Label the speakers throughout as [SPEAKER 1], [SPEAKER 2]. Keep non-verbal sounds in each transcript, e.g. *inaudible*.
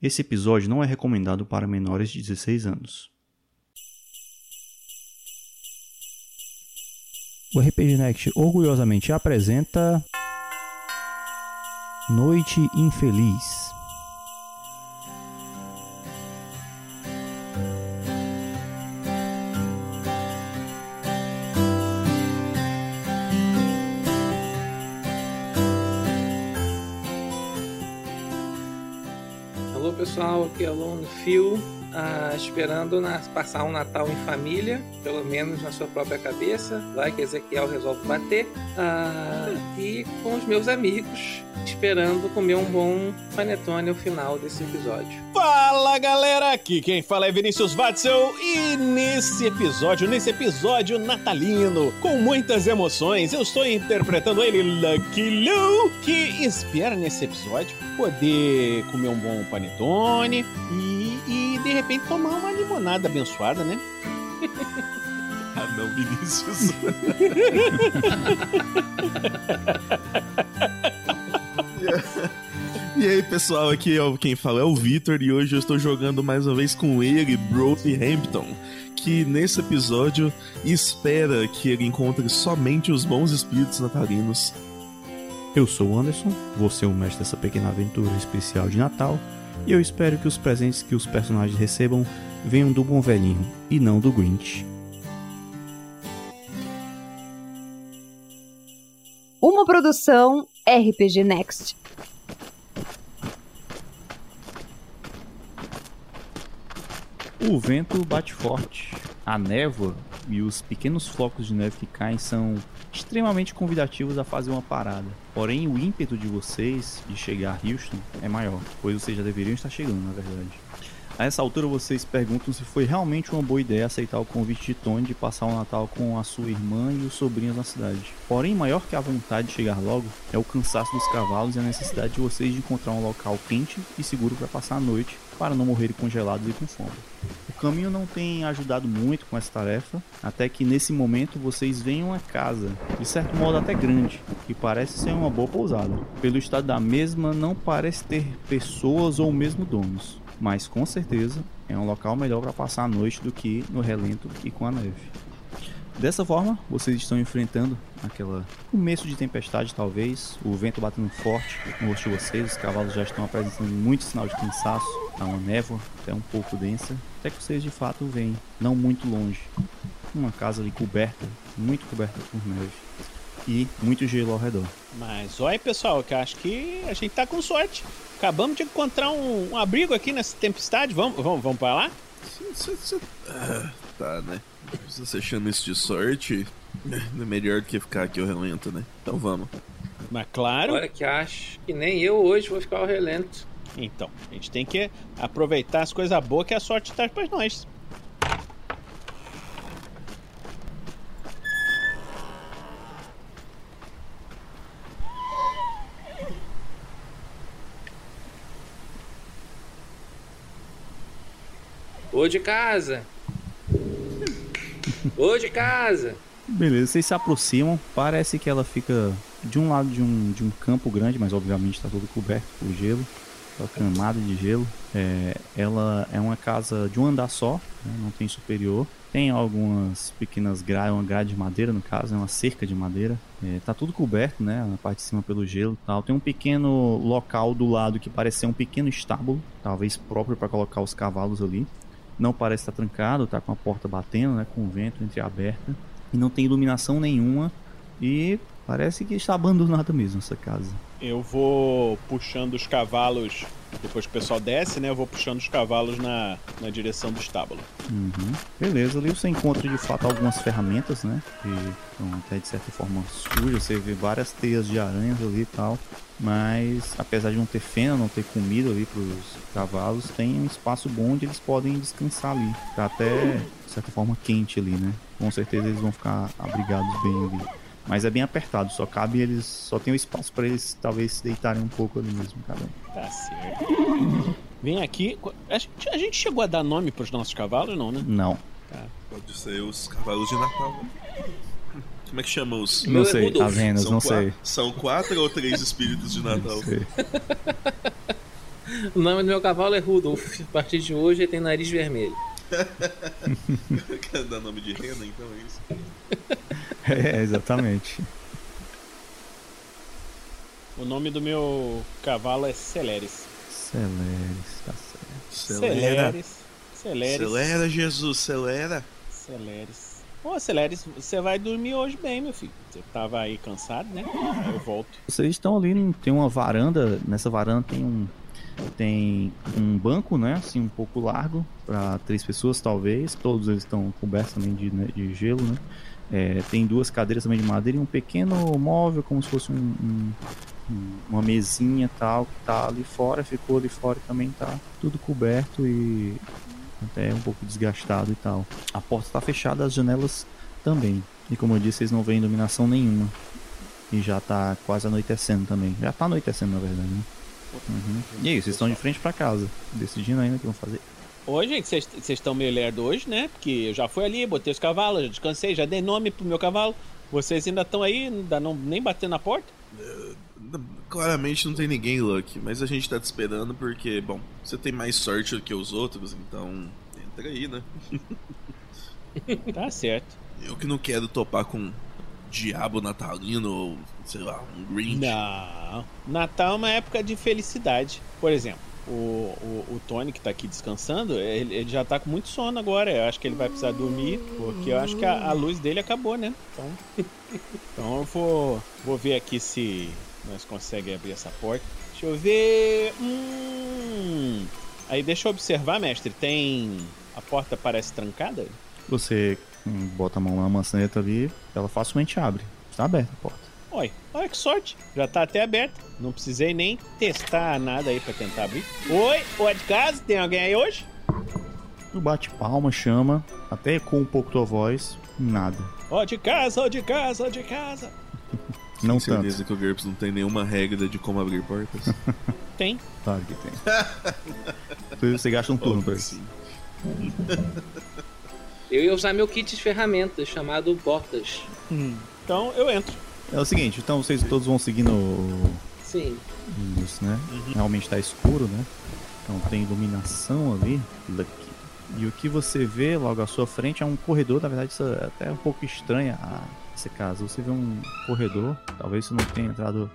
[SPEAKER 1] Esse episódio não é recomendado para menores de 16 anos. O RPG Next orgulhosamente apresenta Noite Infeliz.
[SPEAKER 2] Aqui o Lone Phil, ah, esperando na- passar um Natal em família, pelo menos na sua própria cabeça, vai que Ezequiel resolve bater, ah, e com os meus amigos, esperando comer um bom panetone ao final desse episódio.
[SPEAKER 3] Fala galera, aqui quem fala é Vinícius Watzel e nesse episódio, nesse episódio natalino, com muitas emoções, eu estou interpretando ele, Lucky Lou, que espera nesse episódio poder comer um bom panetone e de repente tomar uma limonada abençoada, né?
[SPEAKER 4] Ah, não, Vinícius. E aí, pessoal, aqui é o- quem fala é o Vitor e hoje eu estou jogando mais uma vez com ele, Brody Hampton, que nesse episódio espera que ele encontre somente os bons espíritos natalinos.
[SPEAKER 1] Eu sou o Anderson, vou ser o mestre dessa pequena aventura especial de Natal, e eu espero que os presentes que os personagens recebam venham do bom velhinho e não do Grinch.
[SPEAKER 5] Uma produção RPG Next.
[SPEAKER 1] O vento bate forte, a névoa e os pequenos flocos de neve que caem são extremamente convidativos a fazer uma parada. Porém, o ímpeto de vocês de chegar a Houston é maior, pois vocês já deveriam estar chegando, na verdade. A essa altura vocês perguntam se foi realmente uma boa ideia aceitar o convite de Tony de passar o Natal com a sua irmã e os sobrinhos na cidade. Porém, maior que a vontade de chegar logo é o cansaço dos cavalos e a necessidade de vocês de encontrar um local quente e seguro para passar a noite, para não morrerem congelados e com fome. Caminho não tem ajudado muito com essa tarefa, até que nesse momento vocês veem uma casa, de certo modo até grande, que parece ser uma boa pousada. Pelo estado da mesma, não parece ter pessoas ou mesmo donos, mas com certeza é um local melhor para passar a noite do que no relento e com a neve. Dessa forma, vocês estão enfrentando aquela começo de tempestade talvez, o vento batendo forte no rosto de vocês, os cavalos já estão apresentando muito sinal de cansaço, há uma névoa até um pouco densa, até que vocês de fato veem, não muito longe, uma casa ali coberta, muito coberta por neve e muito gelo ao redor.
[SPEAKER 3] Mas olha pessoal, que eu acho que a gente tá com sorte. Acabamos de encontrar um, um abrigo aqui nessa tempestade, vamos, vamos, vamos para lá?
[SPEAKER 4] Cê- cê- cê- Ah, tá, né? Se você chama isso de sorte, é melhor do que ficar aqui ao relento, né? Então vamos.
[SPEAKER 3] Mas claro,
[SPEAKER 2] Olha que acho que nem eu hoje vou ficar ao relento.
[SPEAKER 3] então, a gente tem que aproveitar as coisas boas que a sorte traz pra nós.
[SPEAKER 2] Ô de casa! Ô de casa!
[SPEAKER 1] Beleza, vocês se aproximam, parece que ela fica de um lado de um, de um campo grande, mas obviamente está todo coberto por gelo, uma camada de gelo. É, ela é uma casa de um andar só, né, não tem superior. Tem algumas pequenas grades, uma grade de madeira no caso, é uma cerca de madeira. É, tá tudo coberto, né, na parte de cima pelo gelo tal. Tem um pequeno local do lado que parece ser um pequeno estábulo, talvez próprio para colocar os cavalos ali. Não parece estar trancado, tá com a porta batendo, né, com o vento entreaberta e não tem iluminação nenhuma e parece que está abandonada mesmo essa casa.
[SPEAKER 3] Eu vou puxando os cavalos, depois que o pessoal desce, né? Eu vou puxando os cavalos na, na direção do estábulo.
[SPEAKER 1] Uhum. Beleza, ali você encontra de fato algumas ferramentas, né? Que estão até de certa forma sujas, você vê várias teias de aranhas ali e tal. Mas apesar de não ter feno, não ter comida ali para os cavalos, tem um espaço bom onde eles podem descansar ali. Tá até de certa forma quente ali, né? Com certeza eles vão ficar abrigados bem ali. Mas é bem apertado, só cabe eles. Só tem o espaço para eles talvez se deitarem um pouco ali mesmo, cada um.
[SPEAKER 3] Tá certo. Vem aqui. A gente, a gente chegou a dar nome pros nossos cavalos, não, né?
[SPEAKER 1] Não.
[SPEAKER 4] Pode ser os cavalos de Natal. Como é que chama os.
[SPEAKER 1] Não sei,
[SPEAKER 2] Rudolf.
[SPEAKER 1] as renas,
[SPEAKER 4] São
[SPEAKER 1] não
[SPEAKER 4] quatro-
[SPEAKER 1] sei.
[SPEAKER 4] São quatro ou três espíritos de Natal?
[SPEAKER 1] Sei. *laughs*
[SPEAKER 2] O nome do meu cavalo é Rudolf. A partir de hoje ele tem nariz vermelho. *laughs*
[SPEAKER 4] Quer dar nome de rena, então é isso. *laughs* *laughs*
[SPEAKER 1] É, exatamente.
[SPEAKER 3] O nome do meu cavalo é Celeris.
[SPEAKER 1] Celeres, tá certo.
[SPEAKER 3] Celeris. Celeris.
[SPEAKER 4] Acelera, Jesus, acelera.
[SPEAKER 3] Celeris. Ô, Celeris, você vai dormir hoje bem, meu filho. Você tava aí cansado, né? Eu volto.
[SPEAKER 1] Vocês estão ali, tem uma varanda, nessa varanda tem um tem um banco, né, assim um pouco largo para três pessoas talvez. Todos eles estão cobertos também de, né, de gelo, né? É, tem duas cadeiras também de madeira e um pequeno móvel como se fosse um, um- um- uma mesinha tal que tá ali fora, ficou ali fora e também tá tudo coberto e até um pouco desgastado e tal. A porta tá fechada, as janelas também. E como eu disse, vocês não veem iluminação nenhuma. E já tá quase anoitecendo também. Já tá anoitecendo, na verdade, né? Uhum. E aí, vocês estão de frente pra casa, decidindo ainda o que vão fazer.
[SPEAKER 3] Ô, gente, vocês estão meio lerdo hoje, né? Porque eu já fui ali, botei os cavalos, já descansei, já dei nome pro meu cavalo. Vocês ainda estão aí, ainda não nem batendo na porta?
[SPEAKER 4] Claramente não tem ninguém, Lucky, mas a gente tá te esperando porque, bom, você tem mais sorte do que os outros, então entra aí, né? *laughs*
[SPEAKER 3] Tá certo.
[SPEAKER 4] Eu que não quero topar com diabo natalino ou, sei lá, um Grinch.
[SPEAKER 3] Não. Natal é uma época de felicidade. Por exemplo, o, o, o Tony que tá aqui descansando, ele, ele já tá com muito sono agora. Eu acho que ele vai precisar dormir, porque eu acho que a, a luz dele acabou, né? Então, *laughs* então eu vou, vou ver aqui se nós conseguimos abrir essa porta. Deixa eu ver. Hum. Aí deixa eu observar, mestre. Tem. A porta parece trancada?
[SPEAKER 1] Você hum, bota a mão na maçaneta ali, ela facilmente abre. Está aberta a porta.
[SPEAKER 3] Oi, olha que sorte. Já tá até aberta. Não precisei nem testar nada aí pra tentar abrir. Oi, oi de casa, tem alguém aí hoje?
[SPEAKER 1] Tu bate palma, chama, até ecoa um pouco tua voz, nada.
[SPEAKER 3] Ó de casa, ó de casa, ó de casa. *laughs*
[SPEAKER 1] Não
[SPEAKER 4] Tem certeza
[SPEAKER 1] tanto.
[SPEAKER 4] que o GURPS não tem nenhuma regra de como abrir portas? *laughs*
[SPEAKER 3] Tem.
[SPEAKER 1] Claro que tem. Você gasta um turno pra isso.
[SPEAKER 2] Eu ia usar meu kit de ferramentas chamado Portas.
[SPEAKER 3] Então eu entro.
[SPEAKER 1] É o seguinte, então vocês todos vão seguindo o-
[SPEAKER 2] Sim.
[SPEAKER 1] isso, né? Realmente tá escuro, né? Então tem iluminação ali. Lucky. E o que você vê logo à sua frente é um corredor, na verdade isso é até um pouco estranho a esse caso. Você vê um corredor, talvez você não tenha entrado.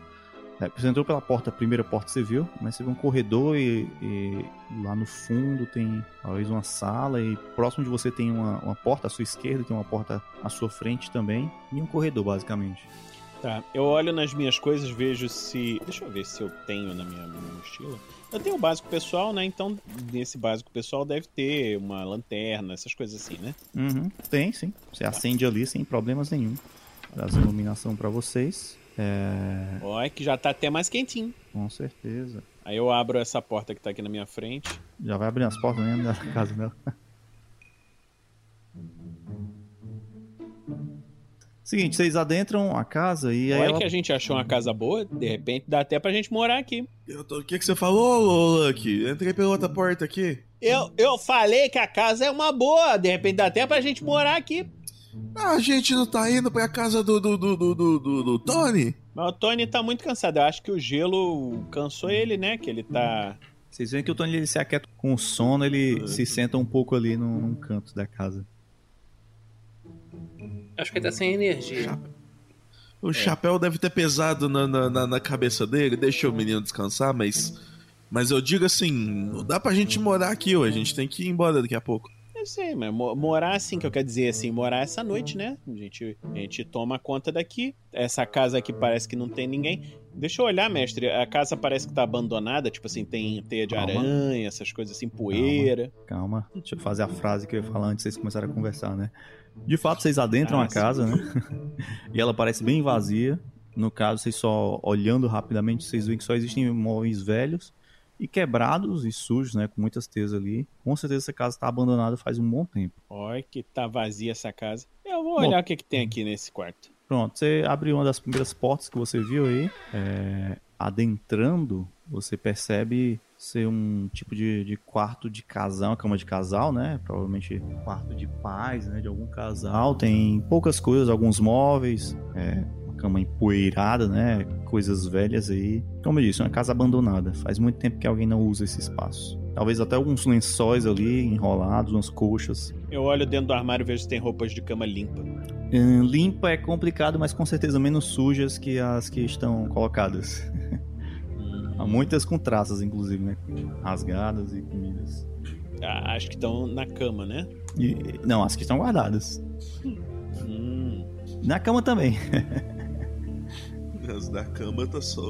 [SPEAKER 1] É, você entrou pela porta, a primeira porta você viu, mas você vê um corredor e, e lá no fundo tem talvez uma sala e próximo de você tem uma, uma porta à sua esquerda, tem uma porta à sua frente também e um corredor basicamente.
[SPEAKER 3] Tá, eu olho nas minhas coisas, vejo se. Deixa eu ver se eu tenho na minha, minha mochila. Eu tenho o básico pessoal, né? Então, nesse básico pessoal deve ter uma lanterna, essas coisas assim, né?
[SPEAKER 1] Uhum, tem, sim. Você acende ali sem problemas nenhum. Traz iluminação pra vocês. É,
[SPEAKER 3] Olha que já tá até mais quentinho.
[SPEAKER 1] com certeza.
[SPEAKER 3] Aí eu abro essa porta que tá aqui na minha frente.
[SPEAKER 1] Já vai abrir as portas mesmo da casa dela. *laughs* Seguinte, vocês adentram a casa e aí
[SPEAKER 3] Olha
[SPEAKER 1] ela...
[SPEAKER 3] que a gente achou uma casa boa, de repente dá até pra gente morar aqui.
[SPEAKER 4] Eu tô- O que, que você falou, Lucky? Entrei pela outra porta aqui.
[SPEAKER 3] Eu, eu falei que a casa é uma boa, de repente dá até pra gente morar aqui.
[SPEAKER 4] Ah, a gente não tá indo pra casa do, do, do, do, do, do- do Tony?
[SPEAKER 3] Mas o Tony tá muito cansado. Eu acho que o gelo cansou ele, né? Que ele tá.
[SPEAKER 1] Vocês veem que o Tony ele se aquieta com o sono, ele se senta um pouco ali num, num canto da casa.
[SPEAKER 2] Acho que ele tá sem energia.
[SPEAKER 4] O chapéu deve ter pesado na, na, na- cabeça dele, deixa o menino descansar, mas. Mas eu digo assim, não dá pra gente morar aqui, ó. A gente tem que ir embora daqui a pouco.
[SPEAKER 3] Eu sei, mas mo- morar assim, que eu quero dizer assim, morar essa noite, né? A gente, a gente toma conta daqui. Essa casa aqui parece que não tem ninguém. Deixa eu olhar, mestre. A casa parece que tá abandonada, tipo assim, tem teia de
[SPEAKER 1] Calma.
[SPEAKER 3] aranha, essas coisas assim, poeira.
[SPEAKER 1] Calma, deixa eu fazer a frase que eu ia falar antes de vocês começarem a conversar, né? De fato, vocês adentram
[SPEAKER 3] Ah,
[SPEAKER 1] a
[SPEAKER 3] sim.
[SPEAKER 1] casa, né? *laughs* e ela parece bem vazia. No caso, vocês só olhando rapidamente, vocês veem que só existem móveis velhos e quebrados e sujos, né? Com muitas teias ali. Com certeza essa casa está abandonada faz um bom tempo.
[SPEAKER 3] Olha que tá vazia essa casa. Eu vou
[SPEAKER 1] Bom.
[SPEAKER 3] olhar o que, que tem aqui nesse quarto.
[SPEAKER 1] Pronto, você abre uma das primeiras portas que você viu aí. é, adentrando, você percebe ser um tipo de, de quarto de casal, cama de casal, né? Provavelmente quarto de paz, né? De algum casal. Tem poucas coisas, alguns móveis, é, uma cama empoeirada, né? coisas velhas aí. Como eu disse, uma casa abandonada. Faz muito tempo que alguém não usa esse espaço. Talvez até alguns lençóis ali enrolados, umas coxas.
[SPEAKER 3] Eu olho dentro do armário e vejo se tem roupas de cama limpa.
[SPEAKER 1] Hum, limpa é complicado, mas com certeza menos sujas que as que estão colocadas. *laughs* Há muitas com traças, inclusive, né? Rasgadas e comidas.
[SPEAKER 3] Ah, acho que estão na cama, né?
[SPEAKER 1] E- não, as que estão guardadas.
[SPEAKER 3] Hum.
[SPEAKER 1] Na cama também.
[SPEAKER 4] As da cama tá só.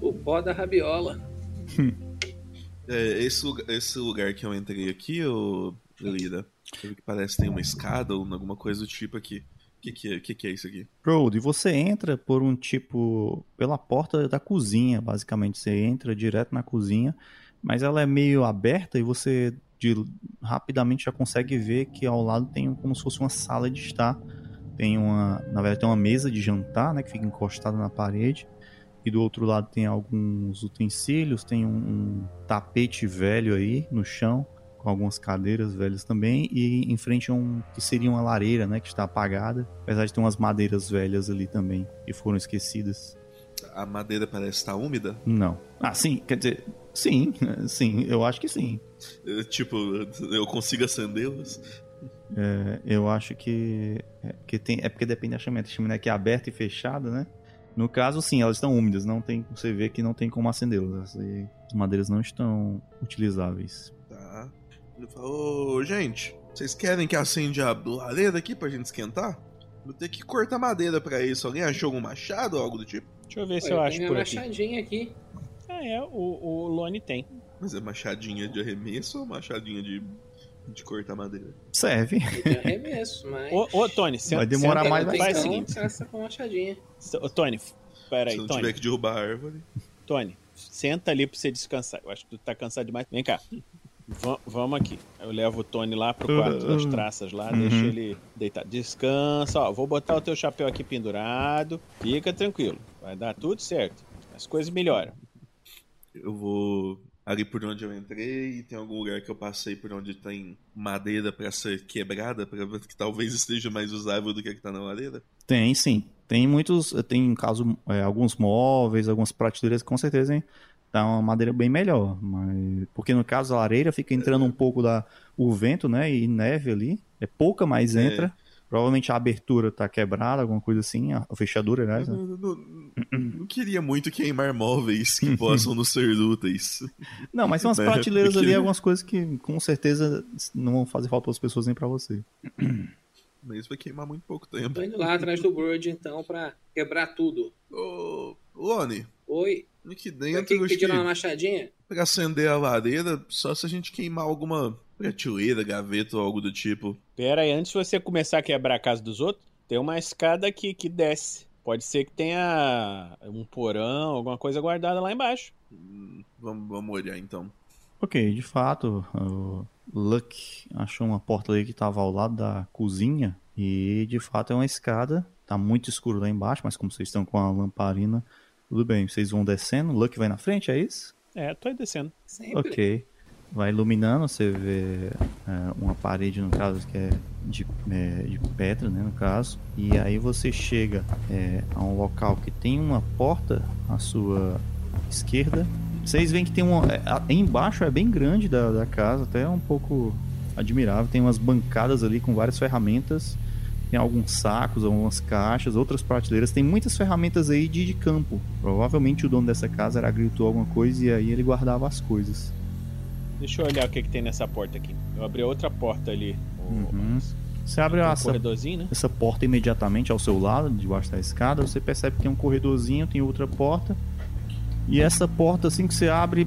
[SPEAKER 2] O pó da rabiola.
[SPEAKER 4] É, esse, lugar, esse lugar que eu entrei aqui, ô Lida, que parece que tem uma escada ou alguma coisa do tipo aqui. Que, que, é, que, que é isso aqui?
[SPEAKER 1] Road, você entra por um tipo. pela porta da cozinha, basicamente. Você entra direto na cozinha, mas ela é meio aberta e você de- rapidamente já consegue ver que ao lado tem como se fosse uma sala de estar. Tem uma. Na verdade, tem uma mesa de jantar, né? Que fica encostada na parede. E do outro lado tem alguns utensílios, tem um, um tapete velho aí no chão, com algumas cadeiras velhas também, e em frente a um que seria uma lareira, né, que está apagada, apesar de ter umas madeiras velhas ali também, que foram esquecidas.
[SPEAKER 4] A madeira parece estar úmida.
[SPEAKER 1] Não. Ah, sim, quer dizer, sim, *laughs* sim, eu acho que sim.
[SPEAKER 4] É, tipo, eu consigo acendê-las?
[SPEAKER 1] É, eu acho que, é, que tem, é porque depende da chaminé. A chaminé aqui é aberta e fechada, né? No caso, sim, elas estão úmidas, não tem, você vê que não tem como acendê-las. As madeiras não estão utilizáveis.
[SPEAKER 4] Ele falou, ô, gente, vocês querem que acende a lareira aqui pra gente esquentar? Vou ter que cortar madeira pra isso. Alguém achou algum machado ou algo do tipo?
[SPEAKER 3] Deixa eu ver se
[SPEAKER 2] Olha,
[SPEAKER 3] eu acho
[SPEAKER 2] tem
[SPEAKER 3] por aqui.
[SPEAKER 2] machadinha aqui.
[SPEAKER 3] Ah, é, o, o Lone tem.
[SPEAKER 4] Mas é machadinha de arremesso ou machadinha de, de cortar madeira?
[SPEAKER 1] Serve.
[SPEAKER 2] De arremesso, *laughs* mas.
[SPEAKER 3] Ô, ô Tony, senta,
[SPEAKER 1] Vai demorar mais,
[SPEAKER 2] tem
[SPEAKER 3] Faz o
[SPEAKER 2] então,
[SPEAKER 3] seguinte.
[SPEAKER 2] caça com machadinha.
[SPEAKER 3] Ô, Tony, pera
[SPEAKER 4] Se não
[SPEAKER 3] Tony.
[SPEAKER 4] tiver que derrubar a árvore.
[SPEAKER 3] Tony, senta ali pra você descansar. Eu acho que tu tá cansado demais. Vem cá. Va- vamos aqui. Eu levo o Tony lá pro quarto das traças lá,
[SPEAKER 1] Uhum.
[SPEAKER 3] deixa ele deitar. Descansa, ó. Vou botar o teu chapéu aqui pendurado. Fica tranquilo. Vai dar tudo certo. As coisas melhoram.
[SPEAKER 4] Eu vou ali por onde eu entrei e tem algum lugar que eu passei por onde tem madeira pra ser quebrada, pra ver que talvez esteja mais usável do que a que tá na lareira.
[SPEAKER 1] Tem, sim. Tem muitos, tem em caso é, alguns móveis, algumas prateleiras com certeza hein, dá uma madeira bem melhor, mas porque no caso a lareira fica entrando um pouco da o vento, né, e neve ali, é pouca, mas
[SPEAKER 4] É.
[SPEAKER 1] entra. Provavelmente a abertura tá quebrada, alguma coisa assim, a, fechadura, aliás. Né?
[SPEAKER 4] não, não- *clears throat* não queria muito queimar móveis que possam nos ser úteis.
[SPEAKER 1] Não, mas tem umas
[SPEAKER 4] É,
[SPEAKER 1] prateleiras
[SPEAKER 4] porque-
[SPEAKER 1] ali, algumas coisas que com certeza não vão fazer falta para as pessoas nem para você. *clears throat*
[SPEAKER 4] Mas vai queimar muito pouco tempo.
[SPEAKER 2] Tô indo lá atrás do Brood, então, pra quebrar tudo.
[SPEAKER 4] Ô, Lone,
[SPEAKER 2] Oi?
[SPEAKER 4] Aqui
[SPEAKER 2] Pra
[SPEAKER 4] dentro
[SPEAKER 2] pediram uma machadinha?
[SPEAKER 4] pra acender a lareira, só se a gente queimar alguma prateleira, gaveta ou algo do tipo.
[SPEAKER 3] Pera aí, antes de você começar a quebrar a casa dos outros, tem uma escada aqui que desce. Pode ser que tenha um porão, alguma coisa guardada lá embaixo.
[SPEAKER 4] Hum, Vamos, vamos olhar então.
[SPEAKER 1] Ok, de fato, o Luck achou uma porta ali que estava ao lado da cozinha e de fato é uma escada. Tá muito escuro lá embaixo, mas como vocês estão com a lamparina, tudo bem. Vocês vão descendo, o Luck vai na frente, é isso?
[SPEAKER 3] É, tô aí descendo.
[SPEAKER 2] Sempre.
[SPEAKER 1] Ok. Vai iluminando, você vê é, uma parede, no caso, que é de, é, de pedra, né, no caso. E aí você chega é, a um local que tem uma porta à sua esquerda. Vocês veem que tem uma... é, a- embaixo é bem grande da, da casa, até um pouco admirável. Tem umas bancadas ali com várias ferramentas. Tem alguns sacos, algumas caixas, outras prateleiras. Tem muitas ferramentas aí de, de campo. Provavelmente o dono dessa casa era agricultor alguma coisa e aí ele guardava as coisas.
[SPEAKER 3] Deixa eu olhar o que, que tem nessa porta aqui. Eu abri outra porta ali.
[SPEAKER 1] Uhum. Você abre
[SPEAKER 3] um
[SPEAKER 1] essa,
[SPEAKER 3] corredorzinho, né?
[SPEAKER 1] essa porta imediatamente ao seu lado, debaixo da escada, você percebe que tem um corredorzinho, tem outra porta. E essa porta, assim que você abre,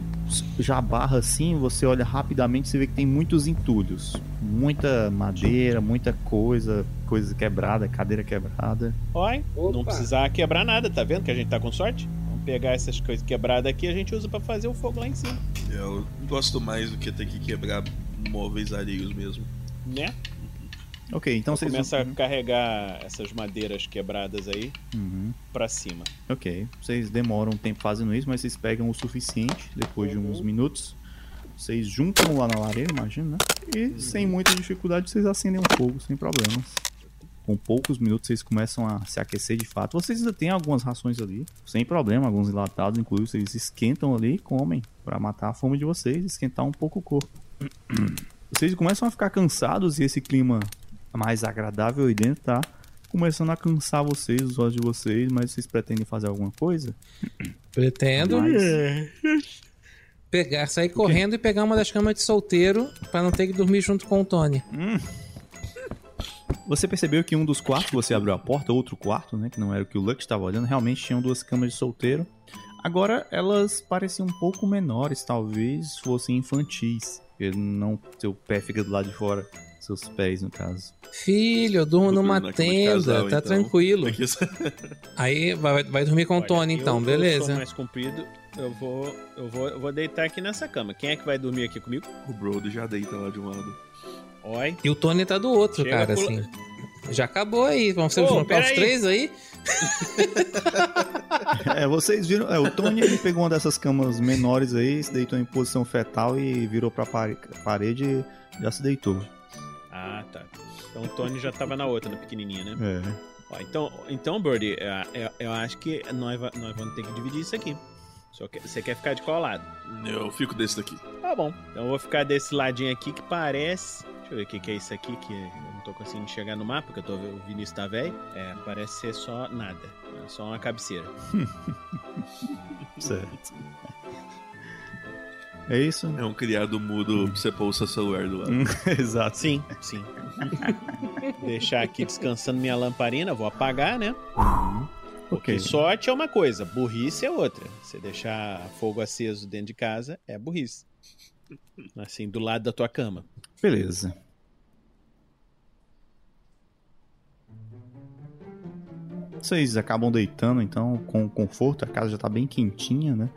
[SPEAKER 1] já barra assim, você olha rapidamente, você vê que tem muitos entulhos. Muita madeira, muita coisa, coisa quebrada, cadeira quebrada.
[SPEAKER 3] Olha,
[SPEAKER 2] Opa.
[SPEAKER 3] não precisar quebrar nada, tá vendo que a gente tá com sorte? Vamos pegar essas coisas quebradas aqui e a gente usa pra fazer o fogo lá em cima,
[SPEAKER 4] Eu gosto mais do que ter que quebrar móveis alheios mesmo.
[SPEAKER 3] né?
[SPEAKER 1] Ok, então
[SPEAKER 3] Então
[SPEAKER 1] vocês.
[SPEAKER 3] começa a carregar essas madeiras quebradas aí
[SPEAKER 1] Uhum.
[SPEAKER 3] pra cima.
[SPEAKER 1] Ok, vocês demoram um tempo fazendo isso, mas vocês pegam o suficiente depois de uns minutos. Vocês juntam lá na lareira, imagina, né? E sem muita dificuldade vocês acendem um fogo sem problemas. Com poucos minutos vocês começam a se aquecer de fato. Vocês ainda têm algumas rações ali, sem problema, alguns enlatados, inclusive vocês esquentam ali e comem para matar a fome de vocês, esquentar um pouco o corpo. Vocês começam a ficar cansados e esse clima mais agradável aí dentro tá começando a cansar vocês, os olhos de vocês, mas vocês pretendem fazer alguma coisa?
[SPEAKER 2] Pretendo
[SPEAKER 1] Mas-
[SPEAKER 2] pegar, sair correndo e pegar uma das camas de solteiro pra não ter que dormir junto com o Tony.
[SPEAKER 1] Você percebeu que um dos quartos, você abriu a porta, outro quarto, né, que não era o que o Lux estava olhando, realmente tinham duas camas de solteiro. Agora elas pareciam um pouco menores, talvez fossem infantis. Porque não seu pé fica do lado de fora, seus pés no caso.
[SPEAKER 2] Filho, eu durmo numa
[SPEAKER 4] de
[SPEAKER 2] tenda,
[SPEAKER 4] casal,
[SPEAKER 2] tá
[SPEAKER 4] então.
[SPEAKER 2] tranquilo. *laughs* Aí vai, vai dormir com o Tony
[SPEAKER 3] eu-
[SPEAKER 2] então,
[SPEAKER 3] Eu
[SPEAKER 2] beleza.
[SPEAKER 3] sou mais comprido, eu vou, eu vou, eu vou deitar aqui nessa cama. Quem é que vai dormir aqui comigo?
[SPEAKER 4] o Brody já deita lá de um lado.
[SPEAKER 3] Oi.
[SPEAKER 2] E o Tony tá do outro,
[SPEAKER 3] Chega
[SPEAKER 2] cara,
[SPEAKER 3] pula-
[SPEAKER 2] assim. Já acabou aí. Vamos ser juntar os três aí? *laughs*
[SPEAKER 1] É, vocês viram, é, o Tony ele pegou uma dessas camas menores aí, se deitou em posição fetal e virou pra pare- parede e já se deitou.
[SPEAKER 3] Ah, tá. Então o Tony já tava na outra, na pequenininha, né?
[SPEAKER 1] É.
[SPEAKER 3] Ó, então, então, Birdie, é, é, eu acho que nós, nós vamos ter que dividir isso aqui. Só que, você quer ficar de qual lado?
[SPEAKER 4] Eu fico desse daqui.
[SPEAKER 3] Tá bom. Então eu vou ficar desse ladinho aqui que parece. Deixa eu ver o que, que é isso aqui que eu não tô conseguindo enxergar no mapa, porque eu tô o Vinícius tá velho. É, parece ser só nada. É só uma cabeceira. *laughs*
[SPEAKER 1] Certo. É isso?
[SPEAKER 4] É um criado mudo pra você pôr o seu celular do lado. *laughs*
[SPEAKER 1] Exato.
[SPEAKER 3] Sim, sim. *laughs* Deixar aqui descansando minha lamparina, vou apagar, né? Porque
[SPEAKER 1] Ok.
[SPEAKER 3] sorte é uma coisa, burrice é outra. Você deixar fogo aceso dentro de casa é burrice. Assim, do lado da tua cama.
[SPEAKER 1] Beleza. Vocês acabam deitando então com conforto, a casa já tá bem quentinha, né?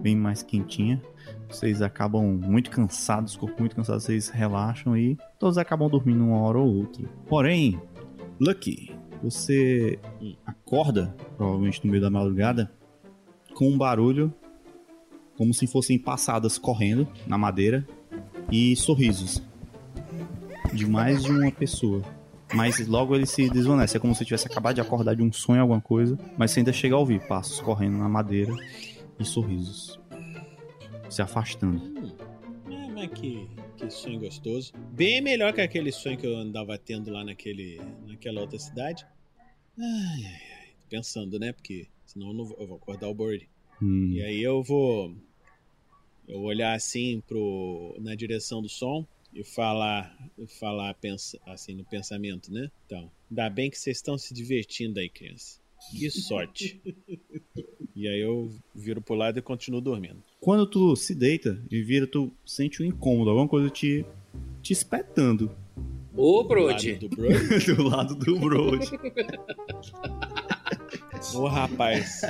[SPEAKER 1] Bem mais quentinha. Vocês acabam muito cansados, corpo muito cansado, vocês relaxam e todos acabam dormindo uma hora ou outra. Porém, Lucky, você acorda, provavelmente no meio da madrugada, com um barulho como se fossem passadas correndo na madeira e sorrisos de mais de uma pessoa. Mas logo ele se desvanece. É como se tivesse acabado de acordar de um sonho, alguma coisa. Mas você ainda chega a ouvir passos correndo na madeira e sorrisos. Se afastando.
[SPEAKER 3] Hum, é, mas que, que sonho gostoso. Bem melhor que aquele sonho que eu andava tendo lá naquele, naquela outra cidade. Ai, ai, ai. Pensando, né? Porque senão eu, não vou, eu vou acordar o Bird.
[SPEAKER 1] Hum,
[SPEAKER 3] E aí eu vou eu olhar assim pro na direção do som e falar falar pensa, assim no pensamento, né? Então, ainda bem que vocês estão se divertindo aí, criança. Que sorte. e aí eu viro pro lado e continuo dormindo.
[SPEAKER 1] Quando tu se deita e vira, tu sente um incômodo, alguma coisa te, te espetando
[SPEAKER 2] Ô,
[SPEAKER 3] Do
[SPEAKER 2] Brody.
[SPEAKER 3] lado do Brody.
[SPEAKER 1] do lado do Brody. *laughs*
[SPEAKER 3] Ô rapaz,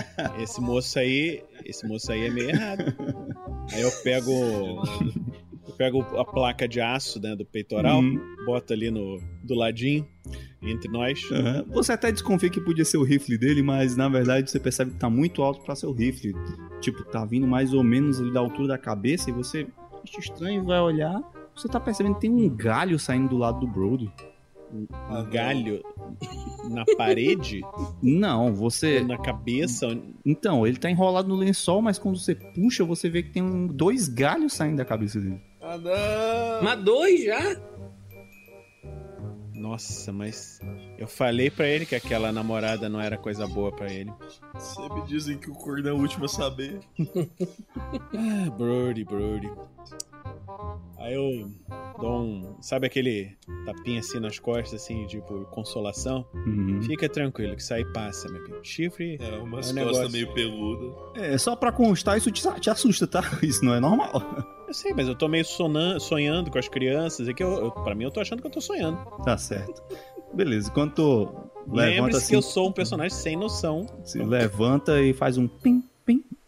[SPEAKER 3] esse moço aí, esse moço aí é meio errado. Aí eu pego pego a placa de aço né, do peitoral,
[SPEAKER 1] Uhum.
[SPEAKER 3] boto ali no do ladinho entre nós.
[SPEAKER 1] Aham. Você até desconfia que podia ser o rifle dele, mas na verdade você percebe que tá muito alto pra ser o rifle. Tipo, tá vindo mais ou menos ali da altura da cabeça e você acha estranho vai olhar. Você tá percebendo que tem um galho saindo do lado do Brody.
[SPEAKER 3] um galho na parede,
[SPEAKER 1] Não, você.
[SPEAKER 3] na cabeça.
[SPEAKER 1] Então, ele tá enrolado no lençol, mas quando você puxa, você vê que tem um- dois galhos saindo da cabeça dele.
[SPEAKER 4] Ah, não!
[SPEAKER 2] Mas dois já?
[SPEAKER 3] Nossa, mas eu falei pra ele que aquela namorada não era coisa boa pra ele.
[SPEAKER 4] Sempre dizem que o corno é o último a saber. *laughs*
[SPEAKER 3] Ah, Brody, Brody. Aí eu dou um. Sabe aquele tapinha assim nas costas, assim, tipo, consolação?
[SPEAKER 1] Uhum.
[SPEAKER 3] Fica tranquilo, que isso aí passa, meu filho. Chifre.
[SPEAKER 4] É, umas
[SPEAKER 3] É um
[SPEAKER 4] costas
[SPEAKER 3] negócio.
[SPEAKER 4] meio peludas.
[SPEAKER 1] É, só pra constar, isso te, te assusta, tá? *laughs* Isso não é normal.
[SPEAKER 3] Eu sei, mas eu tô meio sonan- sonhando com as crianças. É que eu, eu, pra mim eu tô achando que eu tô sonhando.
[SPEAKER 1] Tá certo. Beleza, quando tu levanta
[SPEAKER 3] Lembre-se
[SPEAKER 1] assim,
[SPEAKER 3] que eu sou um personagem sem noção.
[SPEAKER 1] se levanta e faz um pim,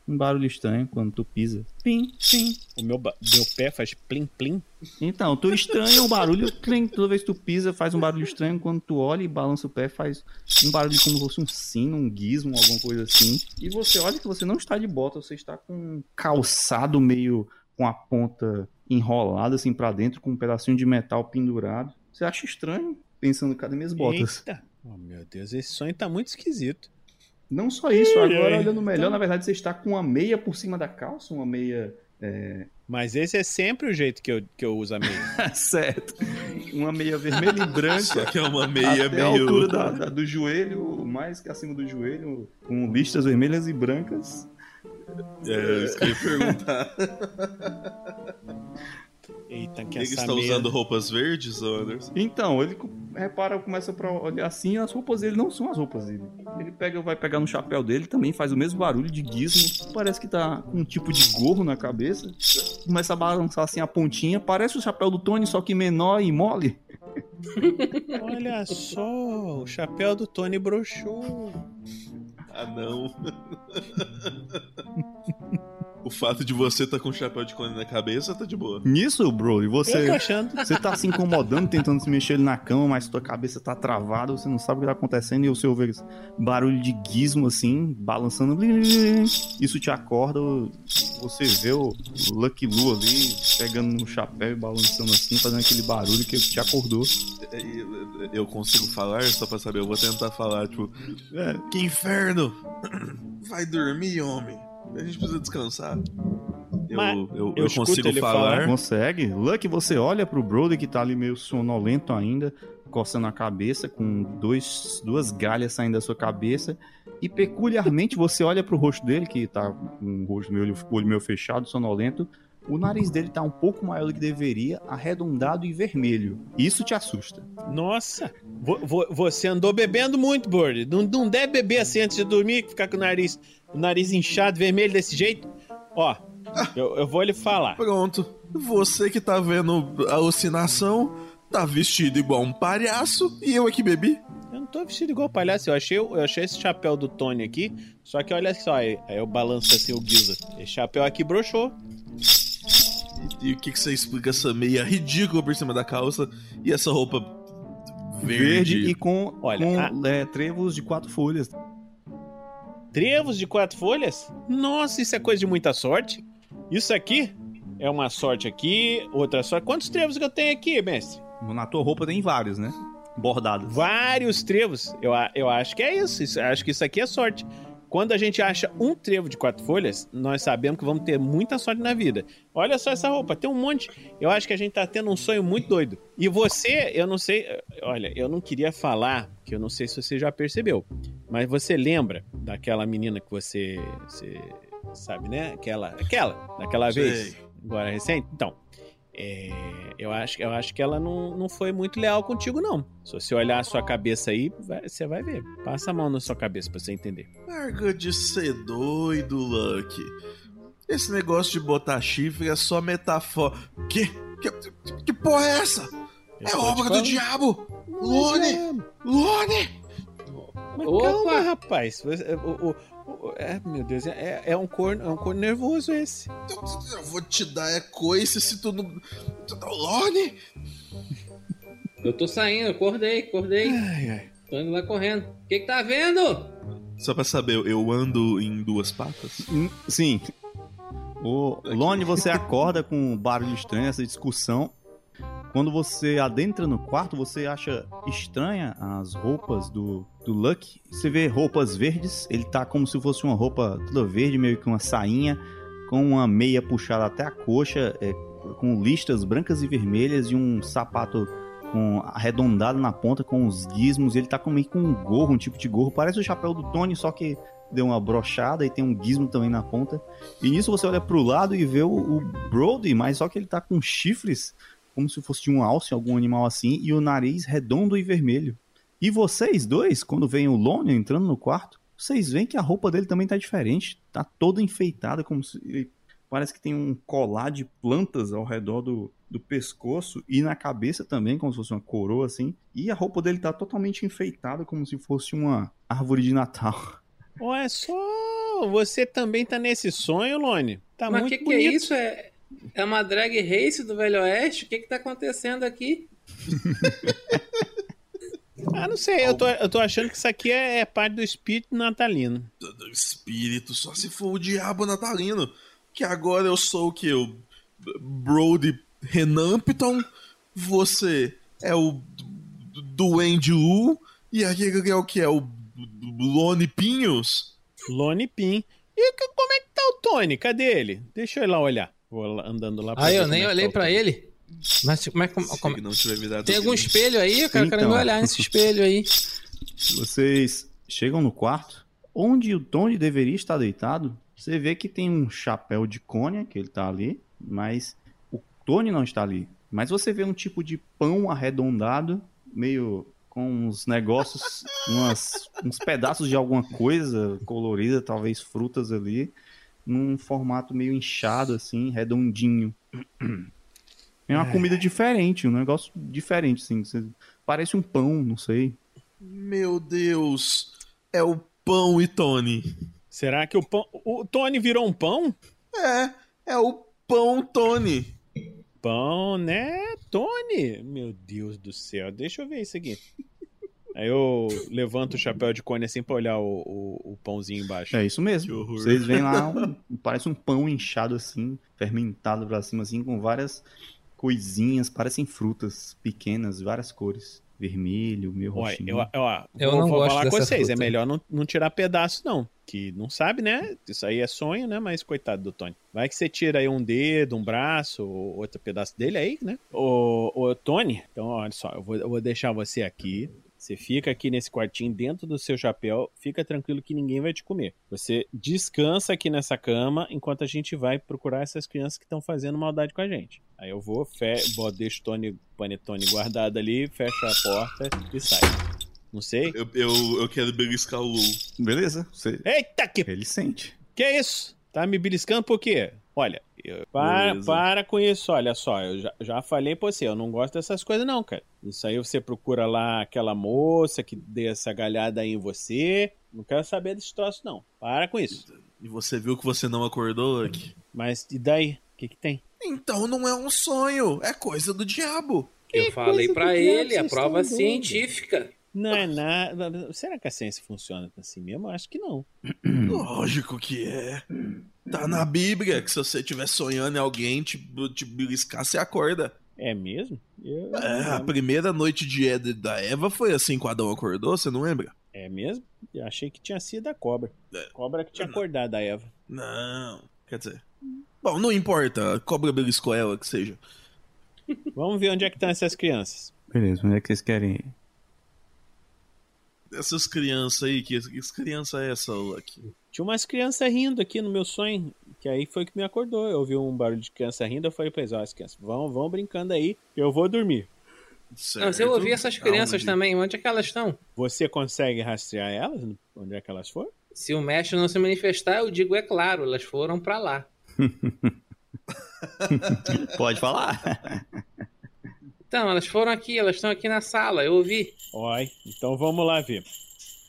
[SPEAKER 1] um barulho estranho quando tu pisa. Pim, pim.
[SPEAKER 3] O meu, meu pé faz plim plim.
[SPEAKER 1] Então, tu estranha o barulho, clim, toda vez que tu pisa faz um barulho estranho, quando tu olha e balança o pé faz um barulho como se fosse um sino, um gizmo, alguma coisa assim. E você olha que você não está de bota, você está com um calçado meio com a ponta enrolada assim pra dentro, com um pedacinho de metal pendurado. Você acha estranho, pensando, cadê minhas botas?
[SPEAKER 3] Eita, Oh, meu Deus, esse sonho tá muito esquisito.
[SPEAKER 1] Não só isso, agora olhando melhor, na verdade você está com uma meia por cima da calça, uma meia. É...
[SPEAKER 3] Mas esse é sempre o jeito que eu, que eu uso a meia. *laughs*
[SPEAKER 1] certo. Uma meia vermelha e branca.
[SPEAKER 4] Só que é uma meia
[SPEAKER 1] até a
[SPEAKER 4] meio.
[SPEAKER 1] altura da- da- do joelho, mais que acima do joelho, com listas vermelhas e brancas.
[SPEAKER 4] É, isso que eu ia perguntar. *laughs*
[SPEAKER 3] Eita, que
[SPEAKER 4] Ele está
[SPEAKER 3] meia...
[SPEAKER 4] usando roupas verdes, Anderson?
[SPEAKER 1] Então, ele repara, começa pra olhar assim, as roupas dele não são as roupas dele. Ele pega, vai pegar no chapéu dele, também faz o mesmo barulho de gizmo. Parece que tá com um tipo de gorro na cabeça. Começa a balançar assim a pontinha. Parece o chapéu do Tony, só que menor e mole. *laughs*
[SPEAKER 3] Olha só, o chapéu do Tony broxou.
[SPEAKER 4] Ah, não. *laughs* o fato de você estar com um chapéu de cone na cabeça tá de boa.
[SPEAKER 1] Nisso, bro, e
[SPEAKER 3] Eu tô
[SPEAKER 1] você.
[SPEAKER 3] achando.
[SPEAKER 1] Você tá se incomodando, tentando se mexer na cama, mas tua cabeça tá travada, você não sabe o que tá acontecendo e você ouve barulho de gizmo assim, balançando. Isso te acorda, você vê o Lucky Lu ali pegando no chapéu e balançando assim, fazendo aquele barulho que te acordou.
[SPEAKER 4] É, Eu consigo falar só pra saber, eu vou tentar falar, tipo, "É, que inferno! *clears throat* Vai dormir, homem. A gente precisa descansar. Eu,
[SPEAKER 3] Mas
[SPEAKER 4] eu,
[SPEAKER 3] eu
[SPEAKER 4] eu consigo
[SPEAKER 3] ele
[SPEAKER 4] falar.
[SPEAKER 3] falar.
[SPEAKER 1] Consegue? Lucky, você olha pro Brody que tá ali meio sonolento ainda, coçando a cabeça, com dois, duas galhas saindo da sua cabeça. E peculiarmente você olha pro rosto dele, que tá com o rosto meio, olho meio fechado, sonolento. O nariz dele tá um pouco maior do que deveria, arredondado e vermelho. Isso te assusta.
[SPEAKER 3] Nossa, vo- vo- você andou bebendo muito, Bird. Não, não deve beber assim antes de dormir, ficar com o nariz, o nariz inchado, vermelho desse jeito. Ó, eu, eu vou lhe falar.
[SPEAKER 4] Pronto. Você que tá vendo a alucinação, tá vestido igual um palhaço e eu aqui bebi.
[SPEAKER 3] Eu não tô vestido igual palhaço. Eu achei, eu achei esse chapéu do Tony aqui. Só que olha só, aí, aí eu balanço assim o Guiza. Esse chapéu aqui broxou.
[SPEAKER 4] E, e o que, que você explica essa meia ridícula por cima da calça e essa roupa verde?
[SPEAKER 1] Verde e com,
[SPEAKER 3] Olha,
[SPEAKER 1] com é, trevos de quatro folhas.
[SPEAKER 3] Trevos de quatro folhas? Nossa, isso é coisa de muita sorte. Isso aqui é uma sorte aqui, outra sorte. Quantos trevos que eu tenho aqui, mestre?
[SPEAKER 1] Na tua roupa tem vários, né? Bordados.
[SPEAKER 3] Vários trevos. Eu, eu acho que é isso. isso. Acho que isso aqui é sorte. Quando a gente acha um trevo de quatro folhas, nós sabemos que vamos ter muita sorte na vida. Olha só essa roupa, tem um monte. Eu acho que a gente tá tendo um sonho muito doido. E você, eu não sei. Olha, eu não queria falar, que eu não sei se você já percebeu. Mas você lembra daquela menina que você. você sabe, né? Aquela. Aquela, daquela
[SPEAKER 4] Sei.
[SPEAKER 3] vez. Agora recente? Então. É, eu, acho, eu acho que ela não, não foi muito leal contigo, não. Se você olhar a sua cabeça aí, vai- você vai ver. Passa a mão na sua cabeça pra você entender.
[SPEAKER 4] Larga de ser doido, Lucky. Esse negócio de botar chifre é só metáfora. Que? Que, que porra é essa?
[SPEAKER 3] Eu
[SPEAKER 4] É obra do
[SPEAKER 3] falando.
[SPEAKER 4] diabo! Lone!
[SPEAKER 3] é-
[SPEAKER 4] Lone!
[SPEAKER 3] Mas
[SPEAKER 2] Opa!
[SPEAKER 3] calma, rapaz. O- o- é, meu Deus, é, é um corno, é um corno nervoso esse.
[SPEAKER 4] Eu, eu vou te dar é coice se tu não. tu- Lone!
[SPEAKER 2] Eu tô saindo, acordei, acordei.
[SPEAKER 3] Ai, ai.
[SPEAKER 2] Tô indo lá correndo. O que que tá vendo?
[SPEAKER 4] Só pra saber, eu ando em duas patas?
[SPEAKER 1] Hum, Sim. O Lone, você acorda com um barulho estranho, essa discussão. Quando você adentra no quarto, você acha estranha as roupas do, do Lucky. Você vê roupas verdes, ele tá como se fosse uma roupa toda verde, meio que uma sainha, com uma meia puxada até a coxa, é, com listas brancas e vermelhas e um sapato com arredondado na ponta com os gizmos. Ele tá meio com um gorro, um tipo de gorro, parece o chapéu do Tony, só que deu uma brochada e tem um gizmo também na ponta. E nisso você olha pro lado e vê o, o Brody, mas só que ele tá com chifres, como se fosse de um alce, algum animal assim, e o nariz redondo e vermelho. E vocês dois, quando vem o Lone entrando no quarto, vocês veem que a roupa dele também tá diferente. Tá toda enfeitada, como se. ele- Parece que tem um colar de plantas ao redor do, do pescoço e na cabeça também, como se fosse uma coroa assim. E a roupa dele tá totalmente enfeitada, como se fosse uma árvore de Natal.
[SPEAKER 3] Olha só, você também tá nesse sonho, Lone. Tá
[SPEAKER 2] Mas o
[SPEAKER 3] muito
[SPEAKER 2] que, que é isso? É, é uma drag race do Velho Oeste? O que que tá acontecendo aqui? *laughs*
[SPEAKER 3] Ah, não sei, eu tô, eu tô achando que isso aqui é, é parte do espírito natalino.
[SPEAKER 4] Do espírito, só se for o diabo natalino. Que agora eu sou o que? O Brody Renampton. Você é o Duende Lu. E aquele é o que? É o Lone Pinhos?
[SPEAKER 3] Lone Pin. E como é que tá o Tony? Cadê ele? Deixa eu ir lá olhar. Vou lá- andando lá
[SPEAKER 2] Ah,
[SPEAKER 3] ver
[SPEAKER 2] eu nem
[SPEAKER 3] é
[SPEAKER 2] olhei
[SPEAKER 3] tá o
[SPEAKER 2] pra
[SPEAKER 3] Tony.
[SPEAKER 2] ele. Mas como é que. Como- Tem algum
[SPEAKER 4] aquele-
[SPEAKER 2] espelho aí? Eu quero, quero
[SPEAKER 1] Então.
[SPEAKER 2] me olhar nesse espelho aí.
[SPEAKER 1] Vocês chegam no quarto, onde o Tony deveria estar deitado. Você vê que tem um chapéu de cônia, que ele tá ali, mas o Tony não está ali. Mas você vê um tipo de pão arredondado, meio com uns negócios, *laughs* umas- uns pedaços de alguma coisa colorida, talvez frutas ali, num formato meio inchado, assim, redondinho. É uma comida diferente, um negócio diferente, assim. Parece um pão, não sei.
[SPEAKER 4] Meu Deus. É o Pão e Tony.
[SPEAKER 3] Será que o pão. O Tony virou um pão?
[SPEAKER 4] É, é o Pão Tony.
[SPEAKER 3] Pão, né, Tony? Meu Deus do céu, deixa eu ver isso aqui. *laughs* Aí eu levanto o chapéu de cone assim pra olhar o, o, o pãozinho embaixo.
[SPEAKER 1] É isso mesmo. Vocês veem lá, um- parece um pão inchado assim, fermentado pra cima, assim, com várias coisinhas, parecem frutas pequenas, várias cores. Vermelho, meio
[SPEAKER 3] Olha,
[SPEAKER 1] roxinho.
[SPEAKER 3] eu, ó,
[SPEAKER 2] Eu
[SPEAKER 3] vou,
[SPEAKER 2] não
[SPEAKER 3] vou
[SPEAKER 2] gosto
[SPEAKER 3] falar com vocês, é
[SPEAKER 2] fruta.
[SPEAKER 3] melhor não, não tirar pedaço, não. Que não sabe, né? Isso aí é sonho, né? Mas coitado do Tony. Vai que você tira aí um dedo, um braço, ou outro pedaço dele aí, né? Ô, ô Tony, então olha só, eu vou, eu vou deixar você aqui. Você fica aqui nesse quartinho dentro do seu chapéu, fica tranquilo que ninguém vai te comer. Você descansa aqui nessa cama enquanto a gente vai procurar essas crianças que estão fazendo maldade com a gente. Aí eu vou, fe bo- deixo o Tony, Panetone guardado ali, fecho a porta e sai. Não sei.
[SPEAKER 4] Eu, eu, eu quero beliscar o.
[SPEAKER 1] Beleza, você...
[SPEAKER 3] Eita, que,
[SPEAKER 1] ele sente.
[SPEAKER 3] que é isso? Tá me beliscando por quê? Olha, para,
[SPEAKER 4] Beleza.
[SPEAKER 3] para com isso, olha só, eu já, já falei pra você, eu não gosto dessas coisas não, cara. Isso aí você procura lá aquela moça que dê essa galhada aí em você, não quero saber desse troço não, para com isso.
[SPEAKER 4] E você viu que você não acordou, Lucky?
[SPEAKER 3] Mas e daí? O que que tem?
[SPEAKER 4] Então não é um sonho, é coisa do diabo.
[SPEAKER 2] Eu falei
[SPEAKER 3] coisa
[SPEAKER 2] pra
[SPEAKER 3] do diabo
[SPEAKER 2] ele, a prova científica.
[SPEAKER 3] Não é nada. Será que a ciência funciona assim mesmo? Eu acho que não.
[SPEAKER 4] Lógico que é. Tá na Bíblia que se você estiver sonhando em alguém te, te beliscar, você acorda.
[SPEAKER 3] É mesmo? Eu
[SPEAKER 4] É, a primeira noite de Éden da Eva foi assim que o Adão acordou, você não lembra?
[SPEAKER 3] É mesmo? Eu achei que tinha sido a cobra.
[SPEAKER 4] É.
[SPEAKER 3] Cobra que tinha
[SPEAKER 4] Não.
[SPEAKER 3] acordado a Eva.
[SPEAKER 4] Não, quer dizer. Bom, não importa, a cobra beliscou ela, que seja.
[SPEAKER 3] Vamos ver onde é que estão essas crianças.
[SPEAKER 1] Beleza, onde é que vocês querem ir?
[SPEAKER 4] Essas crianças aí, que, que criança é essa, Lucky?
[SPEAKER 3] Tinha umas crianças rindo aqui no meu sonho, que aí foi que me acordou. Eu ouvi um barulho de criança rindo, eu falei pra eles, ó, as crianças, vão, vão brincando aí, eu vou dormir.
[SPEAKER 2] Não, se eu ouvir essas crianças
[SPEAKER 4] Aonde?
[SPEAKER 2] também, onde é que elas estão?
[SPEAKER 3] Você consegue rastrear elas? Onde é que elas foram?
[SPEAKER 2] Se o mestre não se manifestar, eu digo, é claro, elas foram pra lá. *laughs*
[SPEAKER 1] Pode falar. *laughs*
[SPEAKER 2] Então, elas foram aqui, elas estão aqui na sala, eu ouvi.
[SPEAKER 3] Oi, então vamos lá ver.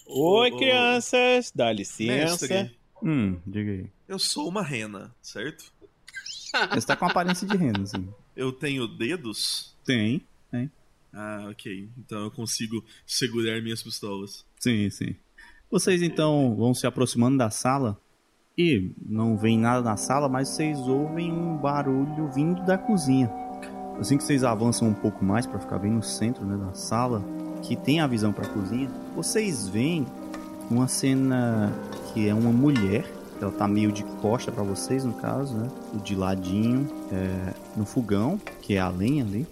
[SPEAKER 3] Oi,
[SPEAKER 4] Ô,
[SPEAKER 3] crianças, dá licença.
[SPEAKER 4] Mestre,
[SPEAKER 1] hum, diga aí.
[SPEAKER 4] eu sou uma rena, certo? *laughs*
[SPEAKER 1] Você tá com aparência de renda, assim.
[SPEAKER 4] Eu tenho dedos?
[SPEAKER 1] Tem.
[SPEAKER 4] Ah, ok. Então eu consigo segurar minhas pistolas.
[SPEAKER 1] Sim, sim. Vocês então vão se aproximando da sala e não vem nada na sala, mas vocês ouvem um barulho vindo da cozinha. Assim que vocês avançam um pouco mais para ficar bem no centro né, da sala, que tem a visão para a cozinha, vocês veem uma cena que é uma mulher, ela tá meio de costa para vocês no caso, né? De ladinho, é, no fogão, que é a lenha ali.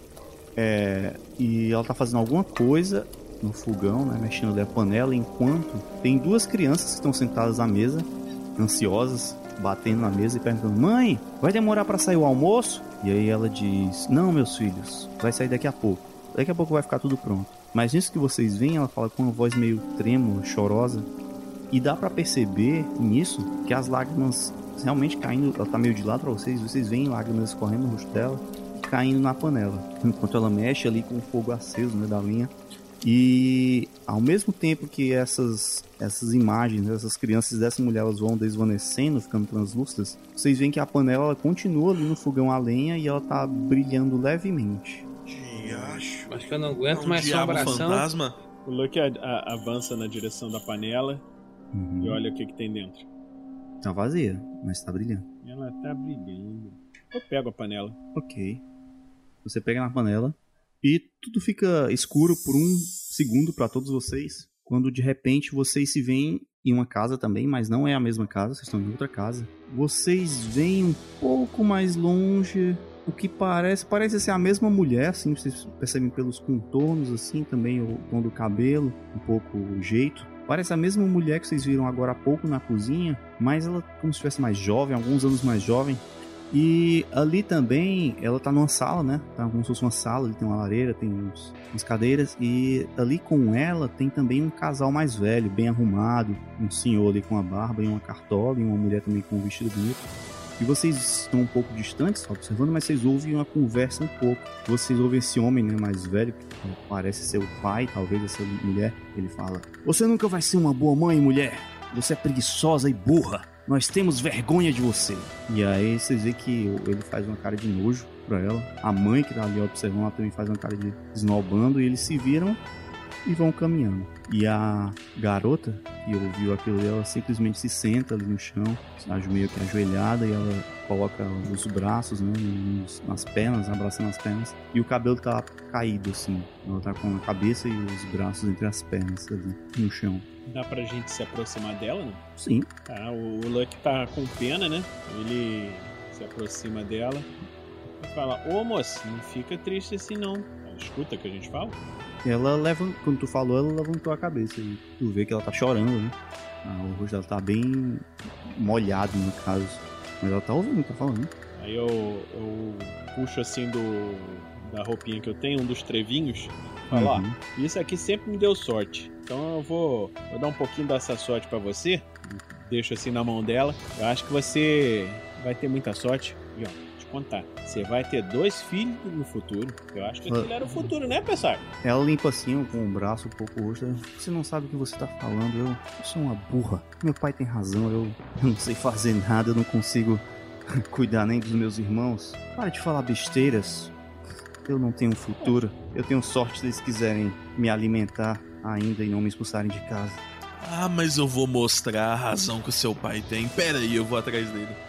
[SPEAKER 1] É, e ela tá fazendo alguma coisa no fogão, né, mexendo ali a panela, enquanto tem duas crianças que estão sentadas à mesa, ansiosas, batendo na mesa e perguntando: Mãe, vai demorar para sair o almoço? E aí ela diz: Não, meus filhos, vai sair daqui a pouco. Daqui a pouco vai ficar tudo pronto. Mas nisso que vocês veem, ela fala com uma voz meio trêmula, chorosa. E dá para perceber nisso que as lágrimas realmente caindo, ela tá meio de lado para vocês, vocês veem lágrimas escorrendo no rosto dela caindo na panela, enquanto ela mexe ali com o fogo aceso, né, da linha. E ao mesmo tempo que essas, essas imagens, essas crianças dessa mulher, elas vão desvanecendo, ficando translúcidas, vocês veem que a panela ela continua ali no fogão a lenha e ela tá brilhando levemente.
[SPEAKER 4] Diacho.
[SPEAKER 2] Acho que eu não
[SPEAKER 4] É
[SPEAKER 2] aguento
[SPEAKER 4] um
[SPEAKER 2] mais assombração.
[SPEAKER 4] fantasma?
[SPEAKER 3] O Luke a- a- avança na direção da panela e olha o que, que tem dentro.
[SPEAKER 1] Tá vazia, mas tá brilhando.
[SPEAKER 3] Ela tá brilhando. Eu pego a panela.
[SPEAKER 1] Ok. Você pega na panela e tudo fica escuro por um segundo para todos vocês, quando de repente vocês se veem em uma casa também, mas não é a mesma casa, vocês estão em outra casa. Vocês veem um pouco mais longe o que parece, parece ser a mesma mulher, assim, vocês percebem pelos contornos, assim, também o tom do cabelo, um pouco o jeito. Parece a mesma mulher que vocês viram agora há pouco na cozinha, mas ela como se fosse mais jovem, alguns anos mais jovem. E ali também, ela tá numa sala, né? Tá como se fosse uma sala, ali tem uma lareira, tem uns, umas cadeiras. E ali com ela tem também um casal mais velho, bem arrumado. Um senhor ali com a barba e uma cartola, e uma mulher também com um vestido bonito. E vocês estão um pouco distantes, observando, mas vocês ouvem uma conversa um pouco. Vocês ouvem esse homem né, mais velho, que parece ser o pai, talvez, dessa mulher. Ele fala: Você nunca vai ser uma boa mãe, mulher. Você é preguiçosa e burra. Nós temos vergonha de você. E aí vocês veem que ele faz uma cara de nojo pra ela. A mãe que tá ali observando, ela também faz uma cara de esnobando. E eles se viram e vão caminhando. E a garota que ouviu aquilo ela simplesmente se senta ali no chão, meio que ajoelhada, e ela coloca os braços né, nas pernas, abraçando as pernas, e o cabelo tá caído assim. Ela tá com a cabeça e os braços entre as pernas ali no chão.
[SPEAKER 3] Dá pra gente se aproximar dela, né?
[SPEAKER 1] Sim.
[SPEAKER 3] Ah, o Luck tá com pena, né? Ele se aproxima dela e fala: Ô moça, não fica triste assim não. Escuta o que a gente fala.
[SPEAKER 1] Ela leva, quando tu falou, ela levantou a cabeça e tu vê que ela tá chorando, né? Ah, o rosto dela tá bem molhado no caso. Mas ela tá ouvindo, tá falando.
[SPEAKER 3] Aí eu, eu puxo assim do da roupinha que eu tenho, um dos trevinhos. Falo, uhum. isso aqui sempre me deu sorte. Então eu vou, vou dar um pouquinho dessa sorte para você. Deixo assim na mão dela. Eu acho que você vai ter muita sorte. E ó, te contar. Você vai ter dois filhos no futuro. Eu acho que aquilo era o futuro, né, pessoal?
[SPEAKER 1] Ela limpa assim com o braço um pouco rosto. Você não sabe o que você tá falando. Eu, eu sou uma burra. Meu pai tem razão. Eu, eu não sei fazer nada. Eu não consigo *laughs* cuidar nem dos meus irmãos. Para de falar besteiras. Eu não tenho futuro. Eu tenho sorte se eles quiserem me alimentar ainda e não me expulsarem de casa.
[SPEAKER 4] Ah, mas eu vou mostrar a razão que o seu pai tem. Pera aí, eu vou atrás dele.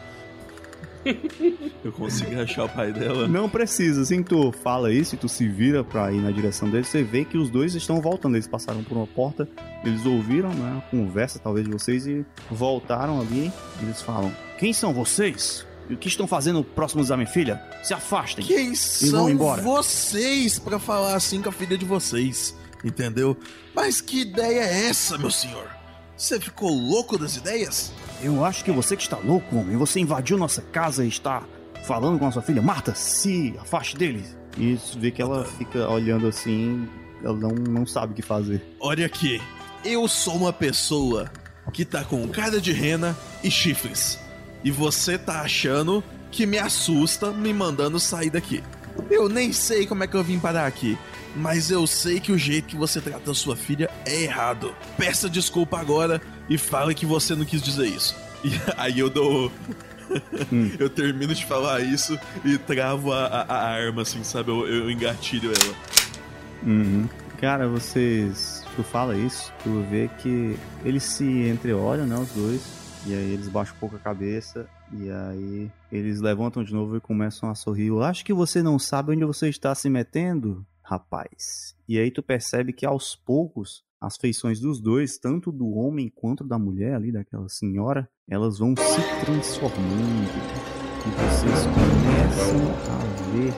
[SPEAKER 4] *laughs* eu consigo achar o pai dela?
[SPEAKER 1] Não precisa. Assim tu fala isso e tu se vira pra ir na direção dele, você vê que os dois estão voltando. Eles passaram por uma porta, eles ouviram né, a conversa, talvez, de vocês e voltaram ali. eles falam: Quem são vocês? E o que estão fazendo próximos da minha filha? Se afastem.
[SPEAKER 4] Quem são vocês para falar assim com a filha de vocês? Entendeu? Mas que ideia é essa, meu senhor? Você ficou louco das ideias?
[SPEAKER 1] Eu acho que você que está louco, homem. Você invadiu nossa casa e está falando com a sua filha. Marta, se afaste dele. E vê que ela fica olhando assim, ela não, não sabe o que fazer.
[SPEAKER 4] Olha aqui, eu sou uma pessoa que tá com cara de rena e chifres. E você tá achando que me assusta me mandando sair daqui. Eu nem sei como é que eu vim parar aqui, mas eu sei que o jeito que você trata sua filha é errado. Peça desculpa agora e fale que você não quis dizer isso. E *laughs* aí eu dou. Hum. *laughs* eu termino de falar isso e travo a, a, a arma, assim, sabe? Eu, eu engatilho ela.
[SPEAKER 1] Uhum. Cara, vocês. Tu fala isso, tu vê que eles se entreolham, né? Os dois. E aí eles baixam um pouco a cabeça e aí eles levantam de novo e começam a sorrir. Eu acho que você não sabe onde você está se metendo, rapaz. E aí tu percebe que aos poucos as feições dos dois, tanto do homem quanto da mulher ali, daquela senhora, elas vão se transformando. E vocês começam a ver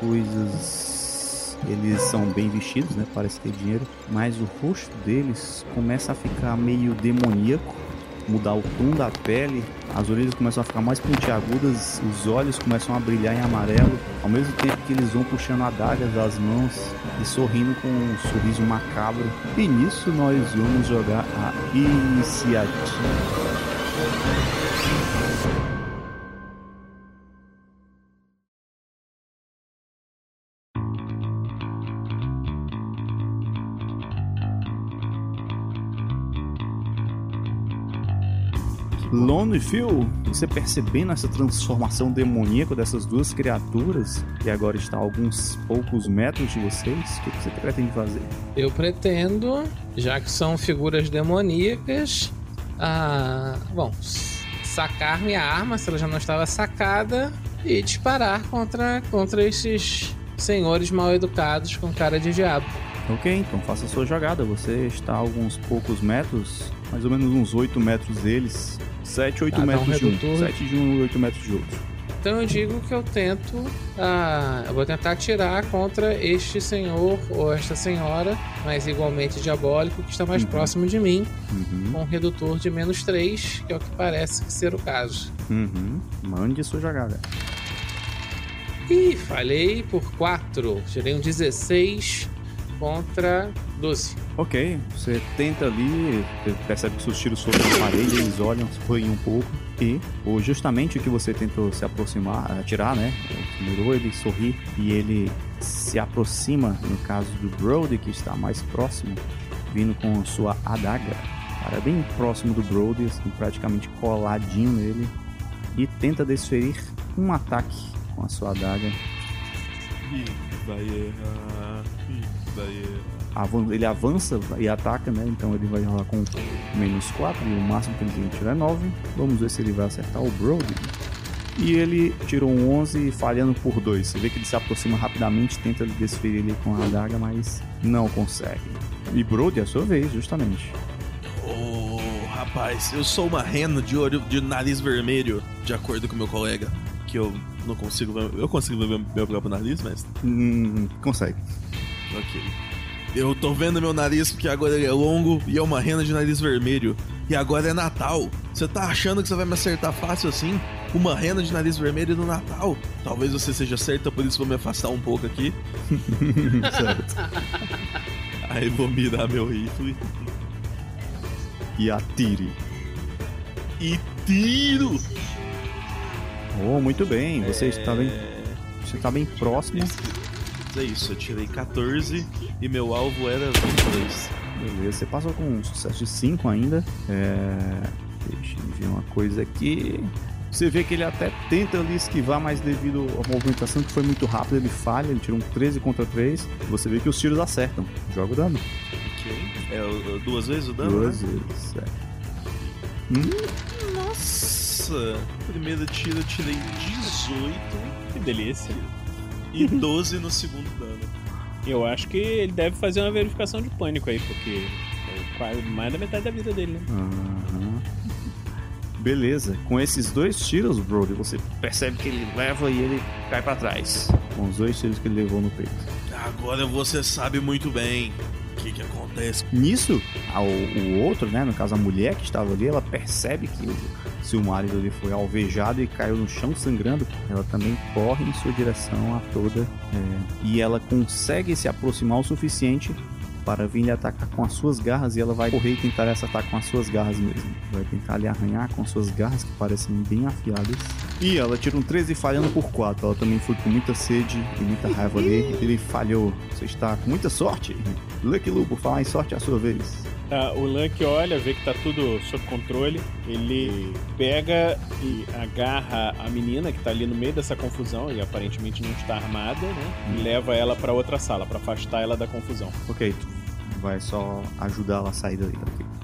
[SPEAKER 1] coisas. Eles são bem vestidos, né? Parece ter dinheiro. Mas o rosto deles começa a ficar meio demoníaco mudar o tom da pele, as orelhas começam a ficar mais pontiagudas, os olhos começam a brilhar em amarelo, ao mesmo tempo que eles vão puxando adagas das mãos e sorrindo com um sorriso macabro. E nisso nós vamos jogar a iniciativa. Lone Phil, você percebendo essa transformação demoníaca dessas duas criaturas, que agora está a alguns poucos metros de vocês, o que você pretende fazer?
[SPEAKER 2] Eu pretendo, já que são figuras demoníacas, ah, bom, sacar minha arma, se ela já não estava sacada, e disparar contra, contra esses senhores mal educados com cara de diabo.
[SPEAKER 1] Ok, então faça a sua jogada. Você está a alguns poucos metros, mais ou menos uns 8 metros deles. 7, 8
[SPEAKER 2] Tá, dá um
[SPEAKER 1] metros de um.
[SPEAKER 2] redutor.
[SPEAKER 1] 7 de um e 8 metros de outro.
[SPEAKER 2] Então eu digo que eu tento. Ah, eu vou tentar atirar contra este senhor ou esta senhora, mas igualmente diabólico, que está mais
[SPEAKER 1] Uhum.
[SPEAKER 2] próximo de mim,
[SPEAKER 1] Uhum.
[SPEAKER 2] com um redutor de menos 3, que é o que parece ser o caso.
[SPEAKER 1] Uhum. Mande a sua jogada.
[SPEAKER 2] Ih, falhei por 4. Tirei um 16 contra 12.
[SPEAKER 1] Ok, você tenta ali, percebe que seus tiros foram na parede, eles olham, sorriem um pouco. E, ou justamente o que você tentou se aproximar, atirar, né? Ele mirou, ele sorri e ele se aproxima, no caso do Brody, que está mais próximo, vindo com a sua adaga. Cara, bem próximo do Brody, assim, praticamente coladinho nele. E tenta desferir um ataque com a sua adaga.
[SPEAKER 4] Ih, vai errar.
[SPEAKER 1] Avan- ele avança e ataca, né? Então ele vai rolar com menos 4 e o máximo que ele tem que tirar é 9. Vamos ver se ele vai acertar o Brody. E ele tirou um 11 falhando por 2. Você vê que ele se aproxima rapidamente, tenta desferir ele com a adaga, mas não consegue. E Brody, é a sua vez, justamente.
[SPEAKER 4] Oh, rapaz, eu sou uma rena de olho de nariz vermelho, de acordo com meu colega. Que eu não consigo ver. Eu consigo ver meu próprio nariz, mas.
[SPEAKER 1] Hum, consegue.
[SPEAKER 4] Ok. Eu tô vendo meu nariz porque agora ele é longo e é uma rena de nariz vermelho. E agora é Natal. Você tá achando que você vai me acertar fácil assim? Uma rena de nariz vermelho no Natal? Talvez você seja certa, por isso vou me afastar um pouco aqui. *laughs*
[SPEAKER 1] certo.
[SPEAKER 4] Aí vou mirar meu rifle
[SPEAKER 1] E atire.
[SPEAKER 4] e tiro!
[SPEAKER 1] Oh, muito bem. Você está bem,
[SPEAKER 4] É...
[SPEAKER 1] você está bem próximo.
[SPEAKER 4] É isso, eu tirei 14 e meu alvo era 22.
[SPEAKER 1] Beleza, você passou com um sucesso de 5 ainda. É... Deixa eu ver uma coisa aqui. Você vê que ele até tenta ali esquivar, mas devido à movimentação que foi muito rápida, ele falha, ele tira um 13 contra 3. Você vê que os tiros acertam. Joga o dano.
[SPEAKER 4] Ok. É duas vezes o dano?
[SPEAKER 1] Duas
[SPEAKER 4] né?
[SPEAKER 1] vezes. é. Hum,
[SPEAKER 4] Nossa! Primeiro tiro eu tirei 18
[SPEAKER 3] Que delícia.
[SPEAKER 4] E 12 no segundo dano.
[SPEAKER 3] Eu acho que ele deve fazer uma verificação de pânico aí, porque é quase mais da metade da vida dele, né?
[SPEAKER 1] Aham. Beleza, com esses dois tiros, Brody, você percebe que ele leva e ele cai pra trás. Com os dois tiros que ele levou no peito.
[SPEAKER 4] Agora você sabe muito bem o que, que acontece.
[SPEAKER 1] Nisso, o outro, né, no caso a mulher que estava ali, ela percebe que marido ali foi alvejado e caiu no chão sangrando, ela também corre em sua direção a toda é, e ela consegue se aproximar o suficiente para vir lhe atacar com as suas garras e ela vai correr e tentar essa atacar com as suas garras mesmo. Vai tentar lhe arranhar com as suas garras que parecem bem afiadas. E ela tira um 13 falhando por 4. Ela também foi com muita sede e muita raiva ali. Ele falhou. Você está com muita sorte. Lucky Lu, por falar em sorte, é a sua vez.
[SPEAKER 3] Tá, o Luck olha, vê que tá tudo sob controle. Ele pega e agarra a menina que tá ali no meio dessa confusão e aparentemente não está armada, né? E leva ela pra outra sala pra afastar ela da confusão.
[SPEAKER 1] Ok, tu vai só ajudar ela a sair dali.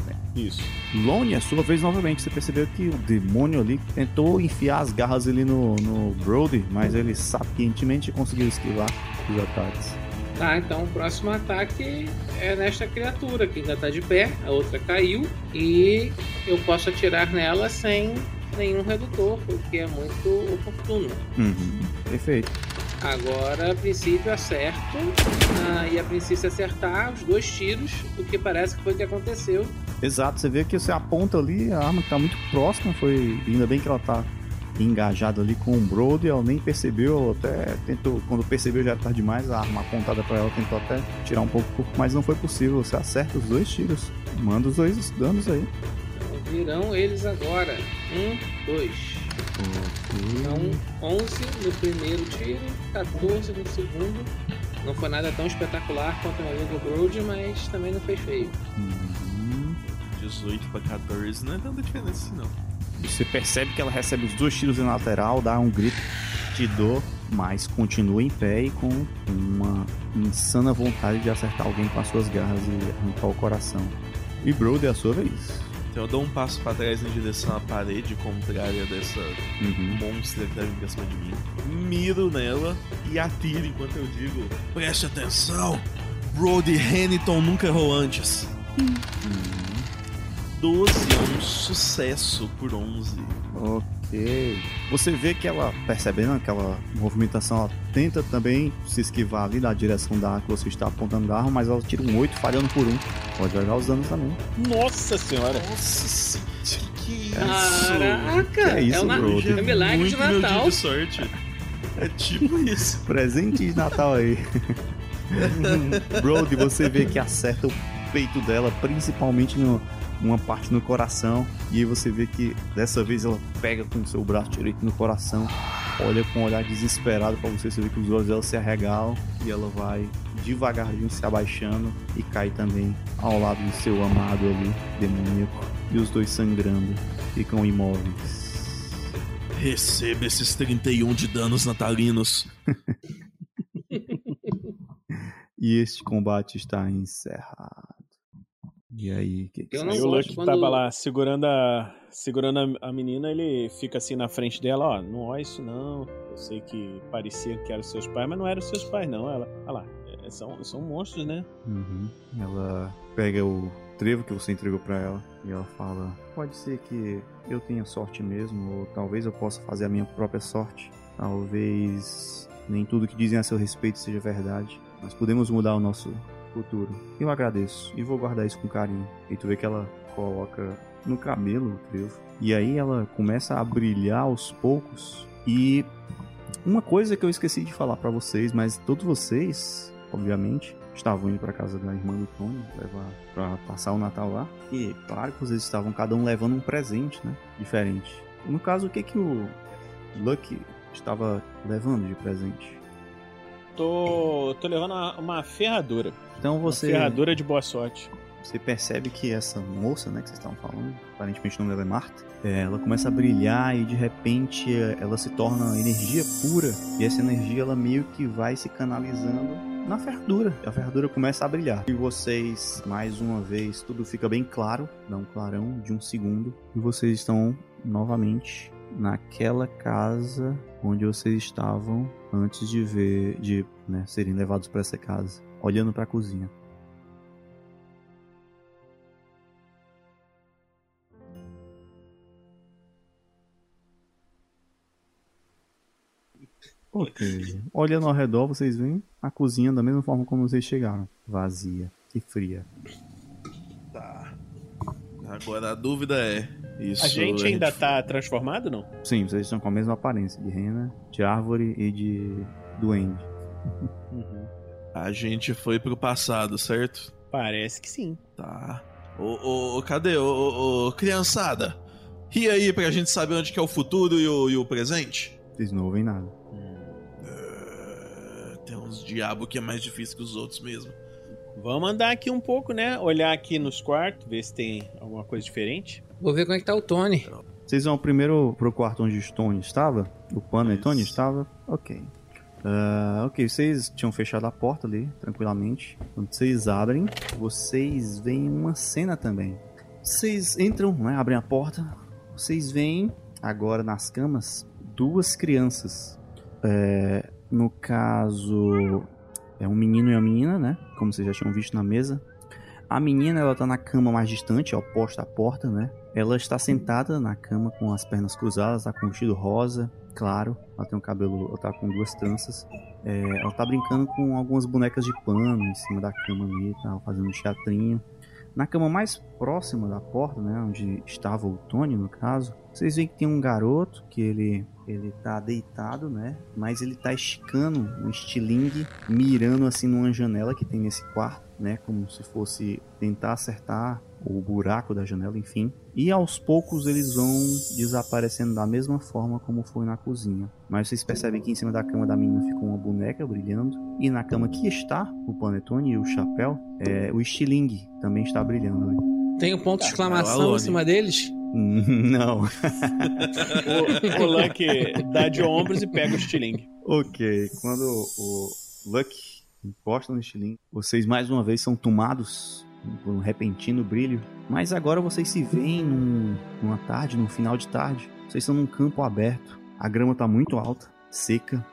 [SPEAKER 1] Bem.
[SPEAKER 3] Isso.
[SPEAKER 1] Lone, a sua vez novamente. Você percebeu que o demônio ali tentou enfiar as garras ali no, no Brody, mas ele sapientemente conseguiu esquivar os ataques.
[SPEAKER 2] Tá, então o próximo ataque é nesta criatura que ainda tá de pé, a outra caiu, e eu posso atirar nela sem nenhum redutor, o que é muito oportuno.
[SPEAKER 1] Uhum, perfeito.
[SPEAKER 2] Agora, a princípio, acerto, ah, e a princípio acertar os dois tiros, o que parece que foi o que aconteceu.
[SPEAKER 1] Exato, você vê que você aponta ali, a arma que tá muito próxima, foi. Ainda bem que ela tá engajada ali com o Brody, ela nem percebeu, até tentou, quando percebeu já era tarde demais, a arma apontada pra ela tentou até tirar um pouco mas não foi possível. Você acerta os dois tiros, manda os dois danos aí.
[SPEAKER 2] Então, virão eles agora. Um, dois. Então, 11 no primeiro tiro, 14 no segundo. Não foi nada tão espetacular quanto o meu amigo Brody, mas também não fez feio.
[SPEAKER 1] Uhum.
[SPEAKER 4] 18 pra 14 não é tanta diferença assim, não.
[SPEAKER 1] Você percebe que ela recebe os dois tiros na lateral, dá um grito de dor, mas continua em pé e com uma insana vontade de acertar alguém com as suas garras e arrancar o coração. E Brody, é a sua vez.
[SPEAKER 4] Então eu dou um passo pra trás em direção à parede contrária dessa
[SPEAKER 1] Uhum.
[SPEAKER 4] monstra que tá vindo pra cima de mim. Miro nela e atiro enquanto eu digo: Preste atenção! Brody Hamilton nunca errou antes. 12 é um sucesso por 11.
[SPEAKER 1] Ok. Você vê que ela, percebendo aquela movimentação, ela tenta também se esquivar ali da direção da arma que você está apontando a arma, mas ela tira um 8 falhando por um. Pode jogar os danos também.
[SPEAKER 3] Nossa senhora.
[SPEAKER 4] Nossa senhora, que isso?
[SPEAKER 2] Caraca!
[SPEAKER 1] Que é isso,
[SPEAKER 2] é, uma,
[SPEAKER 1] bro?
[SPEAKER 2] é milagre
[SPEAKER 4] Muito
[SPEAKER 2] de Natal.
[SPEAKER 4] de sorte. É tipo isso. *laughs*
[SPEAKER 1] Presente de Natal aí. *laughs* Brody, você vê que acerta o peito dela, principalmente no, uma parte no coração. E aí você vê que dessa vez ela pega com o seu braço direito no coração, olha com um olhar desesperado pra você, você vê que os olhos dela se arregalam e ela vai devagarzinho se abaixando e cai também ao lado do seu amado ali, demoníaco. E os dois sangrando ficam imóveis.
[SPEAKER 4] Receba esses 31 de danos natalinos. *laughs*
[SPEAKER 1] E este combate está encerrado. E aí, o que, que
[SPEAKER 2] Eu
[SPEAKER 1] você
[SPEAKER 2] não
[SPEAKER 3] Aí o Luke
[SPEAKER 2] quando-
[SPEAKER 3] tava lá segurando a, segurando a, menina, ele fica assim na frente dela, ó, não olha isso não. Eu sei que parecia que eram seus pais, mas não eram seus pais não. Ela, olha lá, é, são, são monstros, né?
[SPEAKER 1] Uhum. Ela pega o trevo que você entregou pra ela e ela fala: Pode ser que eu tenha sorte mesmo, ou talvez eu possa fazer a minha própria sorte. Talvez nem tudo que dizem a seu respeito seja verdade, mas podemos mudar o nosso futuro. Eu agradeço e vou guardar isso com carinho. E tu vê que ela coloca no cabelo o trevo. E aí ela começa a brilhar aos poucos. E uma coisa que eu esqueci de falar pra vocês, mas todos vocês, obviamente, estavam indo pra casa da irmã do Tony, levar para passar o Natal lá. E claro que vocês estavam cada um levando um presente, né? Diferente. No caso, o que que o Lucky estava levando de presente?
[SPEAKER 3] Tô, tô levando uma, uma ferradura.
[SPEAKER 1] Então
[SPEAKER 3] Uma
[SPEAKER 1] você
[SPEAKER 3] ferradura de boa sorte.
[SPEAKER 1] Você percebe que essa moça, né, que vocês estavam falando, aparentemente o nome dela é Marta, é, ela começa a brilhar e de repente é, ela se torna energia pura. E essa energia ela meio que vai se canalizando na ferradura. A ferradura começa a brilhar. E vocês, mais uma vez, tudo fica bem claro, dá um clarão de um segundo. E vocês estão novamente naquela casa onde vocês estavam antes de ver, de né, serem levados para essa casa, olhando para a cozinha. Ok. Olhando ao redor, vocês veem a cozinha da mesma forma como vocês chegaram. Vazia e fria.
[SPEAKER 4] Tá. Agora a dúvida é. Isso
[SPEAKER 3] A gente ainda
[SPEAKER 4] foi-
[SPEAKER 3] tá transformado, não?
[SPEAKER 1] Sim, vocês estão com a mesma aparência de rena, de árvore e de duende.
[SPEAKER 3] Uhum.
[SPEAKER 4] A gente foi pro passado, certo?
[SPEAKER 3] Parece que sim.
[SPEAKER 4] Tá. Ô, ô, cadê? Ô, ô, ô, criançada. E aí pra gente saber onde que é o futuro e o, e o presente?
[SPEAKER 1] Vocês não ouvem nada.
[SPEAKER 4] É, tem uns diabo que é mais difícil que os outros mesmo.
[SPEAKER 3] Vamos andar aqui um pouco, né? Olhar aqui nos quartos, ver se tem alguma coisa diferente.
[SPEAKER 2] Vou ver como é que tá o Tony.
[SPEAKER 1] Vocês vão primeiro pro quarto onde o Tony estava? O Pano e
[SPEAKER 4] Isso.
[SPEAKER 1] Tony estava? Ok. Ah, ok, vocês tinham fechado a porta ali, tranquilamente. Quando vocês abrem, vocês veem uma cena também. Vocês entram, né, abrem a porta. Vocês veem, agora nas camas, duas crianças. É, no caso, é um menino e uma menina, né? Como vocês já tinham visto na mesa. A menina, ela tá na cama mais distante, oposta à porta, né? Ela está sentada na cama com as pernas cruzadas, tá com um vestido rosa, claro. Ela tem um cabelo, ela tá com duas tranças. É, ela tá brincando com algumas bonecas de pano em cima da cama ali, tá fazendo um teatrinho. Na cama mais próxima da porta, né, onde estava o Tony, no caso, vocês veem que tem um garoto que ele ele tá deitado, né? Mas ele tá esticando um estilingue, mirando assim numa janela que tem nesse quarto, né? Como se fosse tentar acertar o buraco da janela, enfim. E aos poucos eles vão desaparecendo da mesma forma como foi na cozinha. Mas vocês percebem que em cima da cama da menina ficou uma boneca brilhando. E na cama que está o Panetone e o chapéu, é, o estilingue também está brilhando ali.
[SPEAKER 2] Tem um ponto de exclamação
[SPEAKER 4] Alone.
[SPEAKER 2] em cima deles? *laughs*
[SPEAKER 1] Não. *laughs*
[SPEAKER 3] O, o Lucky dá de ombros e pega o estilingue.
[SPEAKER 1] Ok, quando o Luck encosta no estilingue, vocês mais uma vez são tomados por um repentino brilho. Mas agora vocês se veem num- numa tarde, num final de tarde. Vocês estão num campo aberto. A grama tá muito alta, seca.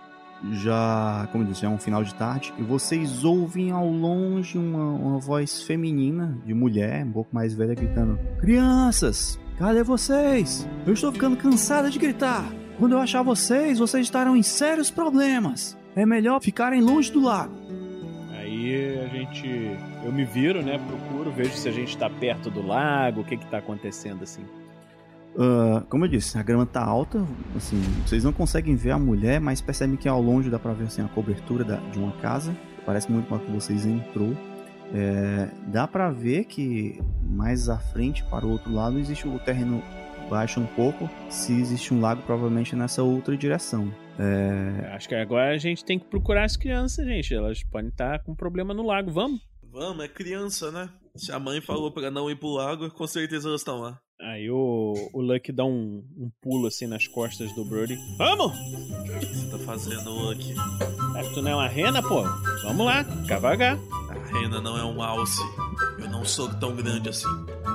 [SPEAKER 1] já, como eu disse, já é um final de tarde, e vocês ouvem ao longe uma, uma voz feminina, de mulher, um pouco mais velha, gritando: Crianças, cadê vocês? Eu estou ficando cansada de gritar. Quando eu achar vocês, vocês estarão em sérios problemas. É melhor ficarem longe do lago.
[SPEAKER 3] Aí a gente. Eu me viro, né? Procuro, vejo se a gente tá perto do lago, o que que tá acontecendo assim.
[SPEAKER 1] Uh, como eu disse, a grama tá alta, assim, vocês não conseguem ver a mulher, mas percebem que ao longe dá pra ver assim, a cobertura da, de uma casa. Parece muito com que vocês entrou. É, dá pra ver que mais à frente, para o outro lado, existe o terreno baixo um pouco. Se existe um lago, provavelmente nessa outra direção. É...
[SPEAKER 3] Acho que agora a gente tem que procurar as crianças, gente. Elas podem estar com problema no lago. Vamos?
[SPEAKER 4] Vamos, é criança, né? Se a mãe falou pra não ir pro lago, com certeza elas estão lá.
[SPEAKER 3] Aí o, o Lucky dá um, um pulo assim nas costas do Brody. Vamos!
[SPEAKER 4] O que você tá fazendo, Lucky?
[SPEAKER 3] É, tu não é uma rena, pô? Vamos lá, cavagar.
[SPEAKER 4] A rena não é um alce. Eu não sou tão grande assim.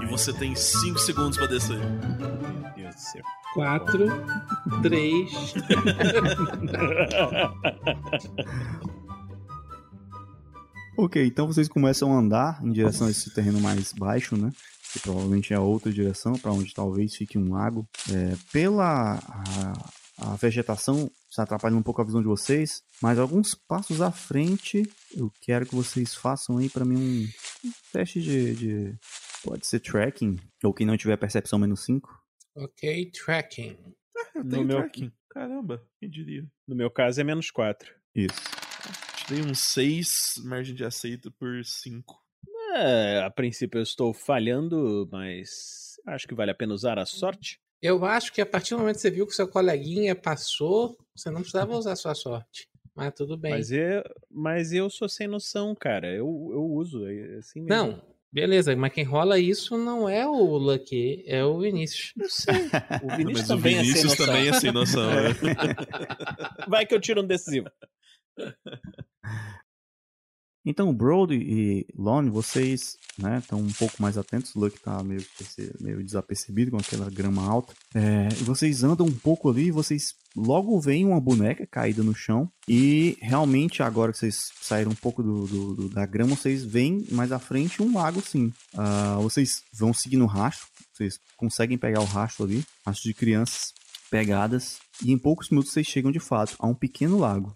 [SPEAKER 4] E você tem 5 segundos pra descer.
[SPEAKER 3] Deus do céu.
[SPEAKER 2] Quatro, três. *laughs*
[SPEAKER 1] Ok, então vocês começam a andar em direção a esse terreno mais baixo, né? Que provavelmente é outra direção, para onde talvez fique um lago. É, pela a, a vegetação está atrapalhando um pouco a visão de vocês, mas alguns passos à frente, eu quero que vocês façam aí para mim um, um teste de, de, Pode ser tracking, ou quem não tiver percepção menos 5.
[SPEAKER 2] Ok, tracking.
[SPEAKER 4] Eu
[SPEAKER 3] No
[SPEAKER 4] tenho
[SPEAKER 3] meu-
[SPEAKER 4] tracking. Caramba, quem diria?
[SPEAKER 3] No meu caso é menos 4.
[SPEAKER 1] Isso.
[SPEAKER 4] Tirei um 6, margem de aceito por 5.
[SPEAKER 3] É, a princípio eu estou falhando, mas acho que vale a pena usar a sorte.
[SPEAKER 2] Eu acho que a partir do momento que você viu que seu coleguinha passou, você não precisava usar sua sorte. Mas tudo bem.
[SPEAKER 3] Mas eu, mas eu sou sem noção, cara. Eu, eu uso, é assim mesmo.
[SPEAKER 2] Não, beleza, mas quem rola isso não é o Lucky, é o Vinícius.
[SPEAKER 3] Eu sei. *laughs* O Vinícius
[SPEAKER 4] Mas o
[SPEAKER 3] também é sem
[SPEAKER 4] Vinícius
[SPEAKER 3] noção.
[SPEAKER 4] também é sem noção. né? *laughs*
[SPEAKER 3] Vai que eu tiro um decisivo. *laughs*
[SPEAKER 1] Então, Brody e Lone, vocês estão um pouco mais atentos. O Luck tá meio, meio desapercebido com aquela grama alta. É, vocês andam um pouco ali e vocês logo veem uma boneca caída no chão. E realmente, agora que vocês saíram um pouco do, do- do- da grama, vocês veem mais à frente um lago, sim. Ah, vocês vão seguindo o rastro. Vocês conseguem pegar o rastro ali rastro de crianças pegadas. E em poucos minutos vocês chegam de fato a um pequeno lago.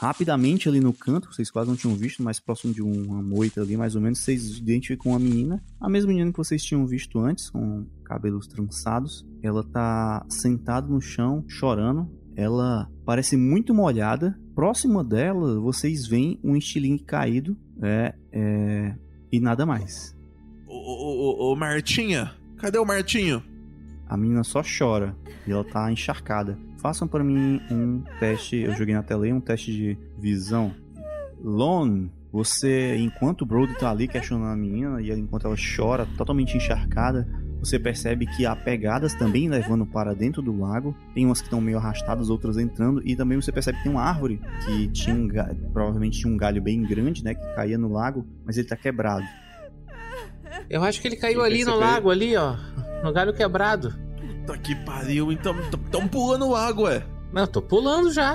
[SPEAKER 1] Rapidamente ali no canto, vocês quase não tinham visto, mais próximo de uma moita ali, mais ou menos, vocês identificam uma menina, a mesma menina que vocês tinham visto antes, com cabelos trançados. Ela tá sentada no chão, chorando. Ela parece muito molhada. Próxima dela, vocês veem um estilingue caído, é, é, e nada mais.
[SPEAKER 4] Ô, ô, ô, ô, Martinha, cadê o Martinho?
[SPEAKER 1] A menina só chora e ela tá encharcada. Façam pra mim um teste, eu joguei na tela aí, um teste de visão. Lone, você, enquanto o Brody tá ali questionando a menina e enquanto ela chora, totalmente encharcada, você percebe que há pegadas também levando para dentro do lago. Tem umas que estão meio arrastadas, outras entrando. E também você percebe que tem uma árvore que tinha um ga- provavelmente tinha um galho bem grande, né? Que caía no lago, mas ele tá quebrado.
[SPEAKER 2] Eu acho que ele caiu ali no lago, ali, ó. No galho quebrado.
[SPEAKER 4] Puta que pariu, então tão pulando lago, ué.
[SPEAKER 2] Não, eu tô pulando já.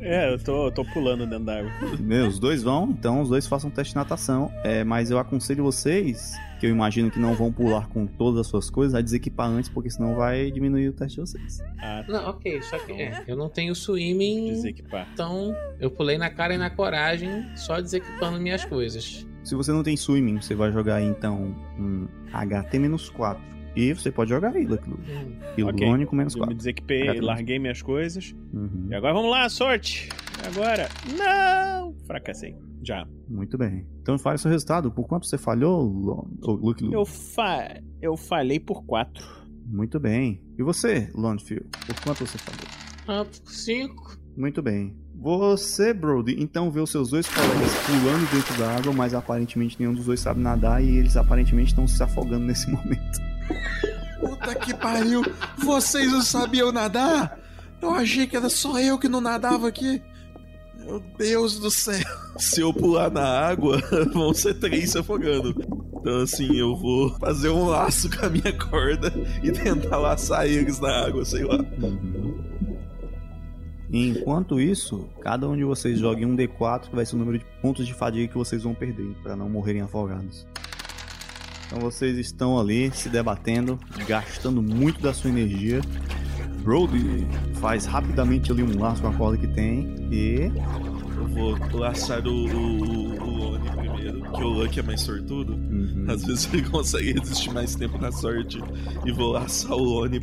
[SPEAKER 3] É, eu tô, eu tô pulando dentro d'água.
[SPEAKER 1] Meu, os dois vão, então os dois façam um teste de natação. É, mas eu aconselho vocês, que eu imagino que não vão pular com todas as suas coisas, a desequipar antes, porque senão vai diminuir o teste de vocês.
[SPEAKER 3] Ah,
[SPEAKER 2] Não, ok, só que é, eu não tenho swimming,
[SPEAKER 3] desequipar.
[SPEAKER 2] então eu pulei na cara e na coragem, só desequipando minhas coisas.
[SPEAKER 1] Se você não tem swimming, você vai jogar aí, então um HT-4. E você pode jogar aí, Lucky Lu.
[SPEAKER 2] Hum.
[SPEAKER 1] E o
[SPEAKER 3] Ok.
[SPEAKER 1] Lone com menos
[SPEAKER 3] Eu me
[SPEAKER 1] 4.
[SPEAKER 3] desequipei,
[SPEAKER 1] Obrigado.
[SPEAKER 3] larguei minhas coisas.
[SPEAKER 1] Uhum.
[SPEAKER 3] E agora vamos lá, sorte! Agora? Não! Fracassei. Já.
[SPEAKER 1] Muito bem. Então fale seu resultado. Por quanto você falhou, Lone? Ô, Lucky Lu?
[SPEAKER 3] Eu, fa... eu falei por quatro.
[SPEAKER 1] Muito bem. E você, Longfield? Por quanto você falou?
[SPEAKER 2] Ah, cinco.
[SPEAKER 1] Muito bem. Você, Brody, então vê os seus dois colegas pulando dentro da água, mas aparentemente nenhum dos dois sabe nadar e eles aparentemente estão se afogando nesse *laughs* momento.
[SPEAKER 4] Puta que pariu, vocês não sabiam nadar? Eu achei que era só eu que não nadava aqui. Meu Deus do céu. Se eu pular na água, *laughs* vão ser três se afogando. Então, assim, eu vou fazer um laço com a minha corda e tentar laçar eles na água, sei lá.
[SPEAKER 1] Enquanto isso, cada um de vocês jogue um D4, que vai ser o número de pontos de fadiga que vocês vão perder, para não morrerem afogados. Então vocês estão ali se debatendo, gastando muito da sua energia. Brody faz rapidamente ali um laço com a corda que tem e.
[SPEAKER 4] Eu vou laçar o, o, o Oni primeiro, que o Lucky é mais sortudo.
[SPEAKER 1] Uhum.
[SPEAKER 4] Às vezes ele consegue resistir mais tempo na sorte. E vou laçar o Oni.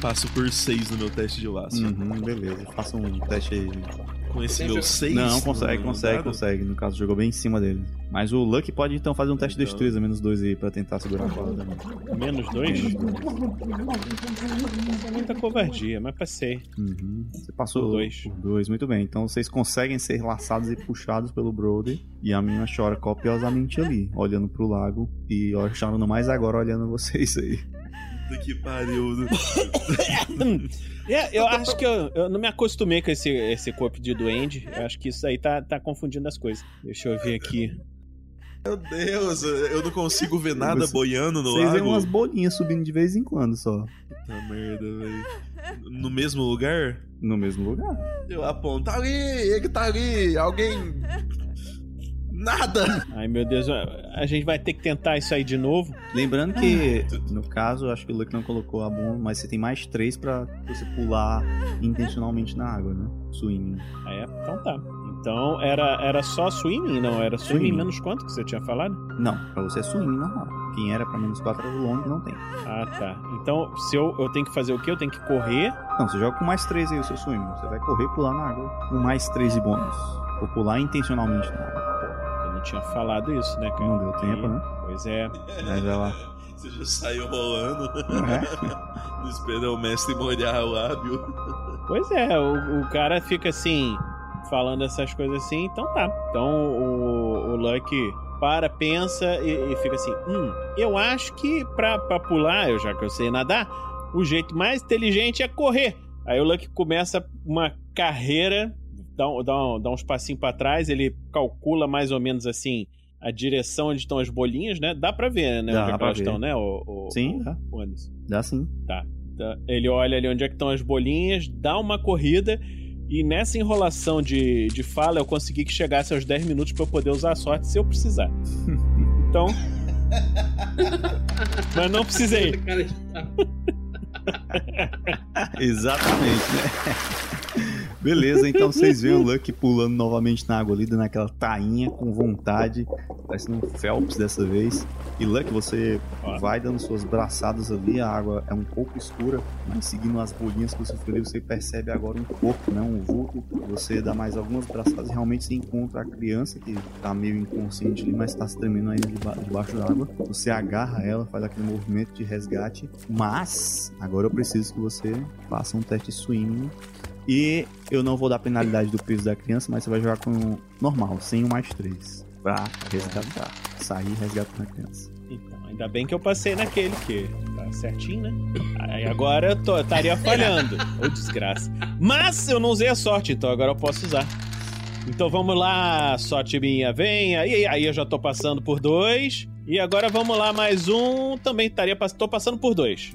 [SPEAKER 4] Passo por 6 no meu teste de laço.
[SPEAKER 1] Uhum, beleza. Faça um teste aí.
[SPEAKER 4] Com esse meu 6.
[SPEAKER 1] Não, consegue, consegue, consegue. No caso, jogou bem em cima dele. Mas o Lucky pode então fazer um teste de
[SPEAKER 4] Então.
[SPEAKER 1] destreza, menos dois aí, pra tentar segurar a corda também.
[SPEAKER 3] Menos dois?
[SPEAKER 1] Menos dois.
[SPEAKER 3] É muita covardia, mas passei.
[SPEAKER 1] Uhum. Você passou
[SPEAKER 3] Por dois.
[SPEAKER 1] por dois, muito bem. Então vocês conseguem ser laçados e puxados pelo Brody. E a menina chora copiosamente ali, olhando pro lago. E chorando mais agora, olhando vocês aí.
[SPEAKER 4] Puta que pariu. *laughs*
[SPEAKER 3] É, eu acho que eu, eu não me acostumei com esse, esse corpo de duende. Eu acho que isso aí tá, tá confundindo as coisas. Deixa eu ver aqui.
[SPEAKER 4] Meu Deus, eu não consigo ver nada
[SPEAKER 1] Você-
[SPEAKER 4] boiando no
[SPEAKER 1] Vocês veem
[SPEAKER 4] lago.
[SPEAKER 1] umas bolinhas subindo de vez em quando só.
[SPEAKER 4] Puta merda, velho. No mesmo lugar?
[SPEAKER 1] No mesmo lugar.
[SPEAKER 4] Eu aponto, tá ali, ele tá ali, alguém. Nada!
[SPEAKER 3] Ai meu Deus, a gente vai ter que tentar isso aí de novo.
[SPEAKER 1] Lembrando que, no caso, acho que o Lucky não colocou a bomba, mas você tem mais três pra você pular intencionalmente na água, né? Swimming.
[SPEAKER 3] Ah, é? Então tá. Então era, era só swimming? Não, era swimming,
[SPEAKER 1] Swimming.
[SPEAKER 3] menos quanto que você tinha falado?
[SPEAKER 1] Não, pra você é swimming normal. Quem era pra menos quatro era o long, não tem.
[SPEAKER 3] Ah, tá. Então, se eu, eu tenho que fazer o quê? Eu tenho que correr.
[SPEAKER 1] Não, você joga com mais três aí o seu swimming. Você vai correr e pular na água com mais três de bônus. Ou pular intencionalmente na água.
[SPEAKER 3] Não tinha falado isso, né, cara?
[SPEAKER 1] Não deu tempo, né?
[SPEAKER 3] Pois é.
[SPEAKER 1] Mas vai lá. *laughs*
[SPEAKER 4] Você já saiu rolando.
[SPEAKER 1] É. *laughs*
[SPEAKER 4] Não espera o mestre molhar o lábio. *laughs*
[SPEAKER 3] Pois é, o, o cara fica assim, falando essas coisas assim, então tá. Então o, o Lucky para, pensa e, e fica assim: hum, eu acho que pra, pra pular, eu já que eu sei nadar, o jeito mais inteligente é correr. Aí o Lucky começa uma carreira, dá, um- dá, um- dá uns passinhos pra trás, ele calcula mais ou menos assim. A direção onde estão as bolinhas, né? Dá pra ver, né?
[SPEAKER 1] Dá
[SPEAKER 3] onde é que
[SPEAKER 1] pra
[SPEAKER 3] elas
[SPEAKER 1] ver.
[SPEAKER 3] estão, né? O, o-
[SPEAKER 1] Sim, dá.
[SPEAKER 3] o Anderson.
[SPEAKER 1] Dá sim.
[SPEAKER 3] Tá. Ele olha ali onde é que estão as bolinhas, dá uma corrida e nessa enrolação de, de fala eu consegui que chegasse aos 10 minutos pra eu poder usar a sorte se eu precisar. *laughs* Então. Mas não precisei. *laughs*
[SPEAKER 2] Tá.
[SPEAKER 1] Exatamente, né? *laughs* Beleza, então vocês veem o Lucky pulando novamente na água ali, dando aquela tainha com vontade, parecendo um Phelps dessa vez. E Lucky, você vai dando suas braçadas ali, a água é um pouco escura, mas seguindo as bolinhas que você foi ali, você percebe agora um corpo, né, um vulto. Você dá mais algumas braçadas e realmente você encontra a criança que tá meio inconsciente ali, mas tá se tremendo ainda deba- debaixo d'água. Você agarra ela, faz aquele movimento de resgate, mas agora eu preciso que você faça um teste swimming e eu não vou dar penalidade do peso da criança, mas você vai jogar com normal, sem o mais 3. Pra resgatar. Sair resgatando a criança.
[SPEAKER 3] Então, ainda bem que eu passei naquele, que tá certinho, né? Aí agora eu tô- estaria falhando. Ô desgraça. Mas eu não usei a sorte, então agora eu posso usar. Então vamos lá, sorte minha, venha. E aí eu já tô passando por dois. E agora vamos lá, mais um. Também estaria tô passando por dois.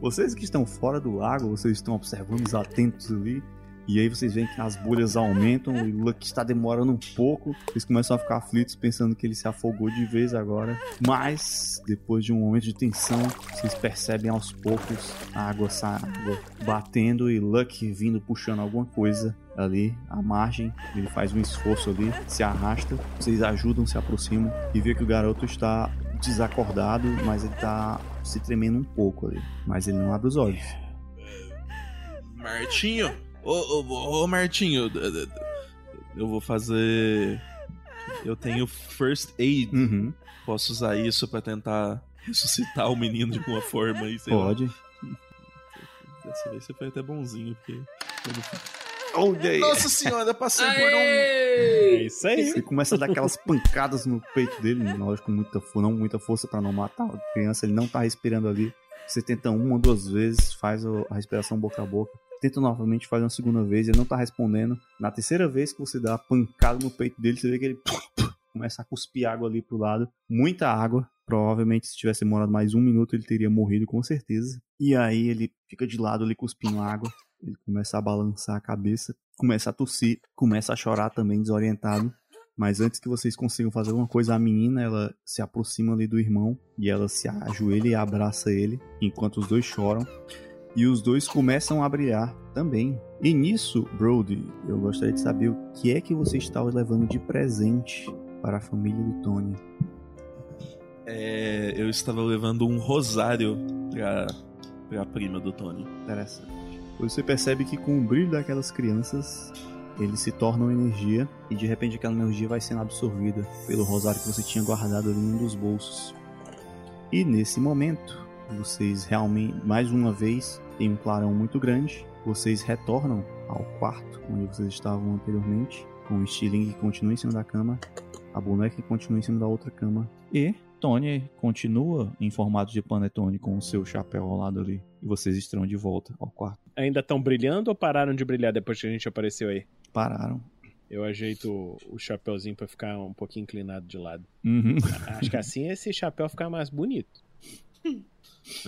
[SPEAKER 1] Vocês que estão fora do lago, vocês estão observando os atentos ali. E aí vocês veem que as bolhas aumentam, o Lucky está demorando um pouco. Vocês começam a ficar aflitos, pensando que ele se afogou de vez agora. Mas, depois de um momento de tensão, vocês percebem aos poucos a água, sa- a água batendo e Lucky vindo puxando alguma coisa ali à margem. Ele faz um esforço ali, se arrasta. Vocês ajudam, se aproximam e vê que o garoto está desacordado, mas ele está se tremendo um pouco ali. Mas ele não abre os olhos.
[SPEAKER 4] Martinho? Ô, ô, ô, Martinho, eu vou fazer. Eu tenho first aid.
[SPEAKER 1] Uhum,
[SPEAKER 4] Posso usar isso pra tentar ressuscitar o menino de alguma forma aí, sei lá.
[SPEAKER 1] pode.
[SPEAKER 4] Dessa vez você foi até bonzinho, porque.
[SPEAKER 1] Olha aí.
[SPEAKER 4] Nossa senhora, passei por um.
[SPEAKER 3] É
[SPEAKER 2] Aê!
[SPEAKER 3] isso aí.
[SPEAKER 1] Você começa a dar aquelas pancadas no peito dele, lógico, com muita força, não muita força pra não matar a criança, ele não tá respirando ali. Você tenta uma, duas vezes, faz a respiração boca a boca. Tenta novamente, faz uma segunda vez, ele não tá respondendo. Na terceira vez que você dá a pancada no peito dele, você vê que ele *laughs* começa a cuspir água ali pro lado. Muita água. Provavelmente, se tivesse demorado mais um minuto, ele teria morrido com certeza. E aí ele fica de lado ali cuspindo água. Ele começa a balançar a cabeça, começa a tossir, começa a chorar também, desorientado. Mas antes que vocês consigam fazer alguma coisa, a menina ela se aproxima ali do irmão e ela se ajoelha e abraça ele, enquanto os dois choram. E os dois começam a brilhar também. E nisso, Brody, eu gostaria de saber o que é que você está levando de presente para a família do Tony.
[SPEAKER 4] É, eu estava levando um rosário pra, pra prima do Tony.
[SPEAKER 1] Interessante. Você percebe que com o brilho daquelas crianças, eles se tornam energia e de repente aquela energia vai sendo absorvida pelo rosário que você tinha guardado ali em um dos bolsos. E nesse momento, vocês realmente, mais uma vez, tem um clarão muito grande. Vocês retornam ao quarto onde vocês estavam anteriormente, com o Stilling que continua em cima da cama, a boneca que continua em cima da outra cama e Tony continua em formato de panetone com o seu chapéu ao lado ali. E vocês estão de volta ao quarto.
[SPEAKER 3] Ainda estão brilhando ou pararam de brilhar depois que a gente apareceu aí?
[SPEAKER 1] Pararam.
[SPEAKER 3] Eu ajeito o chapéuzinho pra ficar um pouquinho inclinado de lado.
[SPEAKER 1] Uhum.
[SPEAKER 3] Acho que assim esse chapéu fica mais bonito. *laughs*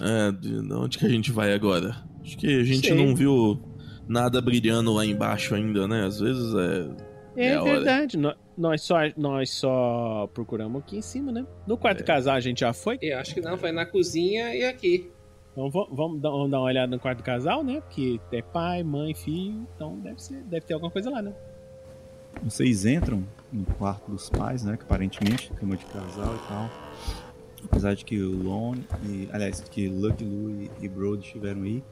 [SPEAKER 4] É, de onde que a gente vai agora? Acho que a gente
[SPEAKER 3] Sei.
[SPEAKER 4] não viu nada brilhando lá embaixo ainda, né? Às vezes é.
[SPEAKER 3] É,
[SPEAKER 4] É
[SPEAKER 3] verdade. nó- Nós só, nós só procuramos aqui em cima, né? No quarto casal a gente já foi.
[SPEAKER 2] Eu acho que não, foi na cozinha e aqui.
[SPEAKER 3] Então va- vamos dar, vamos dar uma olhada no quarto do casal, né? Porque é pai, mãe, filho. Então deve, ser, deve ter alguma coisa lá, né?
[SPEAKER 1] Vocês entram no quarto dos pais, né? Que aparentemente cama de casal e tal. Apesar de que o Lon e. Aliás, que Lucky Lu e, Brody estiveram aí.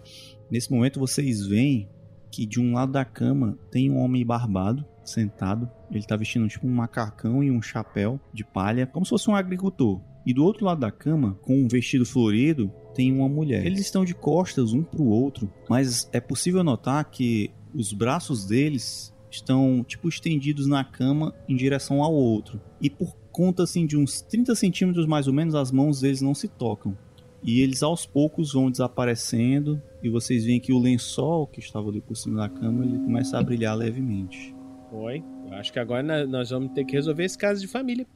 [SPEAKER 1] Nesse momento vocês veem que de um lado da cama tem um homem barbado sentado. Ele tá vestindo tipo um macacão e um chapéu de palha, como se fosse um agricultor. E do outro lado da cama, com um vestido florido, tem uma mulher. Eles estão de costas um pro outro, mas é possível notar que os braços deles estão tipo estendidos na cama em direção ao outro. E por conta assim de uns 30 centímetros mais ou menos, as mãos deles não se tocam. E eles aos poucos vão desaparecendo e vocês veem que o lençol que estava ali por cima da cama, ele começa a brilhar levemente.
[SPEAKER 3] Eu acho que agora nós vamos ter que resolver esse caso de família.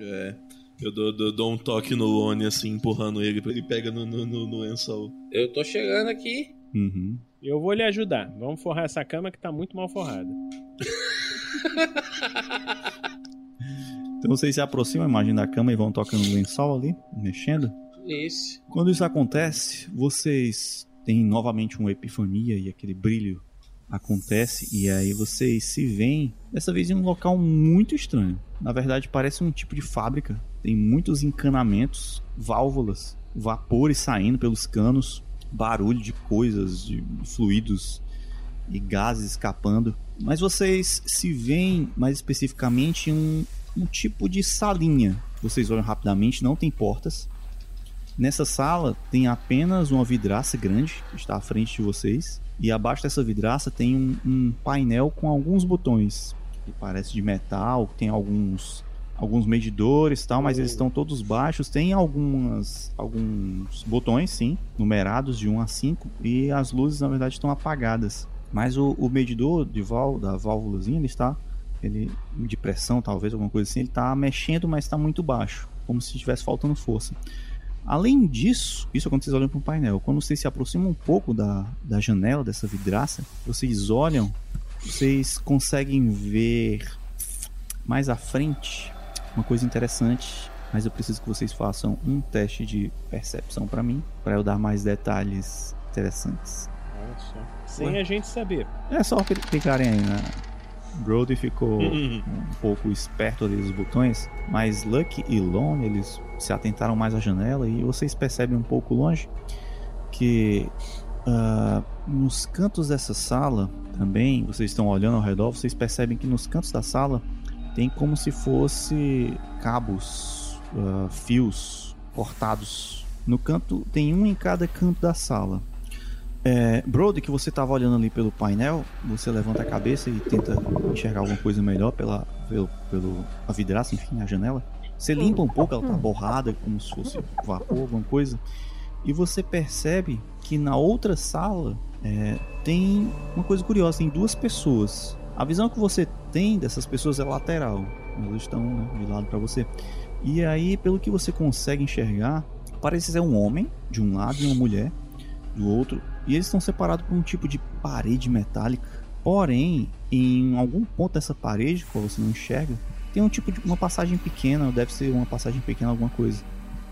[SPEAKER 4] É. Eu dou, dou, dou um toque no Lone, assim, empurrando ele, pra ele pega no, no, no, no lençol.
[SPEAKER 2] Eu tô chegando aqui.
[SPEAKER 1] Uhum.
[SPEAKER 3] Eu vou lhe ajudar. Vamos forrar essa cama que tá muito mal forrada. *laughs*
[SPEAKER 1] Então vocês se aproximam a imagem da cama e vão tocando o lençol ali, mexendo.
[SPEAKER 2] Isso.
[SPEAKER 1] Quando isso acontece, vocês têm novamente uma epifania e aquele brilho acontece e aí vocês se veem dessa vez em um local muito estranho. Na verdade, parece um tipo de fábrica. Tem muitos encanamentos, válvulas, vapores saindo pelos canos, barulho de coisas, de fluidos e gases escapando. Mas vocês se veem mais especificamente em um, um tipo de salinha. Vocês olham rapidamente, não tem portas. Nessa sala tem apenas uma vidraça grande que está à frente de vocês. E abaixo dessa vidraça tem um, um painel com alguns botões. Que parece de metal, tem alguns alguns medidores tal, mas eles estão todos baixos. Tem algumas alguns botões, sim, numerados de 1 a 5 e as luzes na verdade estão apagadas. Mas o, o medidor de vál, da válvulazinha ele está ele de pressão, talvez alguma coisa assim, ele está mexendo, mas está muito baixo, como se estivesse faltando força. Além disso, isso é quando vocês olham para o painel. Quando vocês se aproximam um pouco da, da janela, dessa vidraça, vocês olham, vocês conseguem ver mais à frente uma coisa interessante. Mas eu preciso que vocês façam um teste de percepção para mim, para eu dar mais detalhes interessantes.
[SPEAKER 3] Só. Sem a gente saber.
[SPEAKER 1] É só cli- clicarem aí, né? Brody ficou
[SPEAKER 4] Uhum.
[SPEAKER 1] um pouco esperto ali dos botões, mas Lucky e Lone, eles se atentaram mais à janela e vocês percebem um pouco longe que ah, nos cantos dessa sala também, vocês estão olhando ao redor, vocês percebem que nos cantos da sala tem como se fosse cabos, ah, fios cortados. No canto, tem um em cada canto da sala. É, Brody, que você estava olhando ali pelo painel, você levanta a cabeça e tenta enxergar alguma coisa melhor pela, pelo, pelo a vidraça, enfim, a janela. Você limpa um pouco, ela tá borrada, como se fosse vapor, alguma coisa. E você percebe que na outra sala é, tem uma coisa curiosa, tem duas pessoas. A visão que você tem dessas pessoas é lateral. Elas estão né, de lado para você. E aí, pelo que você consegue enxergar, parece ser um homem de um lado e uma mulher do outro. E eles estão separados por um tipo de parede metálica. Porém, em algum ponto dessa parede, qual você não enxerga, tem um tipo de uma passagem pequena, deve ser uma passagem pequena, alguma coisa.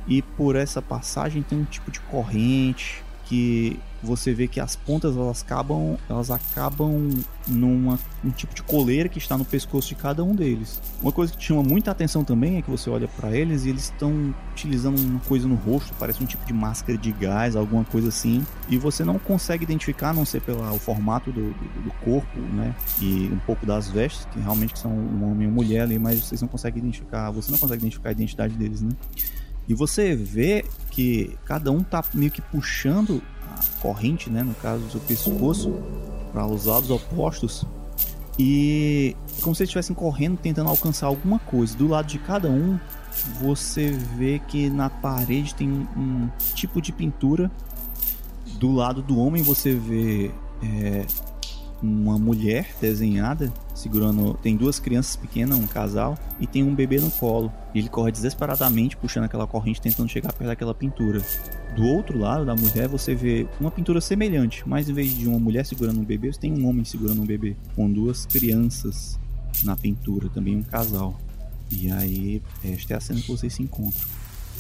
[SPEAKER 1] E por essa passagem tem um tipo de corrente que você vê que as pontas elas acabam, elas acabam numa um tipo de coleira que está no pescoço de cada um deles. Uma coisa que chama muita atenção também é que você olha para eles e eles estão utilizando uma coisa no rosto, parece um tipo de máscara de gás, alguma coisa assim, e você não consegue identificar, a não ser pelo formato do, do, do, corpo, né, e um pouco das vestes, que realmente são um homem e uma mulher ali, mas vocês não conseguem identificar, você não consegue identificar a identidade deles, né? E você vê que cada um tá meio que puxando corrente, né, no caso do seu pescoço, para os lados opostos. E como se eles estivessem correndo, tentando alcançar alguma coisa. Do lado de cada um, você vê que na parede tem um tipo de pintura. Do lado do homem, você vê é, uma mulher desenhada segurando. Tem duas crianças pequenas, um casal, e tem um bebê no colo. E ele corre desesperadamente puxando aquela corrente, tentando chegar perto daquela pintura. Do outro lado da mulher, você vê uma pintura semelhante, mas em vez de uma mulher segurando um bebê, você tem um homem segurando um bebê, com duas crianças na pintura, também um casal. E aí, esta é a cena que vocês se encontram.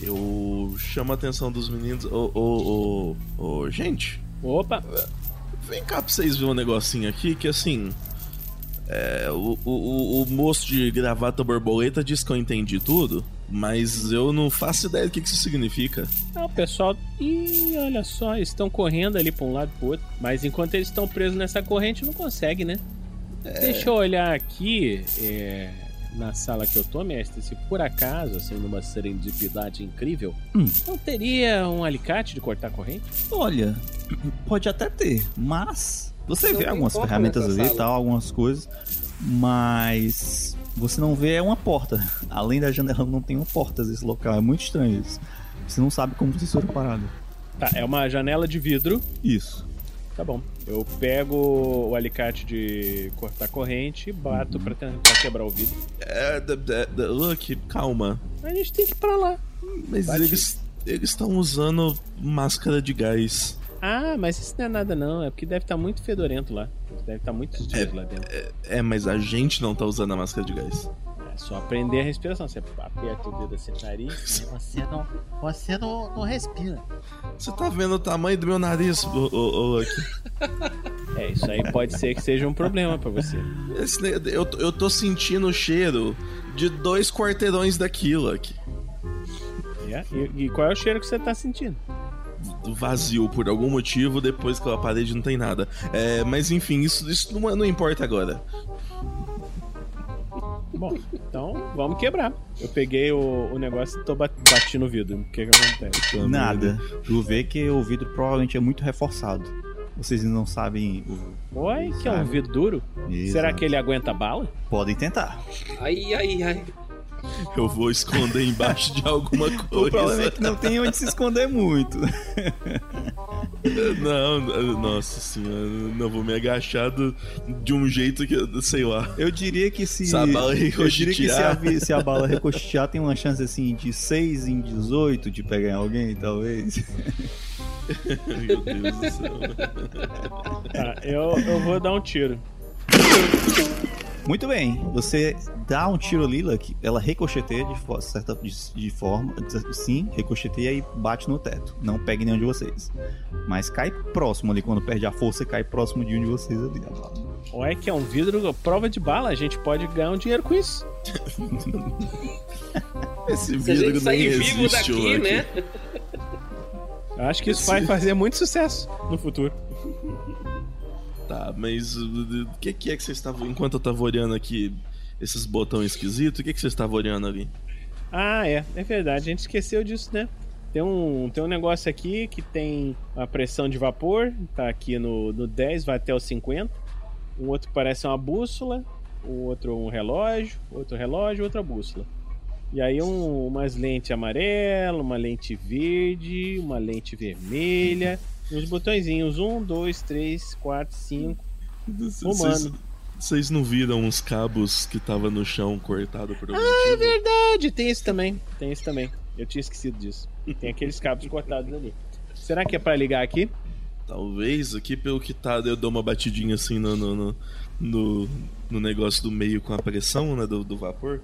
[SPEAKER 4] Eu chamo a atenção dos meninos. Ô, ô, ô, ô, gente.
[SPEAKER 3] Opa!
[SPEAKER 4] Vem cá pra vocês verem um negocinho aqui que assim. É, o, o, o, moço de gravata borboleta disse que eu entendi tudo, mas eu não faço ideia do que, que isso significa.
[SPEAKER 3] Ah, o pessoal. Ih, olha só, eles estão correndo ali pra um lado e pro outro. Mas enquanto eles estão presos nessa corrente, não consegue, né? É... Deixa eu olhar aqui. É na sala que eu tô, mestre, se por acaso, assim, numa serendipidade incrível, hum. não teria um alicate de cortar corrente?
[SPEAKER 1] Olha, pode até ter, mas você vê algumas ferramentas ali e tal, algumas coisas, mas você não vê é uma porta. Além da janela não tem uma porta nesse local, é muito estranho isso. Você não sabe como vocês foram parados.
[SPEAKER 3] Tá, é uma janela de vidro.
[SPEAKER 1] Isso.
[SPEAKER 3] Tá bom. Eu pego o alicate de cortar corrente e bato pra tentar quebrar o vidro.
[SPEAKER 4] É, Luke, calma.
[SPEAKER 3] A gente tem que ir pra lá.
[SPEAKER 4] Mas Bate. eles eles estão usando máscara de gás.
[SPEAKER 3] Ah, mas isso não é nada não, é porque deve estar tá muito fedorento lá. Deve estar tá muito
[SPEAKER 4] é, lá dentro. É, é, mas a gente não tá usando a máscara de gás.
[SPEAKER 3] É só aprender a respiração. Você aperta o dedo assim no nariz.
[SPEAKER 6] Você não, você não, não respira.
[SPEAKER 4] Você tá vendo o tamanho do meu nariz, ô, ô, Lucky?
[SPEAKER 3] É, isso aí pode ser que seja um problema para você.
[SPEAKER 4] Esse, eu, eu tô sentindo o cheiro de dois quarteirões daquilo aqui.
[SPEAKER 3] É? E, e qual é o cheiro que você tá sentindo?
[SPEAKER 4] vazio por algum motivo, depois que a parede não tem nada. É, mas enfim, isso, isso não, não importa agora.
[SPEAKER 3] Bom, então vamos quebrar. Eu peguei o, o negócio e tô bati no vidro. O que que acontece?
[SPEAKER 1] Nada. Tu vê que o vidro provavelmente é muito reforçado. Vocês não sabem
[SPEAKER 3] o. Oi, que é um vidro duro? Exato. Será que ele aguenta bala?
[SPEAKER 1] Podem tentar.
[SPEAKER 2] Ai, ai, ai.
[SPEAKER 4] Eu vou esconder embaixo de alguma coisa. *laughs*
[SPEAKER 1] O problema é que não tem onde se esconder muito.
[SPEAKER 4] Não, nossa senhora, não vou me agachar do, de um jeito que, sei lá.
[SPEAKER 1] Eu diria que se. se a bala eu diria que se a, se a bala recostear, tem uma chance assim de 6 em 18 de pegar em alguém, talvez.
[SPEAKER 4] Meu Deus do céu.
[SPEAKER 3] Tá, eu, eu vou dar um tiro. *laughs*
[SPEAKER 1] Muito bem, você dá um tiro ali, Luck, ela ricocheteia de, certa, de, de forma, sim, ricocheteia e bate no teto. Não pegue nenhum de vocês. Mas cai próximo ali, quando perde a força, cai próximo de um de vocês ali.
[SPEAKER 3] Olha que é um vidro prova de bala, a gente pode ganhar um dinheiro com isso. *laughs*
[SPEAKER 4] Esse vidro nem existe daqui, né?
[SPEAKER 3] Acho que isso Esse... vai fazer muito sucesso no futuro.
[SPEAKER 4] Tá, mas o que, que é que você estava. Enquanto eu estava olhando aqui esses botões esquisitos, o que, que você estava olhando ali?
[SPEAKER 3] Ah, é, é verdade, a gente esqueceu disso, né? Tem um, tem um negócio aqui que tem a pressão de vapor, tá aqui no, no 10, vai até o 50. Um outro parece uma bússola, o outro um relógio, outro relógio, outra bússola. E aí um, umas lentes amarela, uma lente verde, uma lente vermelha uns botõezinhos. Um, dois, três, quatro, cinco. Humano.
[SPEAKER 4] Vocês não viram os cabos que tava no chão cortado por
[SPEAKER 3] algum Ah, é verdade! Tem esse também. Tem esse também. Eu tinha esquecido disso. Tem aqueles cabos cortados ali. Será que é para ligar aqui?
[SPEAKER 4] Talvez aqui, pelo que tá, eu dou uma batidinha assim no, no, no, no, no negócio do meio com a pressão, né, do, do vapor.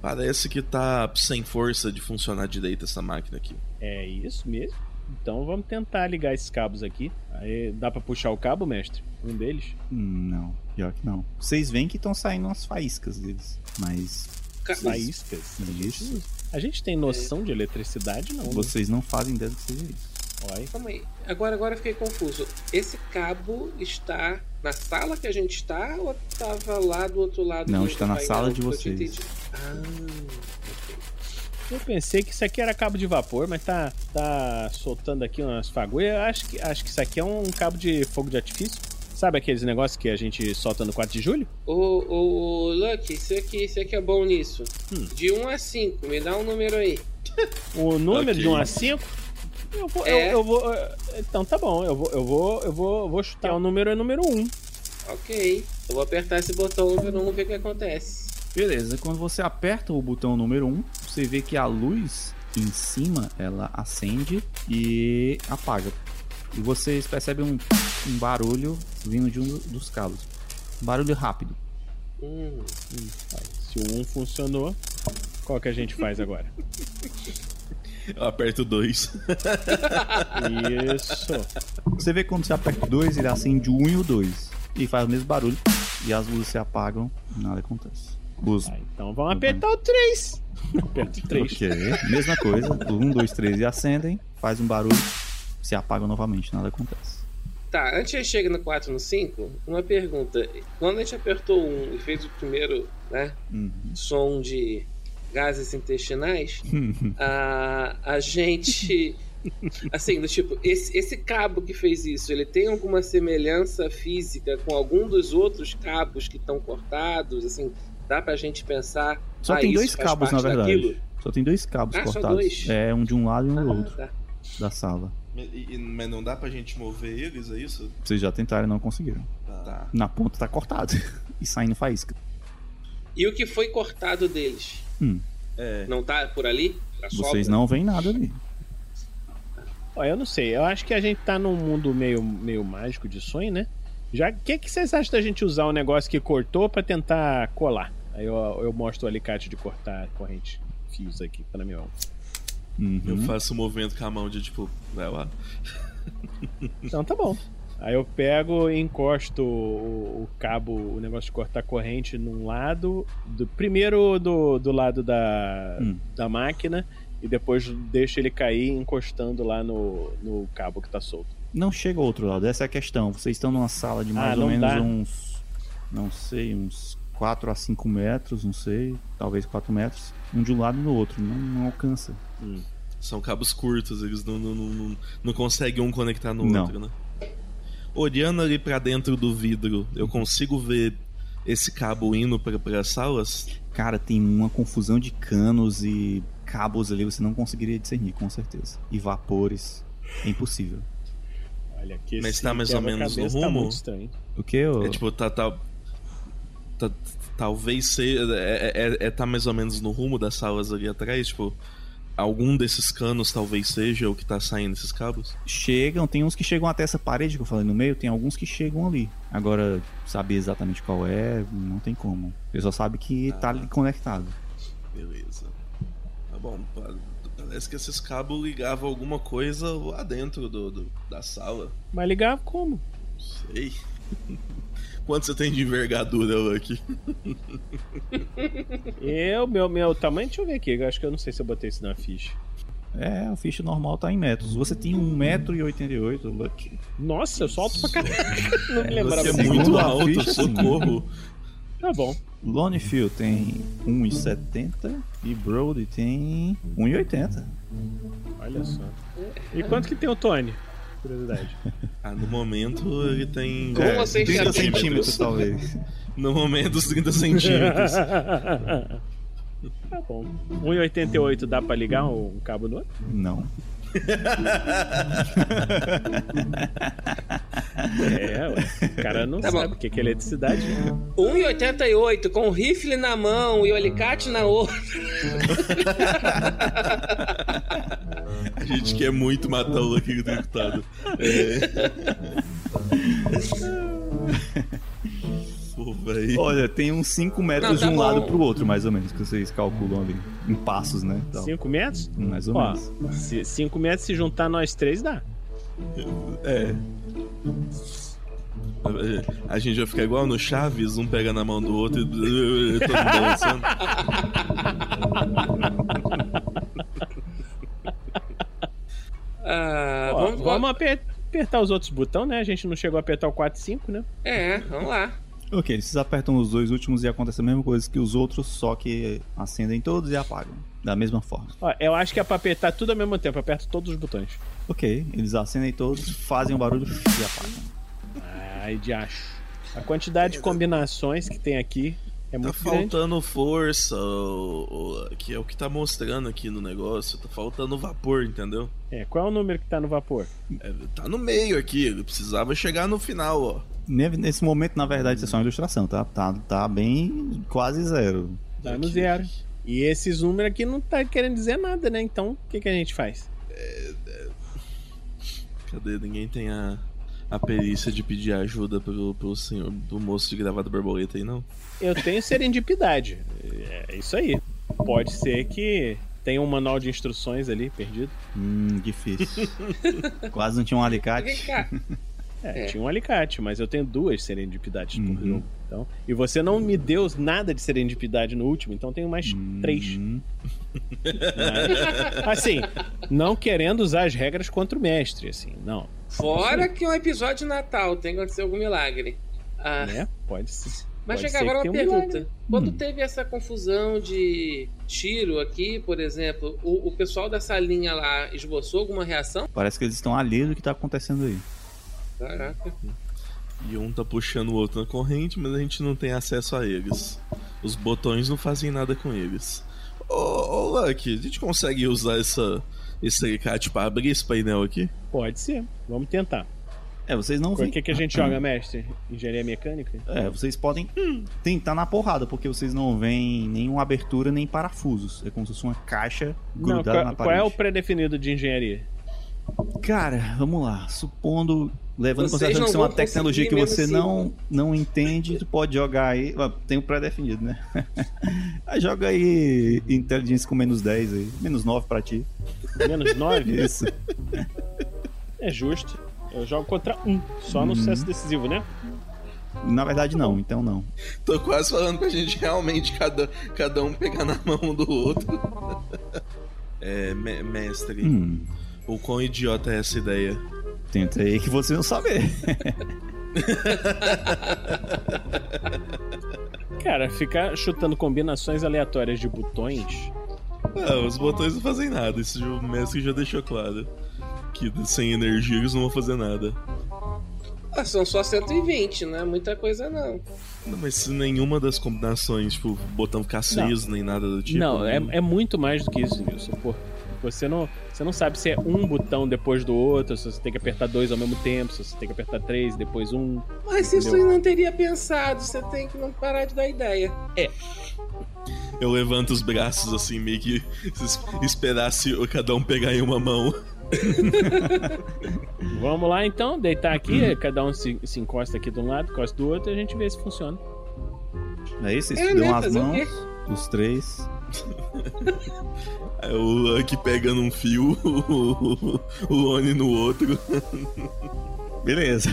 [SPEAKER 4] Parece que tá sem força de funcionar direito essa máquina aqui.
[SPEAKER 3] É isso mesmo? Então vamos tentar ligar esses cabos aqui. Aí dá pra puxar o cabo, mestre? Um deles?
[SPEAKER 1] Não, pior que não. Vocês veem que estão saindo umas faíscas deles, mas
[SPEAKER 2] Ca-
[SPEAKER 3] Faíscas.
[SPEAKER 1] isso,
[SPEAKER 3] A gente tem noção de eletricidade, não. né?
[SPEAKER 1] vocês não fazem ideia do que seja isso.
[SPEAKER 3] Olha.
[SPEAKER 2] Calma aí. Agora, agora eu fiquei confuso. Esse cabo está na sala que a gente está ou estava lá do outro lado?
[SPEAKER 1] Não, está na sala de vocês.
[SPEAKER 2] Ah.
[SPEAKER 3] Eu pensei que isso aqui era cabo de vapor, mas tá, tá soltando aqui umas fagulhas. Acho que, acho que isso aqui é um cabo de fogo de artifício. Sabe aqueles negócios que a gente solta no 4 de julho?
[SPEAKER 2] Ô, ô, ô, Lucky, isso aqui, isso aqui é bom nisso.
[SPEAKER 3] Hum.
[SPEAKER 2] De 1 a 5, me dá um número aí. *laughs*
[SPEAKER 3] O número
[SPEAKER 4] Ok.
[SPEAKER 3] de 1 a 5? Eu vou,
[SPEAKER 2] É.
[SPEAKER 3] eu, eu vou. Então tá bom, eu vou, eu vou, eu vou, eu vou chutar. O número é número 1.
[SPEAKER 2] Ok. Eu vou apertar esse botão número 1 e ver o que acontece.
[SPEAKER 1] Beleza, quando você aperta o botão número 1, você vê que a luz em cima ela acende e apaga. E vocês percebem um, um barulho vindo de um dos cabos. Barulho rápido.
[SPEAKER 2] Hum.
[SPEAKER 3] Se o 1 funcionou, qual que a gente faz agora? *laughs*
[SPEAKER 4] Eu aperto dois.
[SPEAKER 3] Isso.
[SPEAKER 1] Você vê quando você aperta o 2, ele acende o 1 e o 2. E faz o mesmo barulho. E as luzes se apagam e nada acontece. Os...
[SPEAKER 3] Tá, então vamos apertar o 3. *laughs* Aperta o 3.
[SPEAKER 1] Ok, mesma coisa. O 1, 2, 3 e acendem, faz um barulho, se apagam novamente, nada acontece.
[SPEAKER 2] Tá, antes de chegar no 4 e no 5, uma pergunta. Quando a gente apertou o 1 e fez o primeiro né,
[SPEAKER 1] Uhum.
[SPEAKER 2] som de gases intestinais, a, a gente. *laughs* Assim, do tipo, esse, esse cabo que fez isso, ele tem alguma semelhança física com algum dos outros cabos que estão cortados? Assim, dá pra gente pensar.
[SPEAKER 1] Só
[SPEAKER 2] ah,
[SPEAKER 1] tem dois cabos, na verdade.
[SPEAKER 2] daquilo?
[SPEAKER 1] Só tem dois cabos
[SPEAKER 2] Ah,
[SPEAKER 1] cortados.
[SPEAKER 2] dois?
[SPEAKER 1] É, um de um lado e um do
[SPEAKER 2] Ah,
[SPEAKER 1] outro
[SPEAKER 2] tá.
[SPEAKER 1] da sala.
[SPEAKER 4] E- mas não dá pra gente mover eles, é isso?
[SPEAKER 1] Vocês já tentaram e não conseguiram.
[SPEAKER 4] Tá.
[SPEAKER 1] Na ponta tá cortado. *laughs* e saindo faísca.
[SPEAKER 2] E o que foi cortado deles?
[SPEAKER 1] Hum.
[SPEAKER 4] É.
[SPEAKER 2] Não tá por ali? Tá
[SPEAKER 1] Vocês
[SPEAKER 2] sobra?
[SPEAKER 1] não veem nada ali.
[SPEAKER 3] Ó, eu não sei, eu acho que a gente tá num mundo meio, meio mágico de sonho, né? Já, o que, que vocês acham da gente usar um negócio que cortou pra tentar colar? Aí eu, eu mostro o alicate de cortar corrente, fios aqui pra minha mão.
[SPEAKER 1] Uhum.
[SPEAKER 4] Eu faço um movimento com a mão de tipo, vai lá. *laughs*
[SPEAKER 3] Então tá bom. Aí eu pego e encosto o, o cabo, o negócio de cortar corrente num lado, do, primeiro do, do lado da,
[SPEAKER 1] Hum.
[SPEAKER 3] da máquina, e depois deixo ele cair encostando lá no, no cabo que tá solto.
[SPEAKER 1] Não chega ao outro lado, essa é a questão. Vocês estão numa sala de mais
[SPEAKER 3] Ah,
[SPEAKER 1] ou menos
[SPEAKER 3] dá.
[SPEAKER 1] uns. Não sei, uns 4 a 5 metros, não sei. Talvez 4 metros. Um de um lado e do outro. Não, não alcança.
[SPEAKER 4] São cabos curtos, eles não, não, não, não, conseguem um conectar no
[SPEAKER 1] Não.
[SPEAKER 4] outro, né? Olhando ali pra dentro do vidro, eu consigo ver esse cabo indo pra, pra salas?
[SPEAKER 1] Cara, tem uma confusão de canos e cabos ali, você não conseguiria discernir, com certeza. E vapores. É impossível.
[SPEAKER 3] Olha aqui.
[SPEAKER 4] Mas tá mais ou menos no
[SPEAKER 3] Tá
[SPEAKER 4] rumo?
[SPEAKER 3] estranho.
[SPEAKER 1] O que? ô?
[SPEAKER 4] É tipo, tá. tá, tá- talvez seja. É, é, é tá mais ou menos no rumo das salas ali atrás, tipo. Algum desses canos talvez seja o que tá saindo esses cabos?
[SPEAKER 1] Chegam, tem uns que chegam até essa parede que eu falei no meio, tem alguns que chegam ali. Agora, saber exatamente qual é, não tem como. Você só sabe que tá ali conectado.
[SPEAKER 4] Beleza. Tá bom. pa- Parece que esses cabos ligavam alguma coisa lá dentro do, do- da sala.
[SPEAKER 3] Vai ligar como?
[SPEAKER 4] Sei. *laughs* Quanto você tem de envergadura, Lucky?
[SPEAKER 3] Eu, meu, meu tamanho, deixa eu ver aqui. Eu acho que eu não sei se eu botei isso na ficha.
[SPEAKER 1] É, o ficha normal tá em metros. Você tem 1,88m, Lucky.
[SPEAKER 3] Nossa, eu solto pra caraca. *laughs* Não me lembrava
[SPEAKER 4] Você é muito
[SPEAKER 1] a
[SPEAKER 4] alto, socorro.
[SPEAKER 3] Tá bom.
[SPEAKER 1] Lonefield tem 1,70 e Brody tem 1,80.
[SPEAKER 3] Olha só. E quanto que tem o Tony? Curiosidade. *laughs*
[SPEAKER 4] Ah, no momento ele tem.
[SPEAKER 2] Como você
[SPEAKER 1] 30
[SPEAKER 2] enxerga?
[SPEAKER 1] centímetros, talvez. *laughs*
[SPEAKER 4] No momento, os 30 centímetros. *laughs*
[SPEAKER 3] tá bom. 1,88 dá pra ligar um cabo no outro?
[SPEAKER 1] Não.
[SPEAKER 3] É, ué. O cara não
[SPEAKER 2] Tá bom.
[SPEAKER 3] sabe o que é eletricidade.
[SPEAKER 2] 1,88 com o rifle na mão e o alicate na outra.
[SPEAKER 4] A gente quer muito matar o Lucky Deputado. É.
[SPEAKER 1] Olha, tem uns 5 metros
[SPEAKER 2] Não, tá
[SPEAKER 1] de um
[SPEAKER 2] bom.
[SPEAKER 1] lado pro outro, mais ou menos, que vocês calculam ali. Em passos, né? Então,
[SPEAKER 3] 5 metros?
[SPEAKER 1] mais ou
[SPEAKER 3] Ó,
[SPEAKER 1] menos.
[SPEAKER 3] 5 metros se juntar nós três dá.
[SPEAKER 4] É. A gente vai ficar igual no Chaves, um pega na mão do outro e todo mundo balançando. *laughs*
[SPEAKER 2] Ah,
[SPEAKER 3] Ó,
[SPEAKER 2] vamos,
[SPEAKER 3] vamos aper- apertar os outros botões, né? A gente não chegou a apertar o 4 e 5, né?
[SPEAKER 2] É, vamos lá.
[SPEAKER 1] Ok, vocês apertam os dois últimos e acontece a mesma coisa que os outros, só que acendem todos e apagam. Da mesma forma.
[SPEAKER 3] Ó, eu acho que é pra apertar tudo ao mesmo tempo. Aperto todos os botões.
[SPEAKER 1] Ok, eles acendem todos, fazem um barulho e apagam.
[SPEAKER 3] Ai, de acho. A quantidade de combinações que tem aqui é
[SPEAKER 4] Tá
[SPEAKER 3] muito grande.
[SPEAKER 4] faltando força, o- o- que é o que tá mostrando aqui no negócio. Tá faltando vapor, entendeu?
[SPEAKER 3] É, qual é o número que tá no vapor?
[SPEAKER 4] É, tá no meio aqui, ele precisava chegar no final, ó.
[SPEAKER 1] Ne- Nesse momento, na verdade, isso é só uma ilustração, tá? Tá, tá bem quase zero.
[SPEAKER 3] Tá no zero. E esses números aqui não tá querendo dizer nada, né? Então, o que, que a gente faz?
[SPEAKER 4] Cadê? Ninguém tem a, a perícia de pedir ajuda pro, pro senhor, do moço de gravata borboleta aí, não?
[SPEAKER 3] Eu tenho serendipidade. É isso aí. Pode ser que tenha um manual de instruções ali perdido.
[SPEAKER 1] Hum, difícil. *laughs* quase não tinha um
[SPEAKER 2] Vem
[SPEAKER 1] alicate.
[SPEAKER 3] É,
[SPEAKER 2] É.
[SPEAKER 3] tinha um alicate, mas eu tenho duas serendipidades por
[SPEAKER 1] Uhum.
[SPEAKER 3] jogo. Então, e você não me deu nada de serendipidade no último, então tenho mais três.
[SPEAKER 1] Hum,
[SPEAKER 3] né? Assim, não querendo usar as regras contra o mestre, assim, não.
[SPEAKER 2] Fora que é um episódio de Natal, tem que acontecer algum milagre. Ah,
[SPEAKER 3] Né? Pode ser.
[SPEAKER 2] Mas
[SPEAKER 3] Pode
[SPEAKER 2] chega agora uma
[SPEAKER 3] um
[SPEAKER 2] pergunta.
[SPEAKER 3] milagre.
[SPEAKER 2] Quando
[SPEAKER 1] Hum.
[SPEAKER 2] teve essa confusão de tiro aqui, por exemplo, o, o pessoal dessa linha lá esboçou alguma reação?
[SPEAKER 1] Parece que eles estão alheios do que tá acontecendo aí.
[SPEAKER 2] Caraca.
[SPEAKER 4] E um tá puxando o outro na corrente, mas a gente não tem acesso a eles. Os botões não fazem nada com eles. Ô, ô Lucky, a gente consegue usar essa, esse alicate pra abrir esse painel aqui?
[SPEAKER 3] Pode ser. Vamos tentar.
[SPEAKER 1] É, vocês não
[SPEAKER 3] Por
[SPEAKER 1] veem.
[SPEAKER 3] que, que a gente joga, mestre? Engenharia mecânica?
[SPEAKER 1] É, vocês podem tentar na porrada, porque vocês não veem nenhuma abertura nem parafusos. É como se fosse uma caixa
[SPEAKER 3] Não,
[SPEAKER 1] grudada na
[SPEAKER 3] qual,
[SPEAKER 1] parede.
[SPEAKER 3] qual é o pré-definido de engenharia?
[SPEAKER 1] Cara, vamos lá. Supondo, levando em consideração que isso é uma tecnologia que você
[SPEAKER 2] mesmo
[SPEAKER 1] não, não entende, tu pode jogar aí. Tem o pré-definido, né? Aí *laughs* joga aí inteligência com menos 10 aí. Menos 9 pra ti.
[SPEAKER 3] Menos 9? *laughs*
[SPEAKER 1] Isso.
[SPEAKER 3] é justo. Eu jogo contra um, só no
[SPEAKER 1] Uhum.
[SPEAKER 3] sucesso decisivo, né?
[SPEAKER 1] Na verdade, não, então não.
[SPEAKER 4] Tô quase falando pra gente realmente cada, cada um pegar na mão do outro. *laughs* É, me- mestre,
[SPEAKER 1] Hum,
[SPEAKER 4] o quão idiota é essa ideia?
[SPEAKER 1] Tenta aí que você não saber.
[SPEAKER 3] Cara, ficar chutando combinações aleatórias de botões.
[SPEAKER 4] Ah, os botões não fazem nada, isso o mestre já deixou claro. Que sem energia eles não vão fazer nada.
[SPEAKER 2] Ah, são só 120, não é muita coisa não.
[SPEAKER 4] Não, mas se nenhuma das combinações, tipo, botão ficar aceso nem nada do tipo.
[SPEAKER 3] não, é, é muito mais do que isso, Nilson. Pô, você não, você não sabe se é um botão depois do outro, se você tem que apertar dois ao mesmo tempo, se você tem que apertar três, depois um.
[SPEAKER 2] Mas isso
[SPEAKER 3] Entendeu?
[SPEAKER 2] eu não teria pensado, você tem que não parar de dar ideia.
[SPEAKER 4] Eu levanto os braços assim, meio que es- esperasse cada um pegar em uma mão. *laughs*
[SPEAKER 3] Vamos lá então, deitar aqui,
[SPEAKER 1] Uhum.
[SPEAKER 3] cada um se, se encosta aqui de um lado, encosta do outro e a gente vê se funciona.
[SPEAKER 1] Aí vocês
[SPEAKER 2] É,
[SPEAKER 1] dão
[SPEAKER 2] né?
[SPEAKER 1] as
[SPEAKER 2] Fazer
[SPEAKER 1] mãos, os três.
[SPEAKER 4] Aí o Lucky pega num fio, o, Lone no outro.
[SPEAKER 1] Beleza.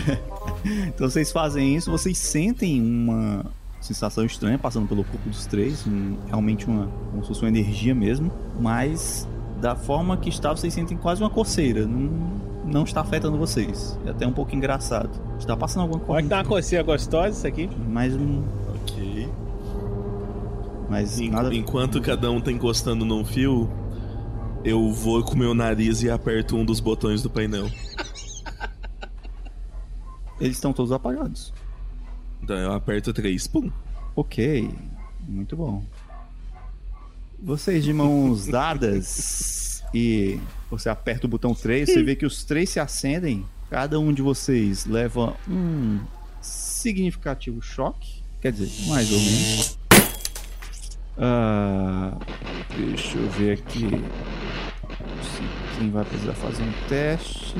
[SPEAKER 1] Então vocês fazem isso, vocês sentem uma sensação estranha passando pelo corpo dos três, um- realmente uma, como se fosse uma energia mesmo, mas da forma que está, vocês sentem quase uma coceira. Não, não está afetando vocês. É até um pouco engraçado. Está passando alguma
[SPEAKER 3] Olha que dá uma
[SPEAKER 1] coisa.
[SPEAKER 3] coceira gostosa isso aqui.
[SPEAKER 1] Mais um.
[SPEAKER 4] Ok.
[SPEAKER 1] Mas
[SPEAKER 4] En-
[SPEAKER 1] nada.
[SPEAKER 4] Enquanto cada um tá encostando num fio, eu vou com meu nariz e aperto um dos botões do painel.
[SPEAKER 1] Eles estão todos apagados.
[SPEAKER 4] Então eu aperto três. Pum.
[SPEAKER 1] Ok, muito bom. Vocês de mãos *laughs* dadas e você aperta o botão 3, você vê que os três se acendem. Cada um de vocês leva um significativo choque. Quer dizer, mais ou menos. Ah, deixa eu ver aqui. quem vai precisar fazer um teste.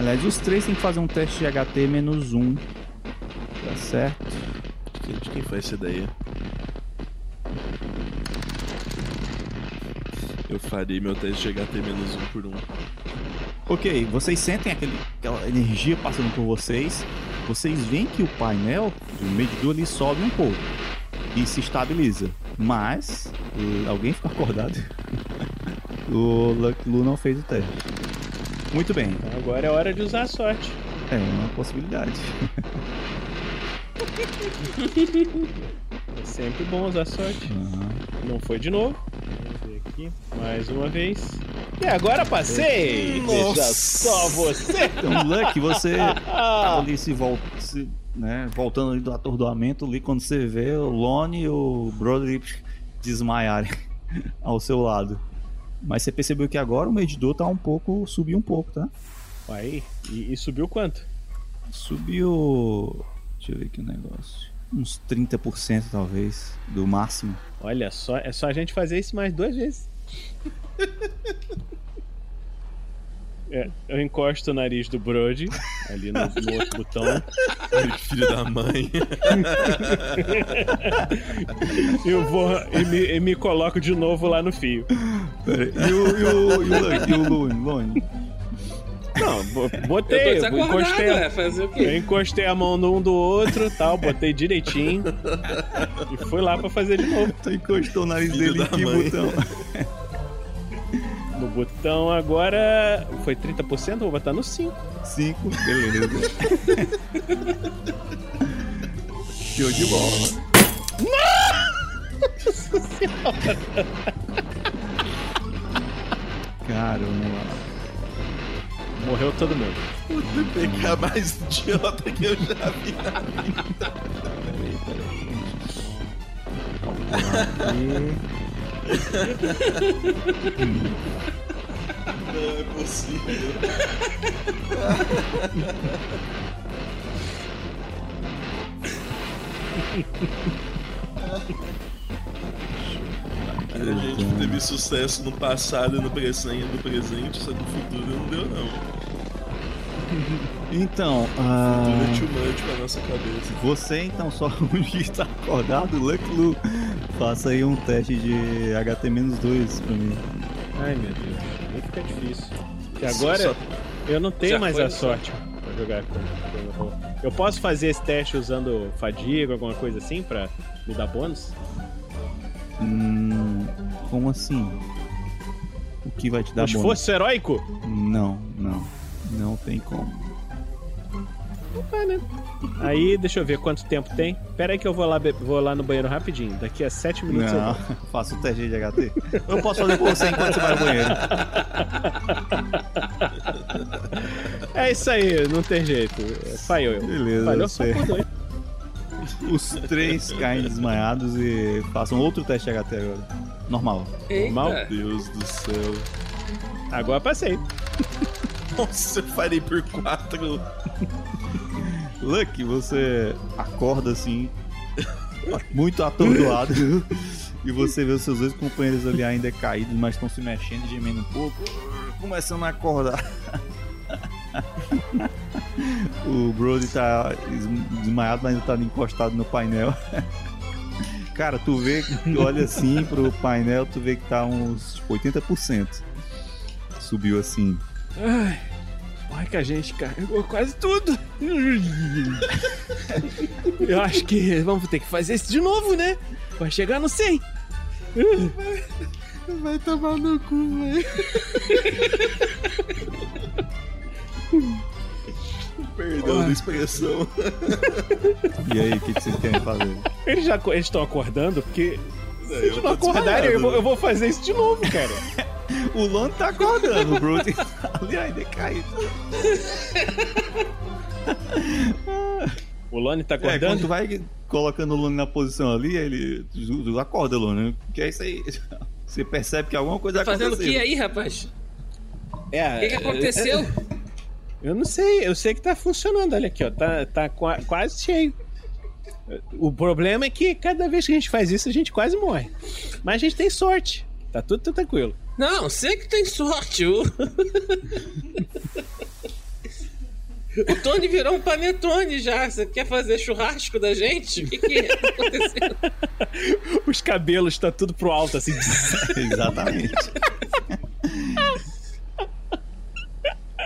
[SPEAKER 1] Aliás, os três têm que fazer um teste de HT menos um. Tá certo?
[SPEAKER 4] Gente, quem foi essa ideia? Eu farei meu teste de HT menos um por um.
[SPEAKER 1] Ok, vocês sentem aquele, aquela energia passando por vocês. Vocês veem que o painel do medidor ali sobe um pouco e se estabiliza. Mas, o- alguém ficou acordado? *laughs* o Lucky Lu não fez o teste. Muito bem,
[SPEAKER 3] Então agora é hora de usar a sorte.
[SPEAKER 1] é uma possibilidade.
[SPEAKER 3] É sempre bom usar a sorte.
[SPEAKER 1] Aham.
[SPEAKER 3] Não foi de novo. Vamos ver aqui. Mais uma vez. E agora passei! Veja
[SPEAKER 4] Nossa.
[SPEAKER 3] só você!
[SPEAKER 1] Então, Lucky, você *laughs* tava ali se, vol se, né, voltando ali do atordoamento ali quando você vê o Lone e o Broderick desmaiarem *laughs* ao seu lado. Mas você percebeu que agora o medidor tá um pouco. subiu um pouco, tá?
[SPEAKER 3] Aí, e, e subiu quanto?
[SPEAKER 1] Subiu. Deixa eu ver aqui o negócio. Uns 30% talvez, do máximo.
[SPEAKER 3] Olha só, é só a gente fazer isso mais duas vezes. *laughs* É, eu encosto o nariz do Brody ali no, no outro botão
[SPEAKER 4] filho da mãe. *laughs*
[SPEAKER 3] eu vou e me, e me coloco de novo lá no fio.
[SPEAKER 1] Pera, e o, e o, e o, e Lone? Lone?
[SPEAKER 3] Não,
[SPEAKER 2] Eu
[SPEAKER 3] botei, eu encostei,
[SPEAKER 2] é, fazer o
[SPEAKER 3] eu
[SPEAKER 2] quê?
[SPEAKER 3] encostei a mão no um do outro, tal, botei direitinho e fui lá pra fazer de novo.
[SPEAKER 1] Tu encostou o nariz
[SPEAKER 4] Filho
[SPEAKER 1] dele em que
[SPEAKER 4] mãe.
[SPEAKER 1] botão? *laughs*
[SPEAKER 3] No botão agora foi 30%, vou botar no 5.
[SPEAKER 1] 5, beleza. *laughs* Show de bola. Caramba.
[SPEAKER 3] Morreu todo mundo.
[SPEAKER 4] O DPK mais idiota que eu já vi na vida.
[SPEAKER 1] Peraí, peraí. Calcular aqui.
[SPEAKER 4] Não é possível. A gente teve sucesso no passado no presente, no presente, só no futuro não deu não.
[SPEAKER 1] Então, ah,
[SPEAKER 4] é too much pra nossa cabeça.
[SPEAKER 1] você então só único que está acordado, Lucky Lu, faça aí um teste de HT-2 pra mim.
[SPEAKER 3] Ai meu Deus, aí fica difícil. Porque
[SPEAKER 4] Só-
[SPEAKER 3] agora
[SPEAKER 4] só-
[SPEAKER 3] eu não tenho
[SPEAKER 2] Já
[SPEAKER 3] mais a sorte pra jogar com, Eu posso fazer esse teste usando fadiga, alguma coisa assim, pra me dar bônus?
[SPEAKER 1] Hum, como assim? O que vai te dar
[SPEAKER 3] Um
[SPEAKER 1] bônus?
[SPEAKER 3] esforço heróico?
[SPEAKER 1] Não, não. Não tem como.
[SPEAKER 3] Tá, né? Aí, deixa eu ver quanto tempo tem. Pera aí que eu vou lá, vou lá no banheiro rapidinho. Daqui a 7 minutos eu
[SPEAKER 1] Não,
[SPEAKER 3] volto. *laughs*
[SPEAKER 1] faça o teste de HT. Eu posso fazer por você enquanto você vai ao banheiro. *laughs*
[SPEAKER 3] É isso aí, não tem jeito. Falhou eu.
[SPEAKER 1] Beleza,
[SPEAKER 3] Falhou só
[SPEAKER 1] você-
[SPEAKER 3] por dois.
[SPEAKER 1] Os três caem desmaiados e façam outro teste de HT agora. Normal.
[SPEAKER 3] Mal.
[SPEAKER 2] Eita.
[SPEAKER 4] Deus do céu.
[SPEAKER 3] Agora passei. *laughs*
[SPEAKER 4] Nossa, eu farei por quatro.
[SPEAKER 1] Lucky, você acorda assim, muito atordoado, e você vê os seus dois companheiros ali ainda caídos, mas estão se mexendo, gemendo um pouco, começando a acordar. o Brody tá es- desmaiado, mas ainda tá encostado no painel. Cara, tu vê, tu olha assim pro painel, tu vê que tá uns tipo, 80%. Subiu assim.
[SPEAKER 3] Ai, olha que a gente carregou quase tudo. Eu acho que vamos ter que fazer isso de novo, né? Vai chegar no 100.
[SPEAKER 4] Vai tomar no cu, velho. Perdão
[SPEAKER 3] Olha.
[SPEAKER 4] da expressão.
[SPEAKER 1] E aí, o que, que vocês querem fazer?
[SPEAKER 3] Eles já estão acordando porque se
[SPEAKER 4] Eu
[SPEAKER 3] não acordarem, eu eu vou fazer isso de novo, cara. *laughs* *laughs*
[SPEAKER 1] O Lone tá acordando, o Brody tá ali ainda caído.
[SPEAKER 3] O Lone tá
[SPEAKER 1] É, quando tu
[SPEAKER 3] acordando?
[SPEAKER 1] vai colocando o Lone na posição ali, ele tu, tu acorda, Lone. Que é isso aí. Você percebe que alguma coisa
[SPEAKER 2] Tá fazendo o
[SPEAKER 1] aconteceu.
[SPEAKER 2] que aí, rapaz?
[SPEAKER 3] É,
[SPEAKER 2] O que, que aconteceu? *laughs*
[SPEAKER 3] Eu não sei, eu sei que tá funcionando. Olha aqui, ó, tá, tá qua- quase cheio. O problema é que cada vez que a gente faz isso, a gente quase morre. Mas a gente tem sorte. Tá tudo, tudo tranquilo.
[SPEAKER 2] Não, você que tem sorte. O, o Tony virou um panetone já. Você quer fazer churrasco da gente? O que, que é acontecendo?
[SPEAKER 3] Os cabelos tá tudo pro alto, assim. *laughs*
[SPEAKER 1] Exatamente.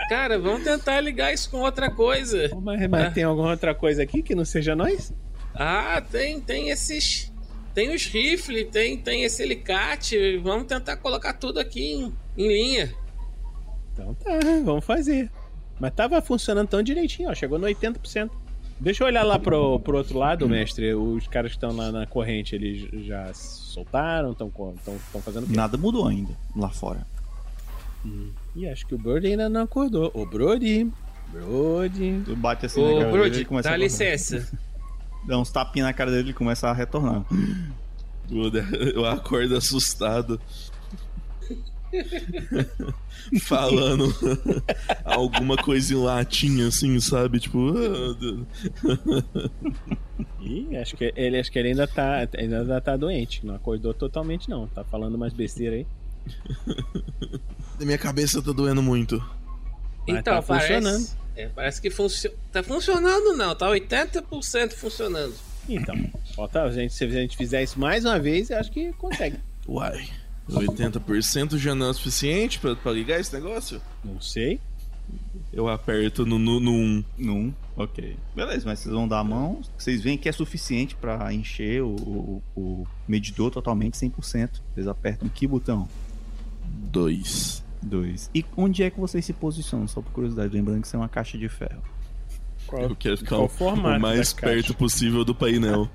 [SPEAKER 2] Cara, vamos tentar ligar isso com outra coisa.
[SPEAKER 3] mas, mas tem alguma outra coisa aqui que não seja nós?
[SPEAKER 2] Ah, tem, tem esses. Tem os rifles, tem, tem esse alicate. Vamos tentar colocar tudo aqui em, em linha.
[SPEAKER 3] Então tá, vamos fazer. Mas tava funcionando tão direitinho, ó. Chegou no 80%. Deixa eu olhar lá pro, pro outro lado, *clears throat* mestre. Os caras que estão lá na corrente, eles já soltaram? Estão fazendo o quê?
[SPEAKER 1] Nada mudou ainda lá fora.
[SPEAKER 3] Ih, acho que o Brody ainda não acordou. Ô, Brody. Brody.
[SPEAKER 1] Tu bate assim
[SPEAKER 2] Ô,
[SPEAKER 1] na e
[SPEAKER 2] Brody, dá licença. *laughs*
[SPEAKER 1] Dá uns tapinhos na cara dele e começa a retornar.
[SPEAKER 4] Eu acordo assustado. Falando alguma coisa em latim, assim, sabe? Tipo. ah,
[SPEAKER 3] Ih, acho que ele, acho que ele ainda tá, ainda tá doente. Não acordou totalmente, não. Tá falando mais besteira aí.
[SPEAKER 4] Minha cabeça tá doendo muito.
[SPEAKER 3] Mas
[SPEAKER 2] Então,
[SPEAKER 3] tá
[SPEAKER 2] parece,
[SPEAKER 3] funcionando.
[SPEAKER 2] É, parece que funcio... tá funcionando não, tá 80% funcionando.
[SPEAKER 3] Então, falta, a gente, se a gente fizer isso mais uma vez, eu acho que consegue.
[SPEAKER 4] Uai, 80% já não é o suficiente pra, pra ligar esse negócio?
[SPEAKER 3] Não sei.
[SPEAKER 4] Eu aperto no, no, no 1.
[SPEAKER 1] Num. Ok. Beleza, mas vocês vão dar a mão. Vocês veem que é suficiente pra encher o, o- o medidor totalmente 100%. Vocês apertam que botão?
[SPEAKER 4] 2.
[SPEAKER 1] Dois. E onde é que vocês se posicionam? Só por curiosidade, lembrando que isso é uma caixa de ferro.
[SPEAKER 3] Qual,
[SPEAKER 4] Eu quero ficar
[SPEAKER 3] qual
[SPEAKER 4] o,
[SPEAKER 3] formato
[SPEAKER 4] o mais perto possível do painel.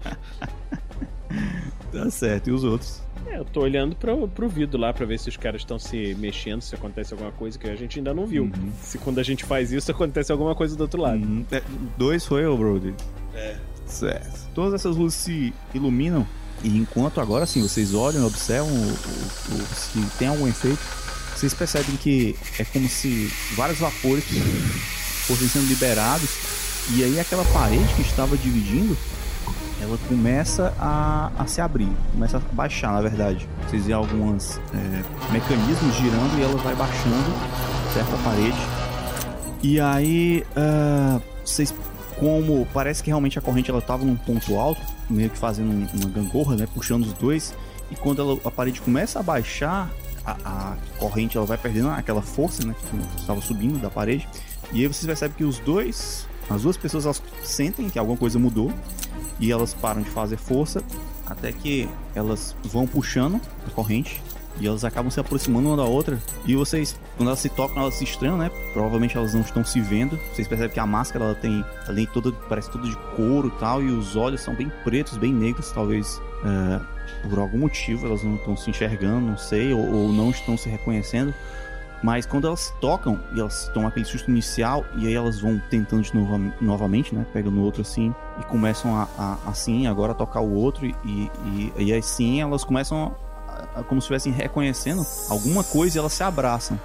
[SPEAKER 1] Tá certo. E os outros?
[SPEAKER 3] É, eu tô olhando pro, pro vidro lá pra ver se os caras estão se mexendo, se acontece alguma coisa que a gente ainda não viu.
[SPEAKER 1] Uhum.
[SPEAKER 3] Se quando a gente faz isso, acontece alguma coisa do outro lado.
[SPEAKER 1] Uhum. É, dois foi eu, Brody. É. Certo. Todas essas luzes se iluminam. E enquanto agora sim vocês olham e observam o- o- o- se tem algum efeito, vocês percebem que é como se vários vapores fossem sendo liberados. E aí aquela parede que estava dividindo, ela começa a, a se abrir, começa a baixar, na verdade. Vocês veem alguns mecanismos girando e ela vai baixando certa parede. E aí, ah, vocês, como parece que realmente a corrente ela tava num ponto alto, meio que fazendo um- uma gangorra, né, puxando os dois. E quando ela- a parede começa a baixar, a, a corrente ela vai perdendo aquela força, né, que estava subindo da parede. E aí vocês percebem que os dois, as duas pessoas, elas sentem que alguma coisa mudou e elas param de fazer força até que elas vão puxando a corrente e elas acabam se aproximando uma da outra. E vocês, quando elas se tocam, elas se estranham, né? Provavelmente elas não estão se vendo. Vocês percebem que a máscara ela tem além toda, parece tudo de couro e tal, e os olhos são bem pretos, bem negros, talvez é, por algum motivo elas não estão se enxergando, não sei, ou, ou não estão se reconhecendo. Mas quando elas tocam e elas tomam aquele susto inicial e aí elas vão tentando de novo, novamente, né? Pegam no outro assim e começam a, a- assim agora a tocar o outro e, e, e assim elas começam a- a- como se estivessem reconhecendo alguma coisa e elas se abraçam.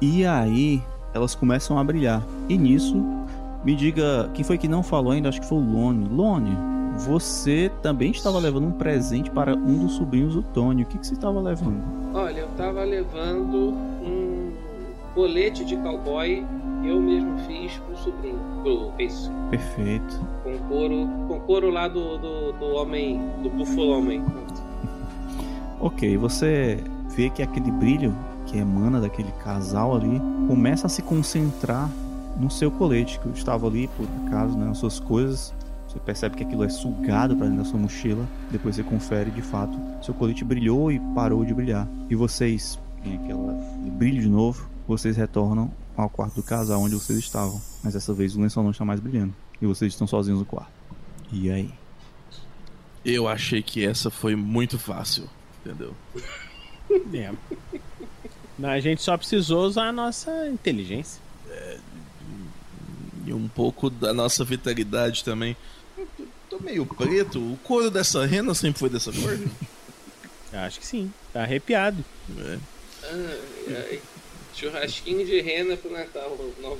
[SPEAKER 1] E aí elas começam a brilhar. E nisso, me diga, quem foi que não falou ainda? Acho que foi o Lone. Lone, você também estava levando um presente para um dos sobrinhos do Tony. O que, que você estava levando?
[SPEAKER 2] Olha, eu tava levando um colete de cowboy que eu mesmo fiz pro sobrinho. Pro, isso,
[SPEAKER 1] Perfeito.
[SPEAKER 2] com couro, com couro lá do, do, do homem, do búfalo homem.
[SPEAKER 1] Ok, você vê que aquele brilho que emana daquele casal ali começa a se concentrar no seu colete, que estava ali por acaso, né, nas suas coisas. Você percebe que aquilo é sugado para dentro da sua mochila. Depois você confere de fato. Seu colete brilhou e parou de brilhar. E vocês, em aquela aquele brilho de novo, vocês retornam ao quarto do casal onde vocês estavam. Mas dessa vez o lençol não está mais brilhando. E vocês estão sozinhos no quarto. E aí?
[SPEAKER 4] Eu achei que essa foi muito fácil, entendeu? *laughs*
[SPEAKER 3] É. Mas a gente só precisou usar a nossa inteligência.
[SPEAKER 4] E um pouco da nossa vitalidade também. Tô- meio preto. O couro dessa rena sempre foi dessa cor?
[SPEAKER 3] Acho que sim. Tá arrepiado.
[SPEAKER 4] É.
[SPEAKER 2] Ai, ai. Churrasquinho de rena pro Natal. Não.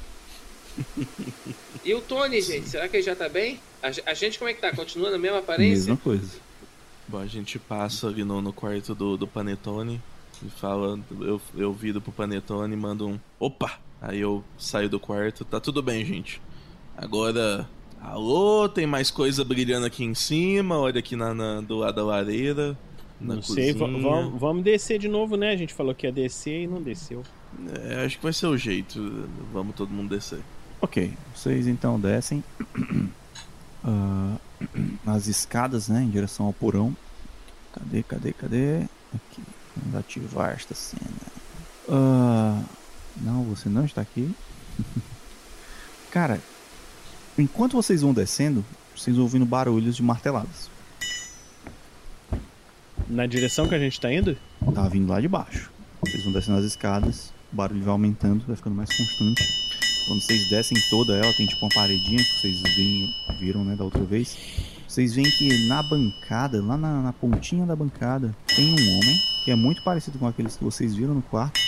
[SPEAKER 2] E o Tony, gente, será que ele já tá bem? A, a gente como é que tá? Continua na mesma aparência?
[SPEAKER 1] Mesma coisa.
[SPEAKER 4] Bom, a gente passa ali no, no quarto do, do Panetone. E fala, eu, eu viro pro Panetone e mando um opa! Aí eu saio do quarto, tá tudo bem, gente. Agora, alô, tem mais coisa brilhando aqui em cima, olha aqui na, na- do lado da lareira. Na
[SPEAKER 3] Não sei,
[SPEAKER 4] cozinha.
[SPEAKER 3] vamos, vamos descer de novo, né? A gente falou que ia descer e não desceu.
[SPEAKER 4] É, acho que vai ser o jeito. Vamos todo mundo descer.
[SPEAKER 1] Ok, vocês então descem *clears throat* ah, *clears throat* as escadas, né, em direção ao porão. Cadê, cadê, cadê? Aqui, vamos ativar esta cena. Ah, não, você não está aqui. *laughs* Cara, enquanto vocês vão descendo, vocês ouvindo barulhos de marteladas.
[SPEAKER 3] Na direção que a gente tá indo?
[SPEAKER 1] Tá vindo lá de baixo. Vocês vão descendo as escadas, o barulho vai aumentando, vai ficando mais constante. Quando vocês descem toda ela, tem tipo uma paredinha que vocês veem, viram, né, da outra vez. Vocês veem que na bancada, lá na, na pontinha da bancada, tem um homem que é muito parecido com aqueles que vocês viram no quarto.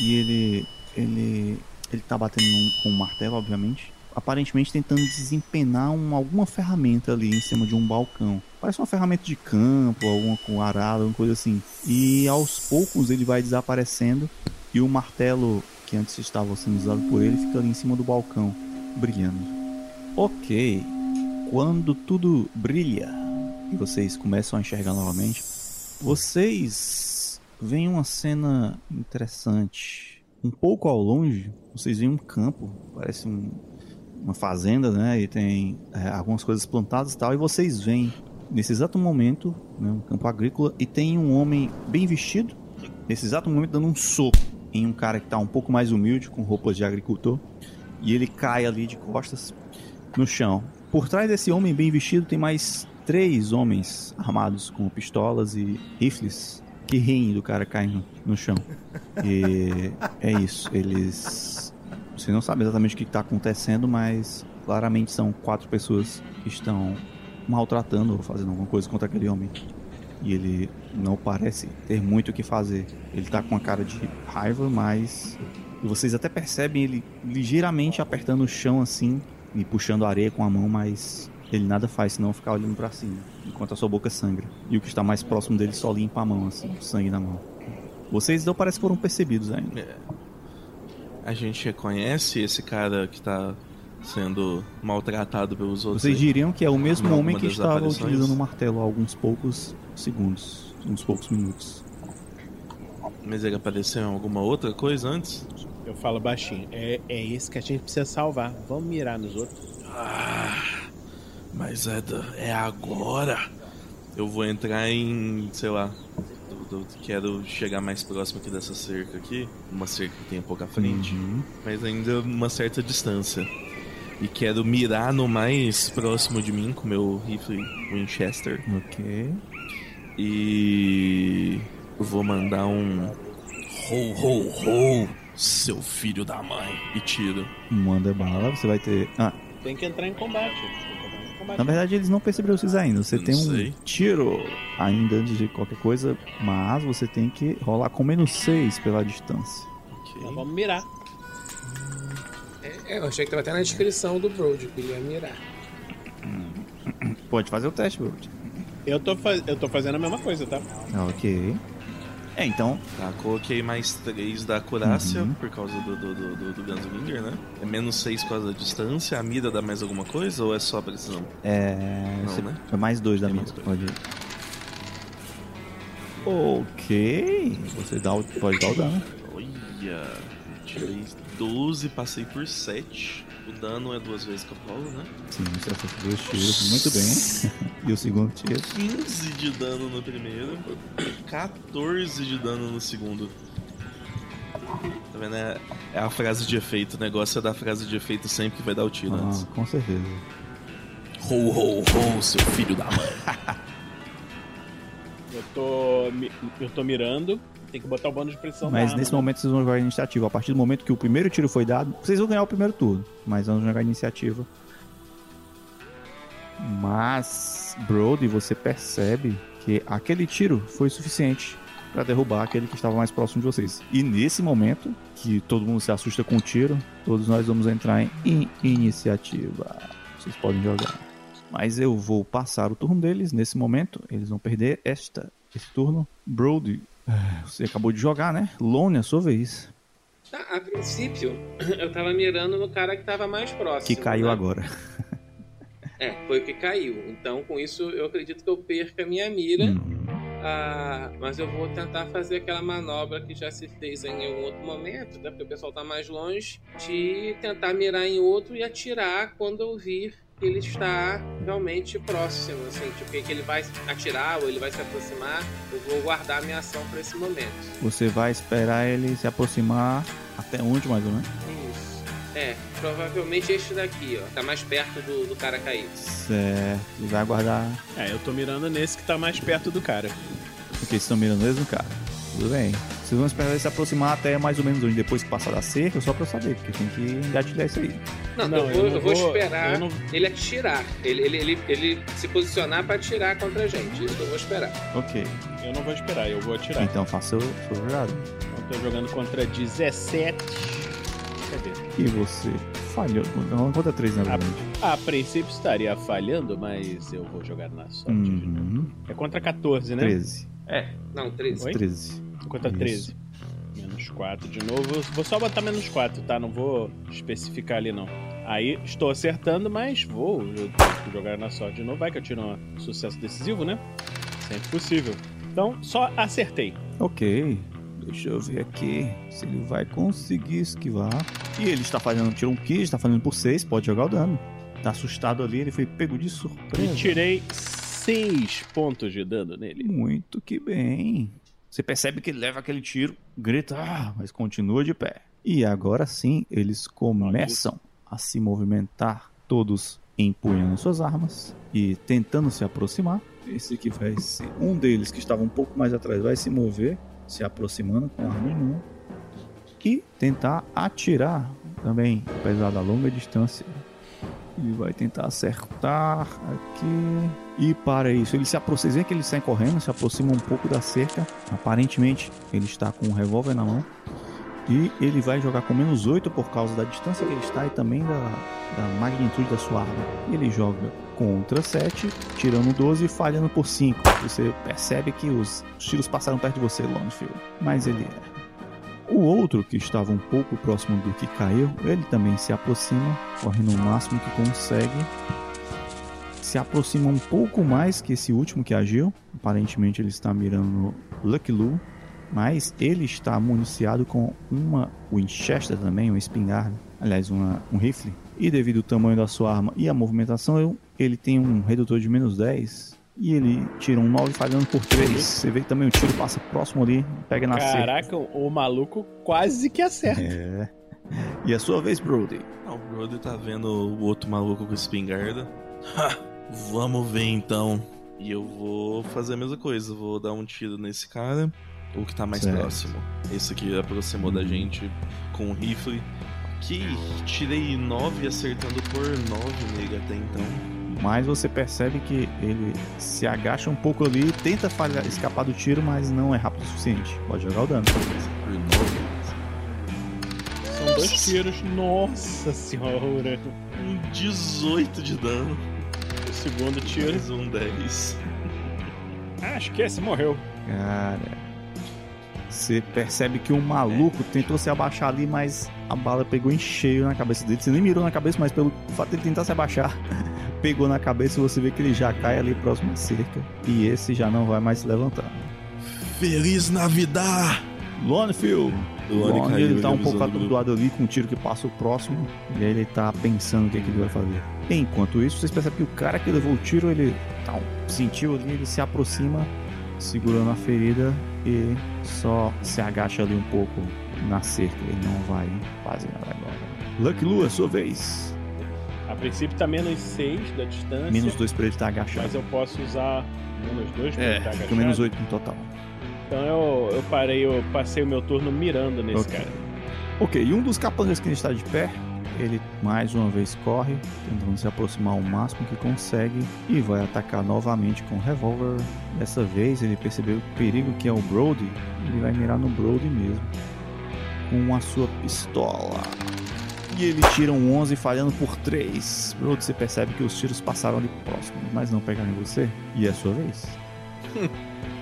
[SPEAKER 1] E ele. ele. ele tá batendo num- com um martelo, obviamente. Aparentemente tentando desempenar um- alguma ferramenta ali em cima de um balcão. Parece uma ferramenta de campo, alguma com arado, alguma coisa assim. E aos poucos ele vai desaparecendo e o martelo que antes estava sendo usado por ele fica ali em cima do balcão, brilhando. Ok. Quando tudo brilha e vocês começam a enxergar novamente, vocês veem uma cena interessante. Um pouco ao longe, vocês veem um campo, parece um- uma fazenda, né? E tem é, algumas coisas plantadas e tal. E vocês veem nesse exato momento, né, um campo agrícola, e tem um homem bem vestido, nesse exato momento dando um soco em um cara que tá um pouco mais humilde, com roupas de agricultor, e ele cai ali de costas no chão. Por trás desse homem bem vestido tem mais três homens armados com pistolas e rifles que riem do cara caindo no chão. E é isso, eles. Você não sabe exatamente o que está acontecendo, mas claramente são quatro pessoas que estão maltratando ou fazendo alguma coisa contra aquele homem. E ele não parece ter muito o que fazer. Ele tá com uma cara de raiva, mas. Vocês até percebem ele ligeiramente apertando o chão assim e puxando a areia com a mão, mas ele nada faz senão ficar olhando pra cima, enquanto a sua boca sangra. E o que está mais próximo dele só limpa a mão, assim, sangue na mão. Vocês não parece que foram percebidos ainda.
[SPEAKER 4] A gente reconhece esse cara que tá sendo maltratado pelos outros.
[SPEAKER 1] Vocês diriam que é o mesmo
[SPEAKER 4] Em
[SPEAKER 1] homem que estava utilizando o martelo há alguns poucos segundos, uns poucos minutos.
[SPEAKER 4] Mas ele apareceu em alguma outra coisa antes?
[SPEAKER 3] Eu falo baixinho. É, é esse que a gente precisa salvar. Vamos mirar nos outros.
[SPEAKER 4] Ah, mas é, é agora. Eu vou entrar em, sei lá. Eu- quero chegar mais próximo aqui dessa cerca aqui. Uma cerca que tem pouca frente.
[SPEAKER 1] Uhum.
[SPEAKER 4] Mas ainda uma certa distância. E quero mirar no mais próximo de mim com meu rifle Winchester.
[SPEAKER 1] Ok.
[SPEAKER 4] E eu vou mandar um ho ho ho, seu filho da mãe, e tiro.
[SPEAKER 1] Manda bala, você vai ter. Ah,
[SPEAKER 3] Tem que entrar em combate.
[SPEAKER 1] Na verdade eles não perceberam vocês ainda. Você
[SPEAKER 4] Eu
[SPEAKER 1] tem um
[SPEAKER 4] sei.
[SPEAKER 1] tiro ainda antes de qualquer coisa, mas você tem que rolar com menos 6 pela distância.
[SPEAKER 4] Ok.
[SPEAKER 3] Então vamos mirar.
[SPEAKER 2] É, eu achei que tava até na descrição do Broad, que ele ia mirar.
[SPEAKER 1] Pode fazer o teste, bro.
[SPEAKER 3] Eu tô, faz... eu tô fazendo a mesma coisa, tá?
[SPEAKER 1] Ok. É, então,
[SPEAKER 4] Tá, coloquei mais 3 da acurácia
[SPEAKER 1] Uhum.
[SPEAKER 4] por causa do, do, do, do, do Gunslinger, né? É menos 6 por causa da distância. A mira dá mais alguma coisa ou é só precisão?
[SPEAKER 1] é.
[SPEAKER 4] Não,
[SPEAKER 1] você-
[SPEAKER 4] né?
[SPEAKER 1] É mais dois da
[SPEAKER 4] É dois.
[SPEAKER 1] Pode ir. Ok. Você dá o, pode dar o dano.
[SPEAKER 4] Olha, tirei 12, passei por 7. O dano é duas vezes que eu rolo, né?
[SPEAKER 1] Sim, você acertou dois tiros. Muito bem. *laughs* E o segundo tiro.
[SPEAKER 4] 15 de dano no primeiro, 14 de dano no segundo. Tá vendo? É, é a frase de efeito. O negócio é dar frase de efeito sempre que vai dar o tiro antes.
[SPEAKER 1] Ah, com certeza.
[SPEAKER 4] Ho, ho, ho, seu filho da mãe. *laughs*
[SPEAKER 3] Eu tô, eu tô mirando. Tem que botar o bônus de pressão
[SPEAKER 1] Mas nesse
[SPEAKER 3] arma, né?
[SPEAKER 1] momento vocês vão jogar iniciativa. A partir do momento que o primeiro tiro foi dado, vocês vão ganhar o primeiro turno. Mas vamos jogar iniciativa. Mas, Brody, você percebe que aquele tiro foi suficiente para derrubar aquele que estava mais próximo de vocês. E nesse momento, que todo mundo se assusta com o tiro, todos nós vamos entrar em in- iniciativa. Vocês podem jogar. Mas eu vou passar o turno deles nesse momento. Eles vão perder esta, esse turno. Brody, Você acabou de jogar, né? Lone, a sua vez.
[SPEAKER 2] Tá, a princípio, *clears throat* eu tava mirando no cara que tava mais próximo.
[SPEAKER 1] Que caiu
[SPEAKER 2] né?
[SPEAKER 1] agora.
[SPEAKER 2] É, foi o que caiu. Então, com isso, eu acredito que eu perca a minha mira.
[SPEAKER 1] Uhum.
[SPEAKER 2] Ah, mas eu vou tentar fazer aquela manobra que já se fez em algum outro momento, né? Porque o pessoal tá mais longe, de tentar mirar em outro e atirar quando eu vir que ele está realmente próximo, assim, tipo, que ele vai atirar ou ele vai se aproximar. Eu vou guardar a minha ação para esse momento.
[SPEAKER 1] Você vai esperar ele se aproximar até onde, mais ou menos?
[SPEAKER 2] Isso. É, provavelmente este daqui, ó. Tá mais perto do, do cara caído.
[SPEAKER 1] Certo. Ele vai aguardar.
[SPEAKER 3] É, eu tô mirando nesse que tá mais perto do cara.
[SPEAKER 1] Porque vocês estão mirando mesmo, cara. Tudo bem. Vocês vão esperar ele se aproximar até mais ou menos onde depois que passar da cerca, só pra eu saber, porque tem que engatilhar isso aí.
[SPEAKER 2] Não,
[SPEAKER 3] Não,
[SPEAKER 2] eu, vou,
[SPEAKER 3] eu não
[SPEAKER 2] eu vou esperar
[SPEAKER 3] eu não-
[SPEAKER 2] ele atirar. Ele, ele, ele, ele se posicionar para atirar contra a gente. Isso eu vou esperar.
[SPEAKER 1] Ok.
[SPEAKER 3] Eu não vou esperar, eu vou atirar.
[SPEAKER 1] Então faça o sua jogada.
[SPEAKER 3] Eu tô jogando contra 17. Cadê?
[SPEAKER 1] E você falhou. Não, conta três, na verdade.
[SPEAKER 3] A princípio estaria falhando, mas eu vou jogar na sorte. de novo.
[SPEAKER 1] Uhum.
[SPEAKER 3] É contra 14, né?
[SPEAKER 1] 13.
[SPEAKER 2] Não, 13.
[SPEAKER 3] Oi?
[SPEAKER 1] 13.
[SPEAKER 3] Contra
[SPEAKER 1] Isso.
[SPEAKER 3] 13. Menos 4 de novo. Vou só botar menos 4, tá? Não vou especificar ali, não. Aí estou acertando, mas vou jo- jogar na sorte de novo. Vai que eu tiro um sucesso decisivo, né? Sempre possível. Então, só acertei.
[SPEAKER 1] Ok. Deixa eu ver aqui se ele vai conseguir esquivar. E ele está fazendo, tirou um 15, está fazendo por 6, pode jogar o dano. Tá assustado ali, ele foi pego de
[SPEAKER 3] E
[SPEAKER 1] surpresa.
[SPEAKER 3] tirei 6 pontos de dano nele.
[SPEAKER 1] Muito que bem. Você percebe que ele leva aquele tiro, grita, ah, mas continua de pé. E agora sim, eles começam a se movimentar, todos empunhando suas armas e tentando se aproximar. Esse aqui vai ser um deles que estava um pouco mais atrás, vai se mover, se aproximando com a arma em e tentar atirar também, apesar da longa distância. Ele vai tentar acertar aqui. E para isso, ele se aproxima, vê que ele sai correndo, se aproxima um pouco da cerca. Aparentemente, ele está com um revólver na mão. E ele vai jogar com menos 8 por causa da distância que ele está e também da, da magnitude da sua arma. Ele joga contra 7, tirando 12 e falhando por 5. Você percebe que os tiros passaram perto de você, Longfield. Mas ele é. O outro, que estava um pouco próximo do que caiu, ele também se aproxima, correndo o máximo que consegue. Se aproxima um pouco mais que esse último que agiu. Aparentemente ele está mirando no Lucky Lu. Mas ele está municiado com uma Winchester também, uma espingarda. Aliás, uma, um rifle. E devido ao tamanho da sua arma e a movimentação, ele tem um redutor de menos 10. E ele tira um 9 falhando por 3. Você vê que também o tiro passa próximo ali, pega na cerca.
[SPEAKER 3] Caraca, o maluco quase que acerta.
[SPEAKER 1] É. E a sua vez, Brody.
[SPEAKER 4] Ah, o Brother tá vendo o outro maluco com espingarda. Ha! Vamos ver então. E eu vou fazer a mesma coisa. Vou dar um tiro nesse cara. O que tá mais
[SPEAKER 1] Certo.
[SPEAKER 4] próximo. Esse aqui aproximou da gente com um rifle. Que tirei 9 acertando por 9 nele até então.
[SPEAKER 1] Mas você percebe que ele se agacha um pouco ali, tenta falhar, escapar do tiro, mas não é rápido o suficiente. Pode jogar o dano.
[SPEAKER 4] Por 9.
[SPEAKER 3] São dois tiros. Nossa senhora.
[SPEAKER 4] Um 18 de dano.
[SPEAKER 3] O segundo tiro.
[SPEAKER 4] Mais um 10.
[SPEAKER 3] Ah, acho que esse morreu.
[SPEAKER 1] Cara. Você percebe que o maluco tentou se abaixar ali, mas a bala pegou em cheio na cabeça dele. Você nem mirou na cabeça, mas pelo fato de ele tentar se abaixar, *laughs* pegou na cabeça e você vê que ele já cai ali próximo à cerca. E esse já não vai mais se levantar.
[SPEAKER 4] Feliz Navidad!
[SPEAKER 1] Lonefield!
[SPEAKER 4] Lone
[SPEAKER 1] Lone, ele tá um pouco atordoado ali com um tiro que passa o próximo. E aí ele tá pensando o que, que ele vai fazer. Enquanto isso, vocês percebem que o cara que levou o tiro, ele tá, um- sentiu ali, ele se aproxima, segurando a ferida e só se agacha ali um pouco na cerca. Ele não vai fazer nada agora. Lucky Lu, é sua vez.
[SPEAKER 3] A princípio tá menos 6 da distância.
[SPEAKER 1] Menos dois pra ele estar agachado.
[SPEAKER 3] Mas eu posso usar menos 2 pra ele
[SPEAKER 1] É,
[SPEAKER 3] estar
[SPEAKER 1] fica
[SPEAKER 3] agachado.
[SPEAKER 1] menos oito no total.
[SPEAKER 3] Então eu, eu parei, eu passei o meu turno mirando nesse
[SPEAKER 1] Ok.
[SPEAKER 3] cara.
[SPEAKER 1] Ok, e um dos capangas que está de pé, ele mais uma vez corre, tentando se aproximar ao máximo que consegue e vai atacar novamente com o revólver. Dessa vez ele percebeu o perigo que é o Brody, ele vai mirar no Brody mesmo, com a sua pistola. E ele tira um 11 falhando por 3. Brody, você percebe que os tiros passaram ali próximo, mas não pegaram em você. E é a sua vez. *laughs*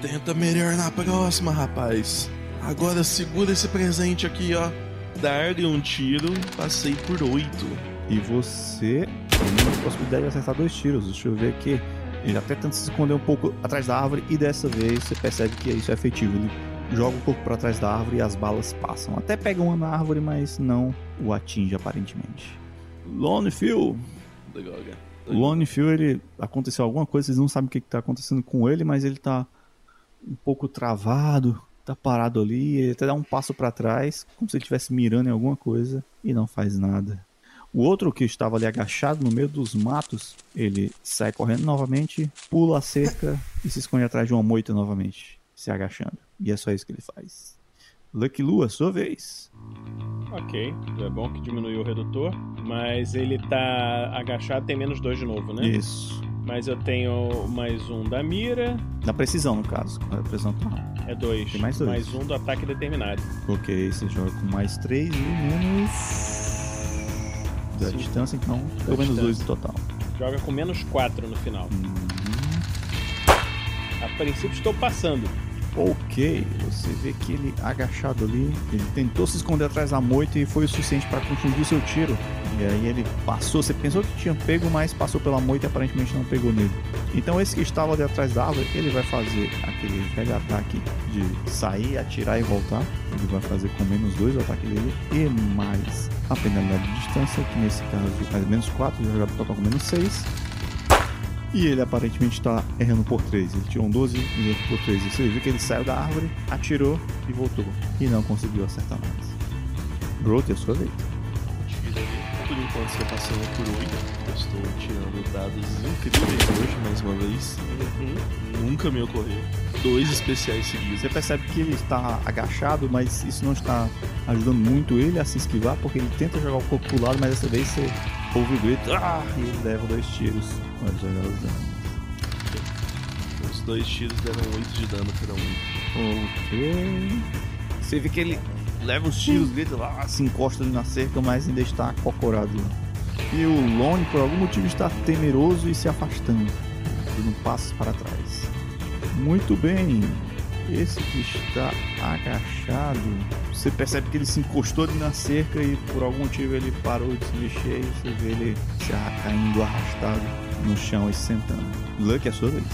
[SPEAKER 4] Tenta melhor na próxima, rapaz. Agora segura esse presente aqui, ó. Dar-lhe um tiro, passei por oito.
[SPEAKER 1] E você tem a possibilidade de acertar dois tiros. Deixa eu ver aqui. Ele até tenta se esconder um pouco atrás da árvore e dessa vez você percebe que isso é efetivo. Ele joga o corpo para trás da árvore e as balas passam. Até pega uma na árvore, mas não o atinge aparentemente. Lone Phil. Lone Phil, ele aconteceu alguma coisa, vocês não sabem o que está acontecendo com ele, mas ele tá um pouco travado, tá parado ali, ele até dá um passo para trás, como se ele estivesse mirando em alguma coisa e não faz nada. O outro que estava ali agachado no meio dos matos, ele sai correndo novamente, pula a cerca e se esconde atrás de uma moita novamente, se agachando. E é só isso que ele faz. Lucky Lua, sua vez.
[SPEAKER 3] Ok, é bom que diminuiu o redutor, mas ele tá agachado, tem menos dois de novo, né?
[SPEAKER 1] Isso.
[SPEAKER 3] Mas eu tenho mais um da mira,
[SPEAKER 1] Na precisão, no caso. A precisão tá.
[SPEAKER 3] é dois.
[SPEAKER 1] Tem mais dois.
[SPEAKER 3] Mais um do ataque determinado.
[SPEAKER 1] Ok, você joga com mais 3 e menos. Da
[SPEAKER 3] Cinco.
[SPEAKER 1] distância, então,
[SPEAKER 3] Da
[SPEAKER 1] pelo menos
[SPEAKER 3] distância.
[SPEAKER 1] 2 no total.
[SPEAKER 3] Joga com menos quatro no final.
[SPEAKER 1] Uhum.
[SPEAKER 3] A princípio estou passando.
[SPEAKER 1] Ok, você vê que ele agachado ali, ele tentou se esconder atrás da moita e foi o suficiente para confundir seu tiro. E aí ele passou, você pensou que tinha pego, mas passou pela moita e aparentemente não pegou nele. Então esse que estava ali atrás da árvore, ele vai fazer aquele ataque de sair, atirar e voltar. Ele vai fazer com menos 2 o ataque dele e mais a penalidade de distância, que nesse caso faz menos 4, vai jogar pro total com menos 6. E ele aparentemente está errando por 3. Ele tirou um 12 e errou por 3. Você viu que ele saiu da árvore, atirou e voltou. E não conseguiu acertar mais. Brot, é a sua vez.
[SPEAKER 4] Por enquanto você tá passando por oito. Eu estou tirando dados incríveis hoje, mais uma vez. Nunca me ocorreu. Dois especiais seguidos.
[SPEAKER 1] Você percebe que ele está agachado, mas isso não está ajudando muito ele a se esquivar, porque ele tenta jogar o corpo pro lado, mas dessa vez você ouve o grito ah! e ele leva dois tiros. Pode jogar os danos.
[SPEAKER 4] Os dois tiros deram oito de dano cada um.
[SPEAKER 1] Ok. Você vê que ele leva os tiros, grita lá, se encosta ali na cerca, mas ainda está acocorado. E o Lone, por algum motivo, está temeroso e se afastando, dando passos para trás. Muito bem. Esse que está agachado, você percebe que ele se encostou ali na cerca e por algum motivo ele parou de se mexer e você vê ele arra- caindo arrastado no chão e se sentando. Luck é a sua vez.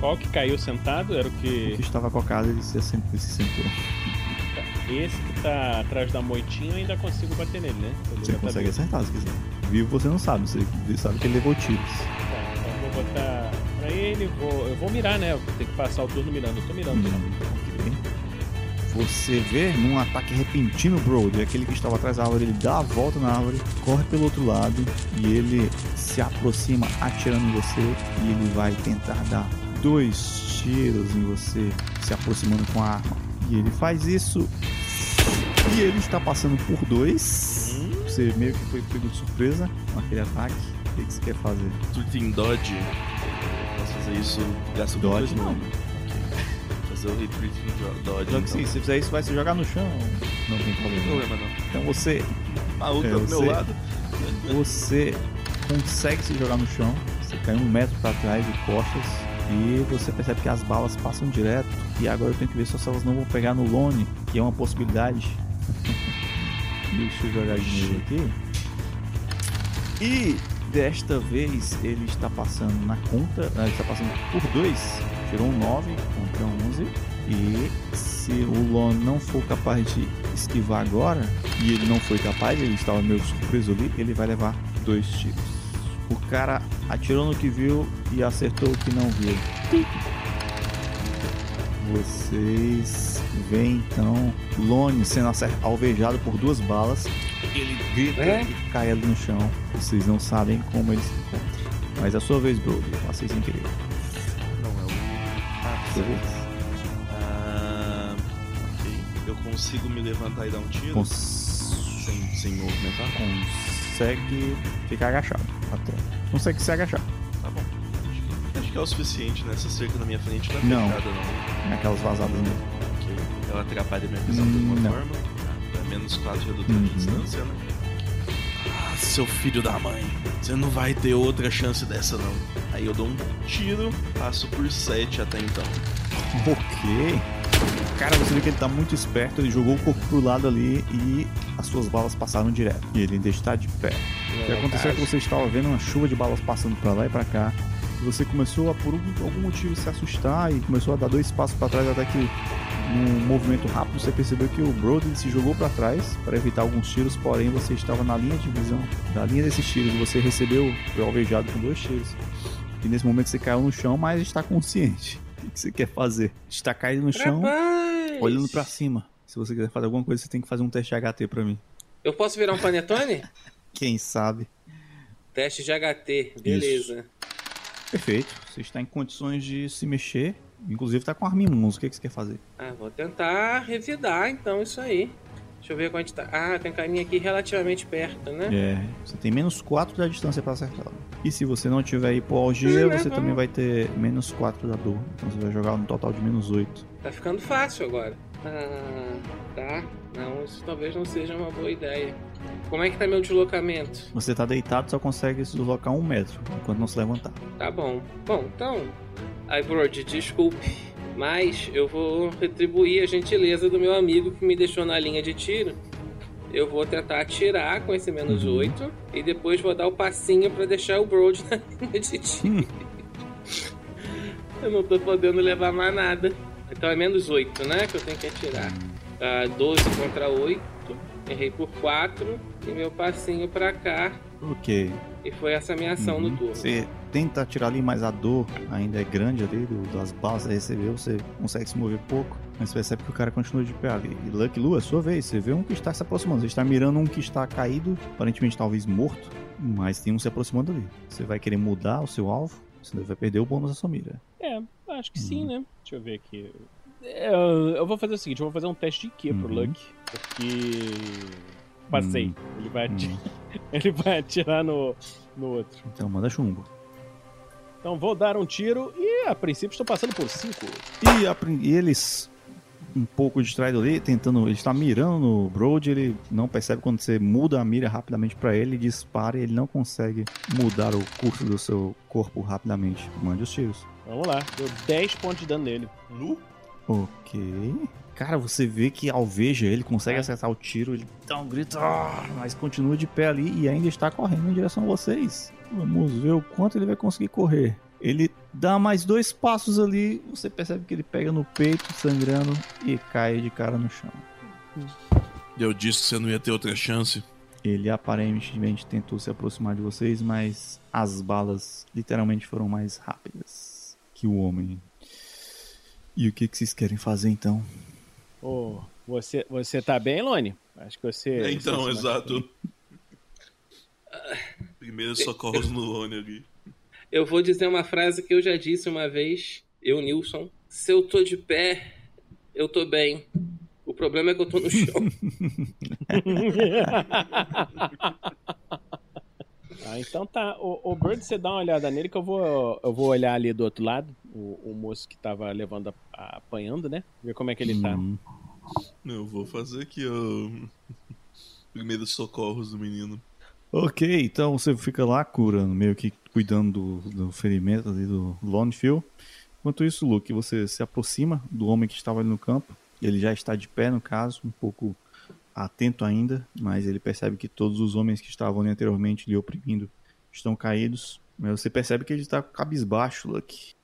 [SPEAKER 3] Qual que caiu sentado era o
[SPEAKER 1] O
[SPEAKER 3] que.
[SPEAKER 1] que estava cocado ele se, assent- ele se sentou.
[SPEAKER 3] Esse que tá atrás da moitinha eu ainda consigo bater nele, né? Ele
[SPEAKER 1] Você
[SPEAKER 3] tá
[SPEAKER 1] consegue
[SPEAKER 3] vivo.
[SPEAKER 1] acertar se quiser. Vivo você não sabe, você sabe que ele levou tiros.
[SPEAKER 3] Tá, então eu vou botar pra ele, vou. Eu vou mirar, né? Eu tenho que passar o turno mirando. Eu tô mirando.
[SPEAKER 1] Hum, ok. Você vê num ataque repentino, Brody, aquele que estava atrás da árvore, ele dá a volta na árvore, corre pelo outro lado e ele se aproxima atirando em você e ele vai tentar dar dois tiros em você, se aproximando com a arma. E ele faz isso e ele está passando por dois. Você meio que foi pego de surpresa com aquele ataque. O que você quer fazer?
[SPEAKER 4] Tu tem dodge? Posso fazer isso? Gasto
[SPEAKER 1] Dodge,
[SPEAKER 4] dois,
[SPEAKER 1] não.
[SPEAKER 4] Ok. Fazer o retreat em jo- dodge.
[SPEAKER 1] Só que
[SPEAKER 4] então.
[SPEAKER 1] se fizer isso, vai se jogar no chão. Não tem
[SPEAKER 4] Não tem
[SPEAKER 1] problema.
[SPEAKER 4] problema não.
[SPEAKER 1] Então você
[SPEAKER 4] A outra
[SPEAKER 1] É,
[SPEAKER 4] do
[SPEAKER 1] eu
[SPEAKER 4] meu lado.
[SPEAKER 1] você consegue se jogar no chão, você cai um metro para trás de costas e você percebe que as balas passam direto. E agora eu tenho que ver só se elas não vão pegar no Lone, que é uma possibilidade. *laughs* Deixa eu jogar de novo aqui. E desta vez ele está passando na conta, ah, ele está passando por dois. Tirou um 9 contra 11. E se o Lone não for capaz de esquivar agora, e ele não foi capaz, ele estava meio surpreso ali, ele vai levar dois tiros. O cara atirou no que viu e acertou o que não viu. Vocês veem então Lone sendo alvejado por duas balas. Ele grita
[SPEAKER 2] É?
[SPEAKER 1] e cai ali no chão. Vocês não sabem como ele se encontra. Mas é a sua vez, Brody. Eu Passei sem querer.
[SPEAKER 4] Ah, ok. Eu consigo me levantar e dar um tiro?
[SPEAKER 1] Cons-
[SPEAKER 4] Sem, sem movimentar?
[SPEAKER 1] Consegue ficar agachado até. Consegue se agachar.
[SPEAKER 4] Tá bom. Acho que, acho que é o suficiente, né? Essa cerca na minha frente não é
[SPEAKER 1] Não.
[SPEAKER 4] fechada, não.
[SPEAKER 1] Naquelas vazadas mesmo.
[SPEAKER 4] Ok. Ela atrapalha minha visão de alguma
[SPEAKER 1] Não.
[SPEAKER 4] forma. Ah, é menos 4 redutor
[SPEAKER 1] Uhum.
[SPEAKER 4] de distância, né? Seu filho da mãe. Você não vai ter outra chance dessa, não. Aí eu dou um tiro, passo por 7 até então.
[SPEAKER 1] Ok. Cara, você vê que ele tá muito esperto, ele jogou o corpo pro lado ali e as suas balas passaram direto. E ele ainda está de pé. O que aconteceu é que você estava vendo uma chuva de balas passando pra lá e pra cá. E você começou a, por algum, algum motivo, se assustar e começou a dar dois passos pra trás até que num movimento rápido você percebeu que o Brody se jogou pra trás para evitar alguns tiros, porém você estava na linha de visão da linha desses tiros você recebeu, foi alvejado com dois tiros. E nesse momento você caiu no chão, mas está consciente. *laughs* O que você quer fazer? Está caído no chão, olhando pra cima. Se você quiser fazer alguma coisa, você tem que fazer um teste de HT pra mim.
[SPEAKER 2] Eu posso virar um panetone? *laughs*
[SPEAKER 1] Quem sabe?
[SPEAKER 2] Teste de HT, beleza.
[SPEAKER 1] Perfeito. Você está em condições de se mexer. Inclusive tá com arma mãos. O que, que você quer fazer?
[SPEAKER 2] Ah, vou tentar revidar então isso aí. Deixa eu ver quanto tá. Ah, tem caminho aqui relativamente perto, né?
[SPEAKER 1] É, você tem menos 4 da distância pra acertar. E se você não tiver hipoalgia,
[SPEAKER 2] Hum, é,
[SPEAKER 1] você também vai ter menos 4 da dor. Então você vai jogar um total de menos 8.
[SPEAKER 2] Tá ficando fácil agora. Ah, tá. Não, isso talvez não seja uma boa ideia. Como é que tá meu deslocamento?
[SPEAKER 1] Você tá deitado, só consegue se deslocar um metro, enquanto não se levantar.
[SPEAKER 2] Tá bom. Bom, então. Ai, Brody, desculpe. Mas eu vou retribuir a gentileza do meu amigo que me deixou na linha de tiro. Eu vou tentar atirar com esse menos
[SPEAKER 1] Uhum.
[SPEAKER 2] 8 e depois vou dar o passinho pra deixar o Brody *laughs* na linha de tiro. eu não tô podendo levar mais nada. Então é menos 8, né? Que eu tenho que atirar. Ah, 12 contra 8. Errei por 4. E meu passinho pra cá.
[SPEAKER 1] Ok.
[SPEAKER 2] E foi essa minha ação no
[SPEAKER 1] Uhum.
[SPEAKER 2] turno.
[SPEAKER 1] Você tenta atirar ali, mas a dor ainda é grande ali, do- das balas que recebeu, você consegue se mover pouco, mas você percebe que o cara continua de pé ali. E Lucky Lu, é sua vez, você vê um que está se aproximando, você está mirando um que está caído, aparentemente talvez morto, mas tem um se aproximando ali. Você vai querer mudar o seu alvo, você vai perder o bônus da sua mira.
[SPEAKER 3] É, acho que sim,
[SPEAKER 1] Uhum.
[SPEAKER 3] né? Deixa eu ver aqui. É, eu vou fazer o seguinte, eu vou fazer um teste de Q pro
[SPEAKER 1] Uhum.
[SPEAKER 3] Luck, porque passei.
[SPEAKER 1] Hum.
[SPEAKER 3] Ele vai ati-
[SPEAKER 1] Hum, *laughs*
[SPEAKER 3] ele vai atirar no no outro.
[SPEAKER 1] Então manda chumbo.
[SPEAKER 3] Então vou dar um tiro e a princípio estou passando por 5.
[SPEAKER 1] E, apre- e eles, um pouco distraído ali, tentando. Ele está mirando no Broad, ele não percebe quando você muda a mira rapidamente para ele, dispara e ele não consegue mudar o curso do seu corpo rapidamente. Mande os tiros.
[SPEAKER 3] Vamos lá, deu 10 pontos de dano nele.
[SPEAKER 4] Nu?
[SPEAKER 1] Ok. Cara, você vê que alveja ele, consegue
[SPEAKER 3] É.
[SPEAKER 1] acertar o tiro, ele dá um grito, "Ah", mas continua de pé ali e ainda está correndo em direção a vocês. Vamos ver o quanto ele vai conseguir correr. Ele dá mais dois passos ali, você percebe que ele pega no peito, sangrando, e cai de cara no chão.
[SPEAKER 4] Eu disse que você não ia ter outra chance.
[SPEAKER 1] Ele aparentemente tentou se aproximar de vocês, mas as balas literalmente foram mais rápidas que o homem. E o que, que vocês querem fazer então?
[SPEAKER 3] Ô, você, você tá bem, Lone? Acho que você.
[SPEAKER 4] É, então, exato. *laughs* Primeiro socorros no Lone ali.
[SPEAKER 2] Eu vou dizer uma frase que eu já disse uma vez, eu, Nilson. Se eu tô de pé, eu tô bem. O problema é que eu tô no chão. *laughs*
[SPEAKER 3] Ah, então tá. O, o Bird, você dá uma olhada nele que eu vou, eu vou olhar ali do outro lado. O, o moço que tava levando, a- a- apanhando, né? Ver como é que ele tá.
[SPEAKER 1] Hum,
[SPEAKER 4] Eu vou fazer aqui, ó. *laughs* Primeiros socorros do menino.
[SPEAKER 1] Ok, então você fica lá curando, meio que cuidando do, do ferimento ali do Lonefield. Enquanto isso, Luke, você se aproxima do homem que estava ali no campo. Ele já está de pé, no caso, um pouco atento ainda, mas ele percebe que todos os homens que estavam ali anteriormente lhe oprimindo estão caídos. Mas você percebe que ele está cabisbaixo, Luke.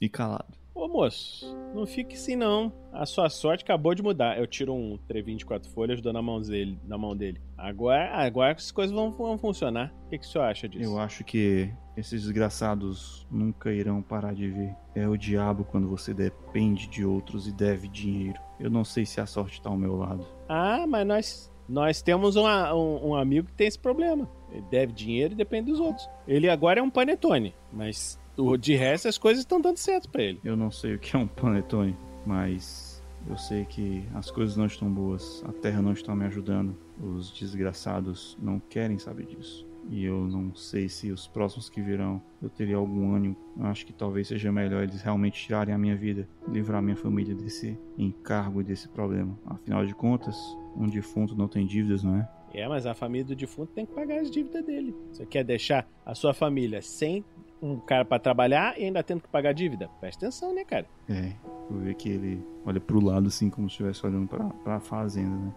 [SPEAKER 1] E calado.
[SPEAKER 3] Ô moço, não fique assim não. A sua sorte acabou de mudar. Eu tiro um trevinho de quatro folhas, dou na mão dele. Na mão dele. Agora, agora as coisas vão, vão funcionar. O que, que o senhor acha disso?
[SPEAKER 1] Eu acho que esses desgraçados nunca irão parar de ver. É o diabo quando você depende de outros e deve dinheiro. Eu não sei se a sorte está ao meu lado.
[SPEAKER 3] Ah, mas nós, nós temos uma- um, um amigo que tem esse problema. Ele deve dinheiro e depende dos outros. Ele agora é um panetone, mas de resto as coisas estão dando certo pra ele.
[SPEAKER 1] Eu não sei o que é um panetone, mas eu sei que as coisas não estão boas. A terra não está me ajudando. Os desgraçados não querem saber disso. E eu não sei se os próximos que virão eu teria algum ânimo. Eu acho que talvez seja melhor eles realmente tirarem a minha vida, livrar minha família desse encargo e desse problema. Afinal de contas, um defunto não tem dívidas, não é?
[SPEAKER 3] É, mas a família do defunto tem que pagar as dívidas dele. Você quer deixar a sua família sem um cara pra trabalhar e ainda tendo que pagar dívida. Presta atenção, né, cara?
[SPEAKER 1] É, tu vê que ele olha pro lado assim, como se estivesse olhando pra, pra fazenda, né?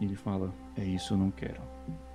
[SPEAKER 1] E ele fala: É isso, eu não quero.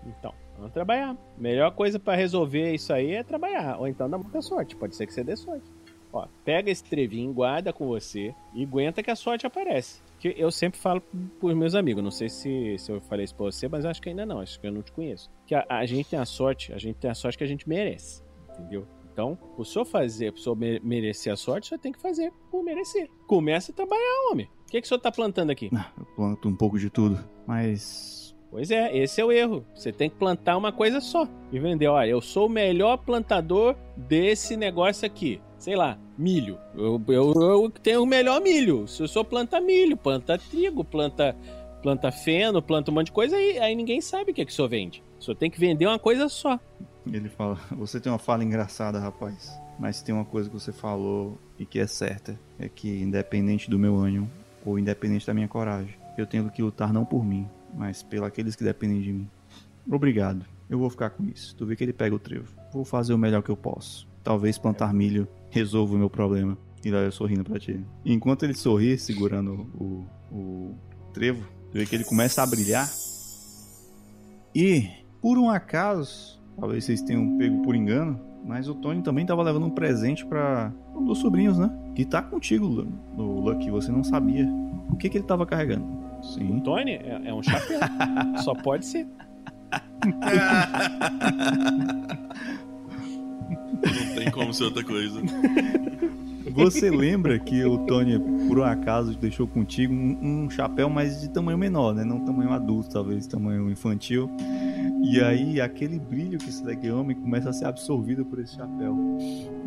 [SPEAKER 3] Então, vamos trabalhar. Melhor coisa pra resolver isso aí é trabalhar. Ou então dá muita sorte. Pode ser que você dê sorte. Ó, pega esse trevinho, guarda com você e aguenta que a sorte aparece. Que eu sempre falo pros meus amigos, não sei se, se eu falei isso pra você, mas acho que ainda não, acho que eu não te conheço. Que a, a gente tem a sorte, a gente tem a sorte que a gente merece, entendeu? Então, o senhor fazer, o senhor me- merecer a sorte, o senhor tem que fazer por merecer. Começa a trabalhar, homem. O que, que o senhor tá plantando aqui?
[SPEAKER 1] Ah, eu planto um pouco de tudo, mas.
[SPEAKER 3] Pois é, esse é o erro. Você tem que plantar uma coisa só e vender. Olha, eu sou o melhor plantador desse negócio aqui. Sei lá, milho. Eu, eu, eu tenho o melhor milho. Se o senhor planta milho, planta trigo, planta, planta feno, planta um monte de coisa, aí, aí ninguém sabe o que, que o senhor vende. O senhor tem que vender uma coisa só.
[SPEAKER 1] Ele fala: Você tem uma fala engraçada, rapaz. Mas tem uma coisa que você falou e que é certa: é que, independente do meu ânimo ou independente da minha coragem, eu tenho que lutar não por mim, mas pelos aqueles que dependem de mim. Obrigado. Eu vou ficar com isso. Tu vê que ele pega o trevo. Vou fazer o melhor que eu posso. Talvez plantar milho resolva o meu problema. E eu sorrindo pra ti. Enquanto ele sorri, segurando o, o trevo, tu vê que ele começa a brilhar. E, por um acaso, talvez vocês tenham pego por engano, mas o Tony também tava levando um presente para um dos sobrinhos, né? Que tá contigo no Lucky, você não sabia. O que que ele tava carregando? Sim.
[SPEAKER 3] Tony é, é um chapéu. *laughs* só pode ser. *laughs*
[SPEAKER 4] Não tem como ser outra coisa. *laughs*
[SPEAKER 1] Você lembra que o Tony, por um acaso, deixou contigo um, um chapéu, mas de tamanho menor, né? Não tamanho adulto, talvez tamanho infantil. E aí, aquele brilho que esse homem começa a ser absorvido por esse chapéu.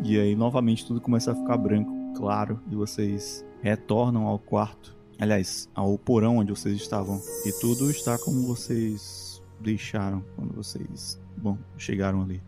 [SPEAKER 1] E aí, novamente, tudo começa a ficar branco, claro, e vocês retornam ao quarto. Aliás, ao porão onde vocês estavam. E tudo está como vocês deixaram quando vocês, bom, chegaram ali.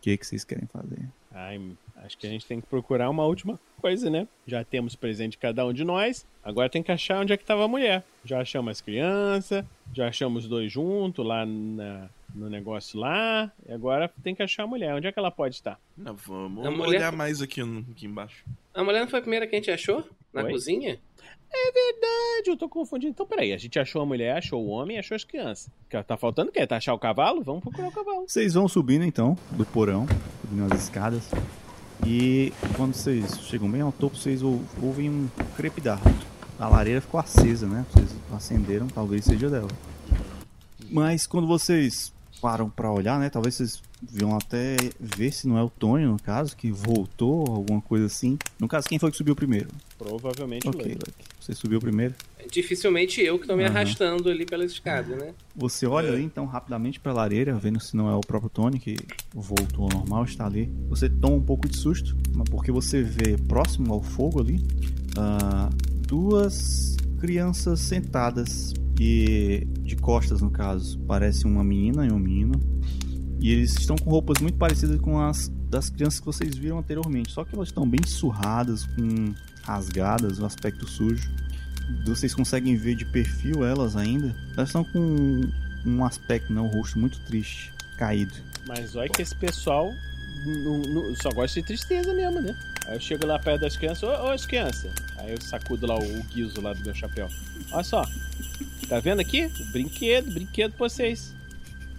[SPEAKER 1] Que, que vocês querem fazer?
[SPEAKER 3] Ai, acho que a gente tem que procurar uma última coisa, né? Já temos presente de cada um de nós. Agora tem que achar onde é que tava a mulher. Já achamos as crianças, já achamos os dois juntos lá na- no negócio lá. E agora tem que achar a mulher. Onde é que ela pode estar?
[SPEAKER 4] Não, vamos
[SPEAKER 2] A mulher-
[SPEAKER 4] olhar mais aqui, aqui embaixo.
[SPEAKER 2] A mulher não foi a primeira que a gente achou? Na
[SPEAKER 3] Oi?
[SPEAKER 2] cozinha?
[SPEAKER 3] Verdade, eu tô confundindo. Então, peraí. A gente achou a mulher, achou o homem achou as crianças. Tá faltando o quê? Tá achar o cavalo? Vamos procurar o cavalo.
[SPEAKER 1] Vocês vão subindo então do porão, subindo as escadas. E quando vocês chegam bem ao topo, vocês ou- ouvem um crepidar. A lareira ficou acesa, né? Vocês acenderam, talvez seja dela. Mas quando vocês param pra olhar, né? Talvez vocês viam até ver se não é o Tony, no caso, que voltou, alguma coisa assim. No caso, quem foi que subiu primeiro?
[SPEAKER 3] Provavelmente o
[SPEAKER 1] Ok,
[SPEAKER 3] Lucky.
[SPEAKER 1] Lucky. Você subiu primeiro.
[SPEAKER 2] Dificilmente eu que tô me
[SPEAKER 1] Aham.
[SPEAKER 2] arrastando ali pelas escadas, né?
[SPEAKER 1] Você olha ali então rapidamente pra lareira, vendo se não é o próprio Tony que voltou ao normal, está ali. Você toma um pouco de susto, mas porque você vê próximo ao fogo ali ah, duas crianças sentadas e de costas no caso. Parece uma menina e um menino. E eles estão com roupas muito parecidas com as das crianças que vocês viram anteriormente, só que elas estão bem surradas, com rasgadas, um aspecto sujo. Vocês conseguem ver de perfil elas ainda. Elas estão com um aspecto, né, um rosto muito triste, caído.
[SPEAKER 3] Mas olha que esse pessoal não- não- só gosta de tristeza mesmo, né? Aí eu chego lá perto das crianças, ô, ô as crianças. Aí eu sacudo lá o, o guiso lá do meu chapéu. Olha só, tá vendo aqui? Brinquedo, brinquedo pra vocês.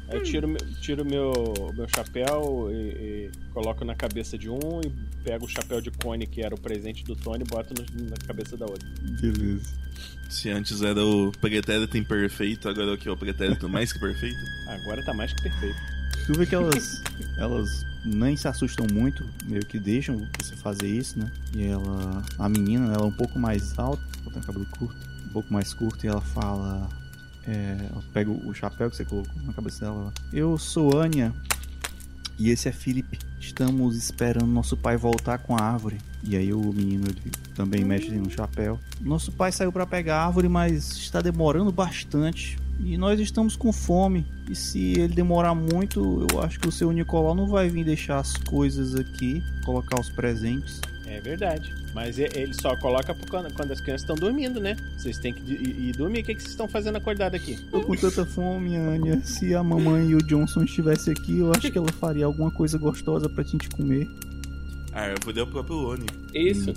[SPEAKER 3] Aí eu tiro, meu- tiro meu, meu chapéu e, e coloco na cabeça de um e pego o chapéu de cone que era o presente do Tony e boto no- na cabeça da outra.
[SPEAKER 1] Beleza.
[SPEAKER 4] Se antes era o pretérito imperfeito, agora é o que? O pretérito mais que perfeito? *laughs*
[SPEAKER 3] Agora tá mais que perfeito.
[SPEAKER 1] Tu vê que elas, elas nem se assustam muito, meio que deixam você fazer isso, né? E ela, a menina, ela é um pouco mais alta, ela tem o cabelo curto, um pouco mais curto, e ela fala. É, pega o chapéu que você colocou na cabeça dela. ela, Eu sou Anya e esse é Felipe. Estamos esperando nosso pai voltar com a árvore. E aí o menino também mexe no chapéu. Nosso pai saiu para pegar a árvore, mas está demorando bastante. E nós estamos com fome. E se ele demorar muito, eu acho que o seu Nicolau não vai vir deixar as coisas aqui, colocar os presentes.
[SPEAKER 3] É verdade. Mas ele só coloca quando, as crianças estão dormindo, né? Vocês têm que ir, ir dormir. O que, que vocês estão fazendo acordado aqui?
[SPEAKER 1] Tô com tanta fome, Anya. Se a mamãe e o Johnson estivessem aqui, eu acho que ela faria alguma coisa gostosa pra gente comer.
[SPEAKER 4] A árvore é o próprio Oni.
[SPEAKER 2] Isso.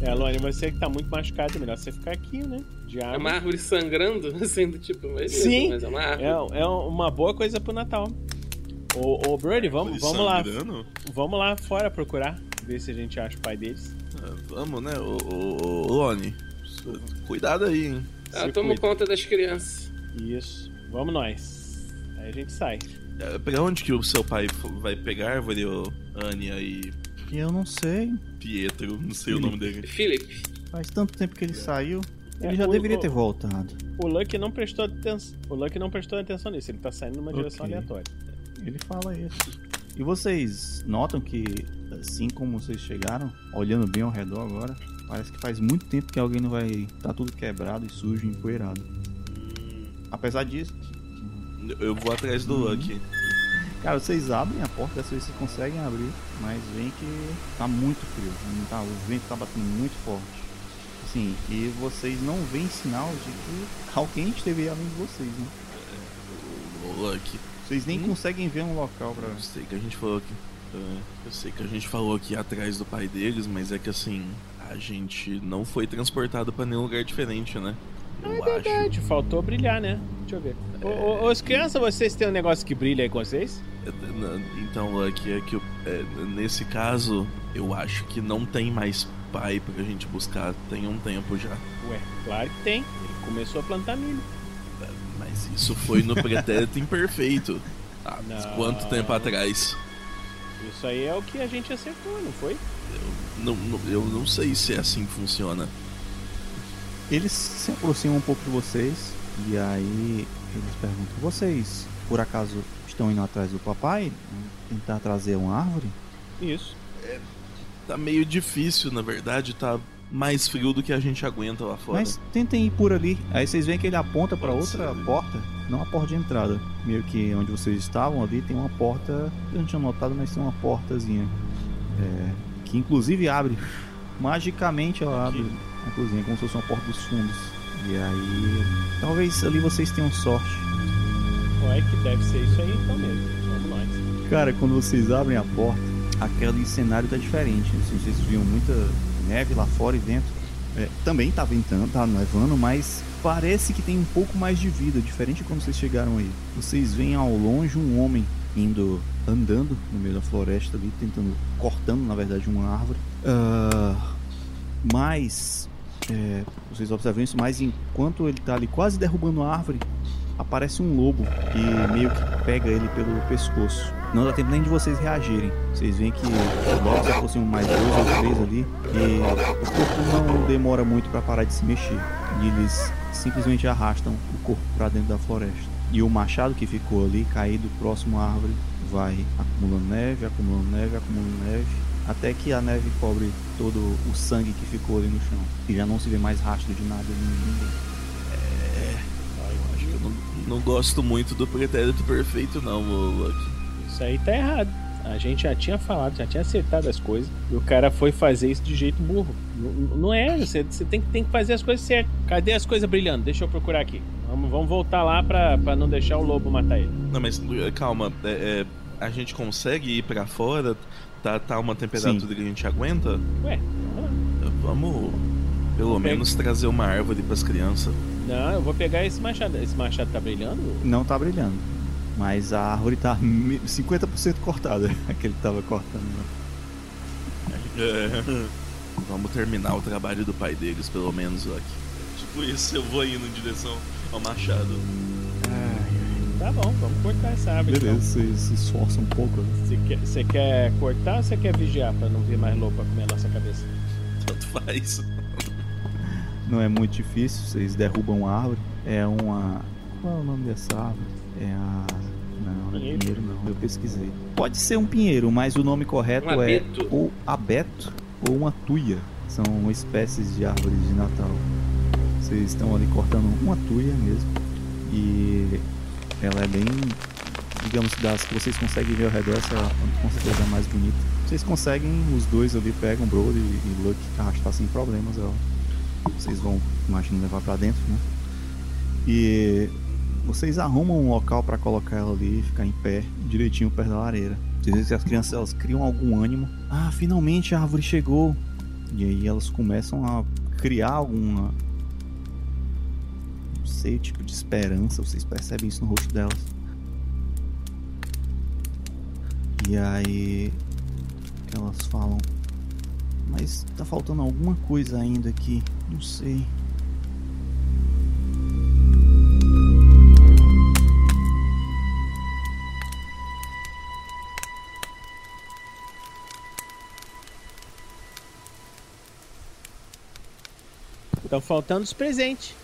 [SPEAKER 3] É, Alone, você que tá muito machucado, é melhor você ficar aqui, né? De
[SPEAKER 2] É
[SPEAKER 3] árvore.
[SPEAKER 2] uma árvore sangrando, *laughs* assim, do tipo, beleza,
[SPEAKER 3] Sim.
[SPEAKER 2] mas é uma árvore.
[SPEAKER 3] É, é uma boa coisa pro Natal. Ô, ô Brody, vamos, vamos lá. Vamos lá fora procurar. Ver se a gente acha o pai deles.
[SPEAKER 4] Ah, vamos, né, ô, ô, ô, Oni. Cuidado aí, hein.
[SPEAKER 2] Ah,
[SPEAKER 3] cuida.
[SPEAKER 2] conta das crianças.
[SPEAKER 3] Isso. Vamos nós. Aí a gente sai.
[SPEAKER 4] É, Pra onde que o seu pai vai pegar a árvore, ô Ania e
[SPEAKER 1] eu não sei.
[SPEAKER 4] Pietro? Não sei o nome dele.
[SPEAKER 2] Felipe,
[SPEAKER 1] Faz tanto tempo que ele saiu. Ele
[SPEAKER 3] É,
[SPEAKER 1] já
[SPEAKER 3] o-
[SPEAKER 1] deveria
[SPEAKER 3] o-
[SPEAKER 1] ter voltado.
[SPEAKER 3] O Lucky não prestou atenção. O Lucky não prestou atenção nisso. Ele tá saindo numa direção
[SPEAKER 1] Ok.
[SPEAKER 3] aleatória.
[SPEAKER 1] Ele fala isso. E vocês notam que, assim como vocês chegaram, olhando bem ao redor agora, parece que faz muito tempo que alguém não vai. tá tudo quebrado e sujo e empoeirado. Apesar disso,
[SPEAKER 4] Eu vou atrás do Lucky.
[SPEAKER 1] cara, vocês abrem a porta, dessa vez vocês conseguem abrir, mas veem que tá muito frio. Tá, o vento tá batendo muito forte. Assim, e vocês não veem sinal de que alguém esteve além de vocês, né?
[SPEAKER 4] Ô, Lucky.
[SPEAKER 1] Vocês nem conseguem ver um local pra.
[SPEAKER 4] Eu sei que a gente falou aqui. é, Eu sei que a gente falou aqui atrás do pai deles, mas é que assim, a gente não foi transportado pra nenhum lugar diferente, né? Eu
[SPEAKER 3] É
[SPEAKER 4] acho.
[SPEAKER 3] verdade, faltou brilhar, né? Deixa eu ver. Ô, ô, ô, as crianças, vocês têm um negócio que brilha aí com vocês?
[SPEAKER 4] É, Então, Lucky, é que é, nesse caso, eu acho que não tem mais pai pra gente buscar. Tem um tempo já.
[SPEAKER 3] Ué, claro que tem. Ele começou a plantar milho.
[SPEAKER 4] Mas isso foi no pretérito imperfeito. Ah, mas *laughs*
[SPEAKER 3] Não.
[SPEAKER 4] quanto tempo atrás?
[SPEAKER 3] Isso aí é o que a gente acertou, não foi?
[SPEAKER 4] Não, não- eu não sei se é assim que funciona.
[SPEAKER 1] Eles se aproximam um pouco de vocês e aí eles perguntam: Vocês, por acaso, estão indo atrás do papai? Tentar trazer uma árvore?
[SPEAKER 3] Isso.
[SPEAKER 4] Tá meio difícil, na verdade, tá mais frio do que a gente aguenta lá fora.
[SPEAKER 1] Mas tentem ir por ali. Aí vocês veem que ele aponta para outra
[SPEAKER 4] ser.
[SPEAKER 1] porta, não a porta de entrada. Meio que onde vocês estavam ali tem uma porta. Eu não tinha notado, mas tem uma portazinha. É, que inclusive abre. Magicamente ela abre a cozinha, como se fosse uma porta dos fundos. E aí. Talvez ali vocês tenham sorte.
[SPEAKER 3] Ué, que deve ser isso aí então mesmo. Vamos nós.
[SPEAKER 1] Cara, quando vocês abrem a porta, aquele cenário tá diferente. Assim, vocês viam muita neve lá fora e vento. É, também tá ventando, tá nevando, mas parece que tem um pouco mais de vida, diferente quando vocês chegaram aí. Vocês veem ao longe um homem indo, andando no meio da floresta ali, tentando, cortando na verdade uma árvore. Ah, mas, é, vocês observam isso, mas enquanto ele tá ali quase derrubando a árvore, aparece um lobo e meio que pega ele pelo pescoço. Não dá tempo nem de vocês reagirem. Vocês veem que logo se aproximam mais dois ou três ali e o corpo não demora muito para parar de se mexer. E eles simplesmente arrastam o corpo para dentro da floresta. E o machado que ficou ali, caído próximo à árvore, vai acumulando neve, acumulando neve, acumulando neve, até que a neve cobre todo o sangue que ficou ali no chão. E já não se vê mais rastro de nada
[SPEAKER 4] que eu não, não gosto muito do pretérito perfeito, não, Lucky.
[SPEAKER 3] Isso aí tá errado. A gente já tinha falado, já tinha acertado as coisas. E o cara foi fazer isso de jeito burro. N- Não é, você, você tem, que- tem que fazer as coisas certas. Cadê as coisas brilhando? Deixa eu procurar aqui. Vamos, vamos voltar lá pra, pra não deixar o lobo matar ele.
[SPEAKER 4] Não, mas eh, calma, é, é, a gente consegue ir pra fora? Tá, tá uma temperatura que a gente aguenta?
[SPEAKER 3] Ué, vamos lá.
[SPEAKER 4] Vamos, pelo menos, trazer uma árvore pras crianças.
[SPEAKER 3] Não, eu vou pegar esse machado. Esse machado tá brilhando?
[SPEAKER 1] Não tá brilhando. Mas a árvore tá mi- 50% cortada. *laughs* Aquele que tava cortando. né?
[SPEAKER 4] É. Vamos terminar o trabalho do pai deles, pelo menos, Lucky. Tipo isso, eu vou indo em direção ao machado.
[SPEAKER 3] Tá bom, vamos cortar essa árvore.
[SPEAKER 1] Beleza, você se esforça um pouco. né?
[SPEAKER 3] Então. Você quer, você quer cortar ou você quer vigiar pra não vir mais lobo pra comer a nossa cabeça?
[SPEAKER 4] Tanto faz.
[SPEAKER 1] Não é muito difícil, vocês derrubam a árvore. É uma. Qual é o nome dessa árvore? É a. Não, não é
[SPEAKER 3] Pinheiro.
[SPEAKER 1] pinheiro não, eu pesquisei. Pode ser um pinheiro, mas o nome correto
[SPEAKER 2] Um
[SPEAKER 1] é ou abeto ou uma tuia. São espécies de árvores de Natal. Vocês estão ali cortando uma tuia mesmo. E ela é bem digamos, das que vocês conseguem ver ao redor, essa com certeza é a mais bonita. Vocês conseguem, os dois ali pegam Brody e Luck arrastar sem problemas ela. Vocês vão, imagino, levar pra dentro, né? E vocês arrumam um local pra colocar ela ali ficar em pé, direitinho perto da lareira. Vocês veem que as crianças elas criam algum ânimo. Ah, finalmente a árvore chegou. E aí elas começam a criar alguma. Não sei, tipo de esperança. Vocês percebem isso no rosto delas. E aí. elas falam. Mas tá faltando alguma coisa ainda aqui. Não sei.
[SPEAKER 3] Estão faltando os presentes.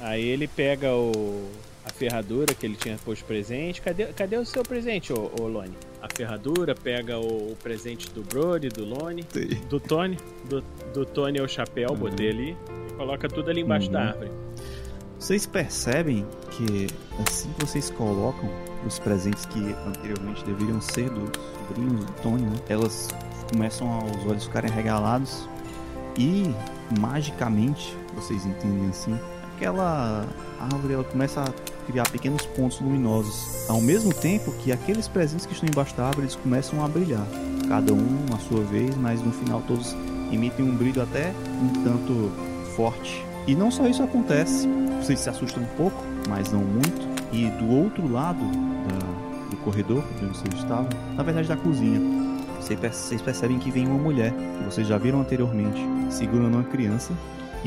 [SPEAKER 3] Aí ele pega o, a ferradura que ele tinha posto presente. Cadê, cadê o seu presente, ô, ô Lone? A ferradura, pega o, o presente do Brody, do Lone,
[SPEAKER 1] Sei.
[SPEAKER 3] do Tony. Do, do Tony é o chapéu,
[SPEAKER 1] Uhum.
[SPEAKER 3] botei ali. E coloca tudo ali embaixo
[SPEAKER 1] Uhum.
[SPEAKER 3] da árvore.
[SPEAKER 1] Vocês percebem que assim que vocês colocam os presentes que anteriormente deveriam ser dos sobrinhos do Tony, né? Elas começam a, os olhos ficarem regalados e magicamente, vocês entendem assim, aquela árvore ela começa a criar pequenos pontos luminosos, ao mesmo tempo que aqueles presentes que estão embaixo da árvore eles começam a brilhar, cada um à sua vez, mas no final todos emitem um brilho até um tanto forte. E não só isso acontece, vocês se assustam um pouco, mas não muito. E do outro lado da- do corredor, de onde vocês estavam, na verdade da cozinha, vocês percebem que vem uma mulher, que vocês já viram anteriormente, segurando uma criança.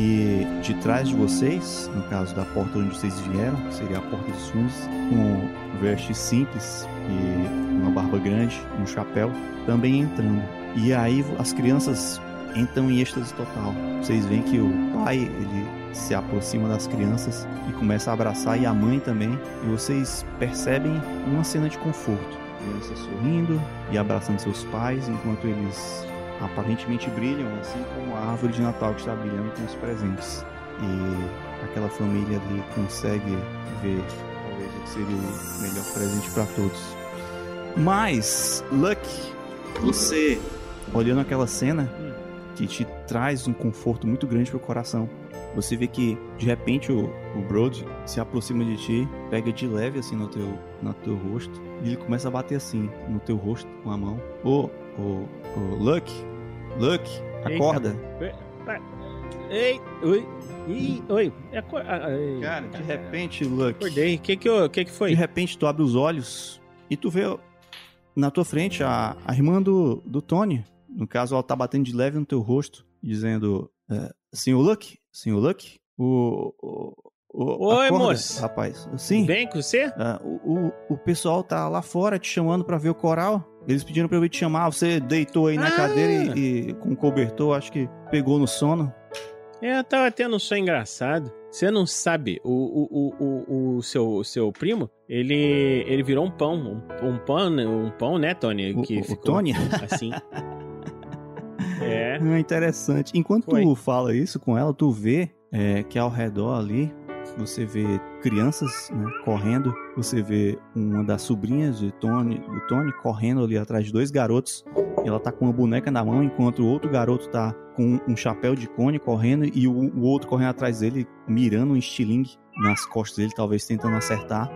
[SPEAKER 1] E de trás de vocês, no caso da porta onde vocês vieram, que seria a porta dos fundos, com vestes simples e uma barba grande, um chapéu, também entrando. E aí as crianças entram em êxtase total. Vocês veem que o pai, ele se aproxima das crianças e começa a abraçar, e a mãe também. E vocês percebem uma cena de conforto. Crianças sorrindo e abraçando seus pais, enquanto eles aparentemente brilham, assim como a árvore de Natal que está brilhando com os presentes. E aquela família ali consegue ver talvez o que seria o melhor presente para todos. Mas, Luck, você, olhando aquela cena, que te traz um conforto muito grande pro coração. Você vê que de repente o, o Brody se aproxima de ti, pega de leve assim no teu, no teu rosto, e ele começa a bater assim no teu rosto com a mão. Ô, ô, ô, Luck, Luck, acorda.
[SPEAKER 3] Ei, oi, ih, oi. É ah, ai,
[SPEAKER 1] Cara, de repente, Luck,
[SPEAKER 3] Acordei. O que que, eu- que que
[SPEAKER 1] de
[SPEAKER 3] foi?
[SPEAKER 1] repente tu abre os olhos e tu vê na tua frente a, a irmã do, do Tony. No caso, ela tá batendo de leve no teu rosto, dizendo: é, Senhor Luck, senhor Luck, o. o, o
[SPEAKER 3] Oi,
[SPEAKER 1] acorda,
[SPEAKER 3] moço.
[SPEAKER 1] Rapaz, sim.
[SPEAKER 3] Bem com você?
[SPEAKER 1] Ah, o, o, o pessoal tá lá fora te chamando pra ver o coral. Eles pediram pra eu ir te chamar. Você deitou aí na
[SPEAKER 3] Ah.
[SPEAKER 1] cadeira e, e com cobertor, acho que pegou no sono.
[SPEAKER 3] É, eu tava tendo um sonho engraçado. Você não sabe, o, o, o, o, seu, seu primo, ele, ele virou um pão. Um, pão, né? um pão, né, Tony? Que
[SPEAKER 1] o- Tony?
[SPEAKER 3] Assim. *laughs* É.
[SPEAKER 1] Interessante. Enquanto tu fala isso com ela, tu vê é, que ao redor ali você vê crianças né, correndo. Você vê uma das sobrinhas de Tony, do Tony correndo ali atrás de dois garotos. Ela tá com uma boneca na mão, enquanto o outro garoto tá com um chapéu de cone correndo e o, o outro correndo atrás dele, mirando um estilingue nas costas dele, talvez tentando acertar.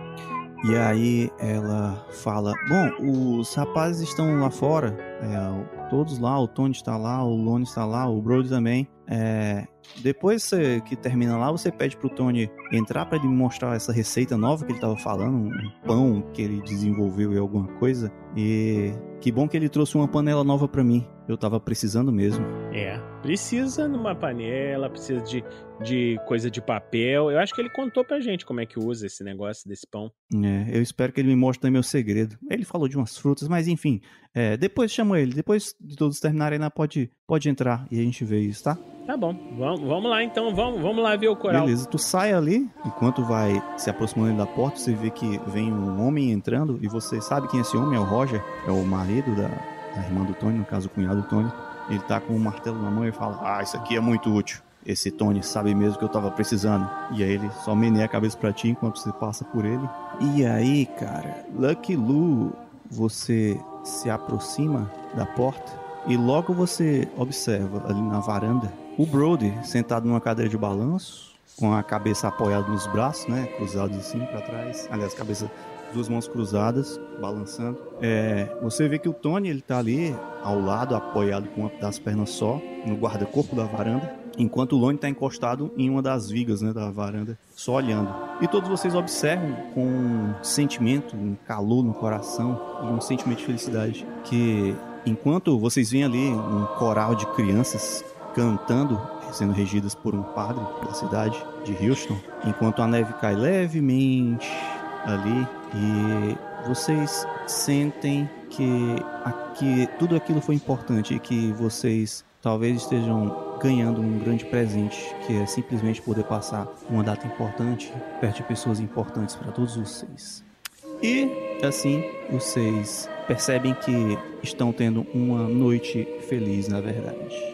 [SPEAKER 1] E aí ela fala: Bom, os rapazes estão lá fora, é, todos lá, o Tony está lá, o Lone está lá, o Brody também. É, depois que termina lá, você pede pro Tony entrar para ele mostrar essa receita nova que ele tava falando, um pão que ele desenvolveu e alguma coisa. E que bom que ele trouxe uma panela nova para mim. Eu tava precisando mesmo.
[SPEAKER 3] É. Precisa numa panela, precisa de, de coisa de papel. Eu acho que ele contou pra gente como é que usa esse negócio desse pão.
[SPEAKER 1] É, eu espero que ele me mostre também meu segredo. Ele falou de umas frutas, mas enfim. é, depois chama ele. Depois de todos terminarem pode, pode entrar e a gente vê isso, tá?
[SPEAKER 3] Tá bom, vamos, lá então, vamos, vamos lá ver o coral.
[SPEAKER 1] Beleza, tu sai ali, enquanto vai se aproximando da porta, você vê que vem um homem entrando e você sabe quem é esse homem? É o Roger, é o marido da, da irmã do Tony, no caso o cunhado do Tony. Ele tá com um martelo na mão e fala: Ah, isso aqui é muito útil. esse Tony sabe mesmo que eu tava precisando. E aí ele só meneia a cabeça pra ti enquanto você passa por ele. E aí, cara, Lucky Lu, você se aproxima da porta e logo você observa ali na varanda o Brody sentado numa cadeira de balanço, com a cabeça apoiada nos braços, né? Cruzados assim para trás. Aliás, cabeça duas mãos cruzadas, balançando. É, você vê que o Tony ele tá ali ao lado, apoiado com uma das pernas só, no guarda-corpo da varanda, enquanto o Lone está encostado em uma das vigas né, da varanda, só olhando. E todos vocês observam com um sentimento, um calor no coração e um sentimento de felicidade que enquanto vocês veem ali um coral de crianças cantando, sendo regidas por um padre da cidade de Houston, enquanto a neve cai levemente ali e vocês sentem que aqui, tudo aquilo foi importante e que vocês talvez estejam ganhando um grande presente, que é simplesmente poder passar uma data importante perto de pessoas importantes para todos vocês. E assim vocês percebem que estão tendo uma noite feliz, na verdade.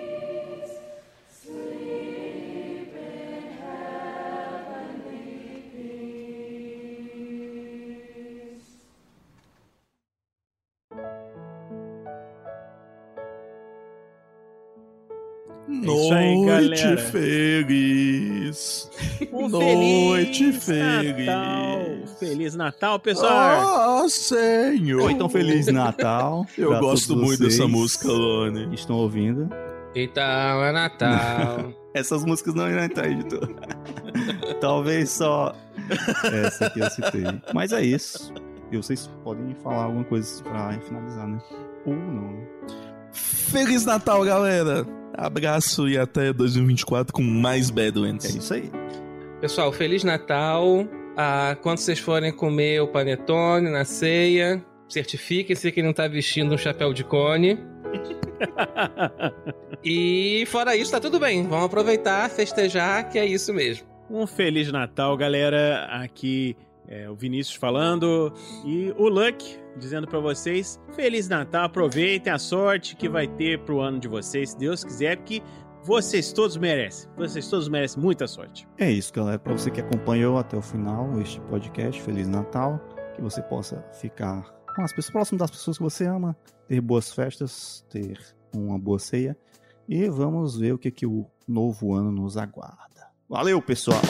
[SPEAKER 3] Aí,
[SPEAKER 4] Noite
[SPEAKER 3] galera.
[SPEAKER 4] feliz. *laughs*
[SPEAKER 3] Um
[SPEAKER 4] Noite
[SPEAKER 3] feliz
[SPEAKER 4] feliz.
[SPEAKER 3] Natal. Feliz Natal, pessoal.
[SPEAKER 4] Ah, senhor.
[SPEAKER 1] Ou então Feliz Natal. *laughs*
[SPEAKER 4] Eu gosto muito dessa música, Lone.
[SPEAKER 1] Estão ouvindo.
[SPEAKER 2] Então é Natal. *laughs*
[SPEAKER 1] Essas músicas não irão entrar, editor. Talvez só essa que eu citei. Mas é isso. E vocês podem falar alguma coisa pra finalizar, né? Ou não. né?
[SPEAKER 4] Feliz Natal, galera. Abraço e até 2024 com mais
[SPEAKER 1] É
[SPEAKER 4] Badlands.
[SPEAKER 1] isso aí.
[SPEAKER 2] Pessoal, Feliz Natal. Ah, quando vocês forem comer o panetone na ceia, certifiquem-se que não tá vestindo um chapéu de cone. *laughs* E fora isso, tá tudo bem. Vamos aproveitar, festejar, que é isso mesmo.
[SPEAKER 3] Um feliz Natal, galera. Aqui é o Vinícius falando e o Luck dizendo pra vocês: Feliz Natal, aproveitem a sorte que vai ter pro ano de vocês, se Deus quiser, que vocês todos merecem. Vocês todos merecem muita sorte.
[SPEAKER 1] É isso, galera. Pra você que acompanhou até o final este podcast, Feliz Natal. Que você possa ficar com as pessoas próximas das pessoas que você ama, ter boas festas, ter uma boa ceia. E vamos ver o que, que o novo ano nos aguarda. Valeu, pessoal!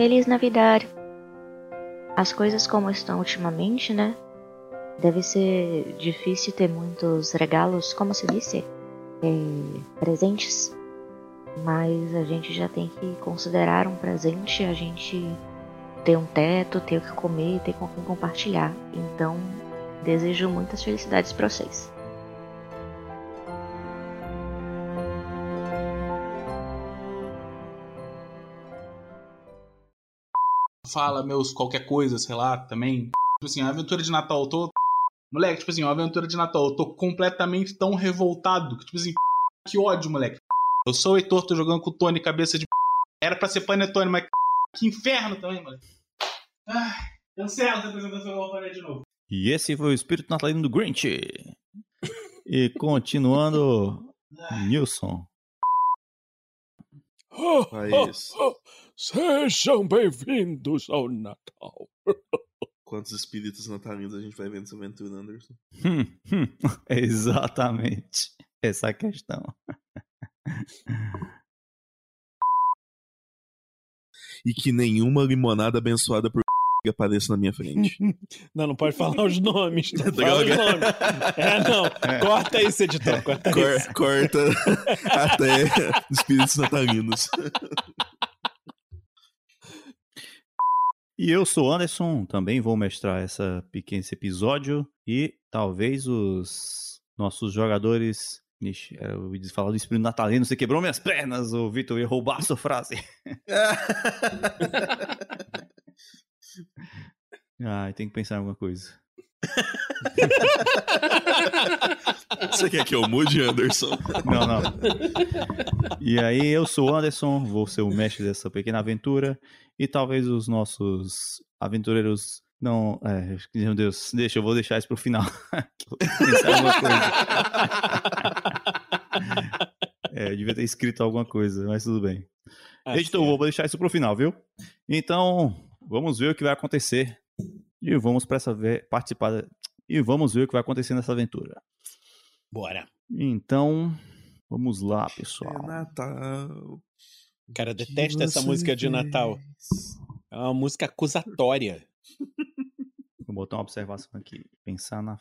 [SPEAKER 7] Feliz Navidade. As coisas como estão ultimamente, né? Deve ser difícil ter muitos regalos, como se disse, é, presentes. Mas a gente já tem que considerar um presente a gente ter um teto, ter o que comer, ter com quem compartilhar. Então, desejo muitas felicidades para vocês.
[SPEAKER 8] Fala meus qualquer coisa, sei lá, também. Tipo assim, a aventura de Natal, eu tô. Moleque, tipo assim, a aventura de Natal, eu tô completamente tão revoltado que, tipo assim, que ódio, moleque. Eu sou o Heitor, tô jogando com o Tony, cabeça de. Era pra ser Panetone, mas que inferno também, moleque. Cancela essa apresentação, eu vou fazer de novo.
[SPEAKER 1] E esse foi o espírito natalino do Grinch. E continuando, Nilson. *laughs*
[SPEAKER 4] País.
[SPEAKER 9] Sejam bem-vindos ao Natal. *laughs*
[SPEAKER 4] Quantos espíritos natalinos a gente vai ver nessa aventura, Anderson?
[SPEAKER 1] Hum, hum, *laughs* exatamente. essa é a questão.
[SPEAKER 4] E que nenhuma limonada abençoada por apareça na minha frente. *laughs*
[SPEAKER 3] Não, não pode falar os nomes. Não *laughs* fala
[SPEAKER 4] Droga.
[SPEAKER 3] os nomes. É, não. Corta isso, editor. Corta
[SPEAKER 4] Cor-
[SPEAKER 3] isso.
[SPEAKER 4] corta *laughs* até espíritos natalinos.
[SPEAKER 1] E eu sou Anderson, também vou mestrar essa pequeno esse episódio e talvez os nossos jogadores. Ixi, eu ia falar do espírito natalino, você quebrou minhas pernas, o Vitor ia roubar a sua frase. Ai, tem que pensar em alguma coisa. *laughs*
[SPEAKER 4] Você quer que eu mude, Anderson?
[SPEAKER 1] Não, não. E aí, eu sou o Anderson, vou ser o mestre dessa pequena aventura. E talvez os nossos aventureiros não. É, meu Deus, deixa, eu vou deixar isso pro final. *laughs* Pensar alguma coisa. *laughs* É, eu devia ter escrito alguma coisa, mas tudo bem.
[SPEAKER 3] Ah,
[SPEAKER 1] Editor,
[SPEAKER 3] certo.
[SPEAKER 1] vou deixar isso pro final, viu? Então, vamos ver o que vai acontecer. E vamos para essa participar. E vamos ver o que vai acontecer nessa aventura.
[SPEAKER 3] Bora.
[SPEAKER 1] Então, vamos lá,
[SPEAKER 4] É
[SPEAKER 1] pessoal.
[SPEAKER 4] Natal.
[SPEAKER 3] Cara, eu detesto essa música de Natal. É uma música acusatória. *laughs*
[SPEAKER 1] Vou botar uma observação aqui. Pensar na,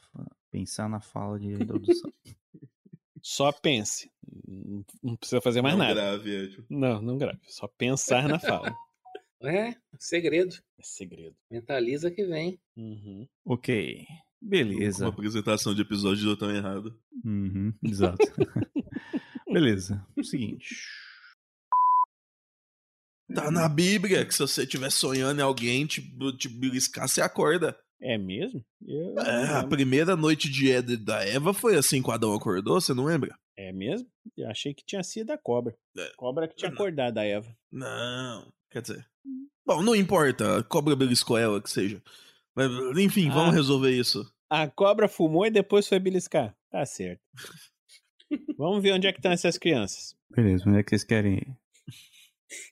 [SPEAKER 1] pensar na fala de introdução. *laughs*
[SPEAKER 3] Só pense. Não- Não precisa fazer mais
[SPEAKER 4] Não
[SPEAKER 3] nada.
[SPEAKER 4] grave, é, tipo,
[SPEAKER 3] Não, não grave. Só pensar na fala.
[SPEAKER 2] É, segredo.
[SPEAKER 3] É segredo.
[SPEAKER 2] Mentaliza que vem.
[SPEAKER 3] Uhum.
[SPEAKER 1] ok.
[SPEAKER 4] Uma
[SPEAKER 1] Beleza.
[SPEAKER 4] apresentação de episódio deu tão errado.
[SPEAKER 1] Uhum, exato. *laughs* Beleza. O seguinte.
[SPEAKER 4] Tá na Bíblia que se você estiver sonhando em alguém te, te beliscar, você acorda.
[SPEAKER 3] É mesmo? Eu
[SPEAKER 4] É, a primeira noite de Éden e da Eva foi assim que o Adão acordou, você não lembra?
[SPEAKER 3] É mesmo? Eu achei que tinha sido a cobra.
[SPEAKER 4] É.
[SPEAKER 3] Cobra que tinha
[SPEAKER 4] Não.
[SPEAKER 3] acordado a Eva.
[SPEAKER 4] Não, quer dizer. Bom, não importa, a cobra beliscou ela, que seja. Mas, enfim, vamos
[SPEAKER 3] Ah.
[SPEAKER 4] resolver isso.
[SPEAKER 3] A cobra fumou e depois foi beliscar. Tá certo. Vamos ver onde é que estão essas crianças.
[SPEAKER 1] Beleza, onde é que vocês querem ir?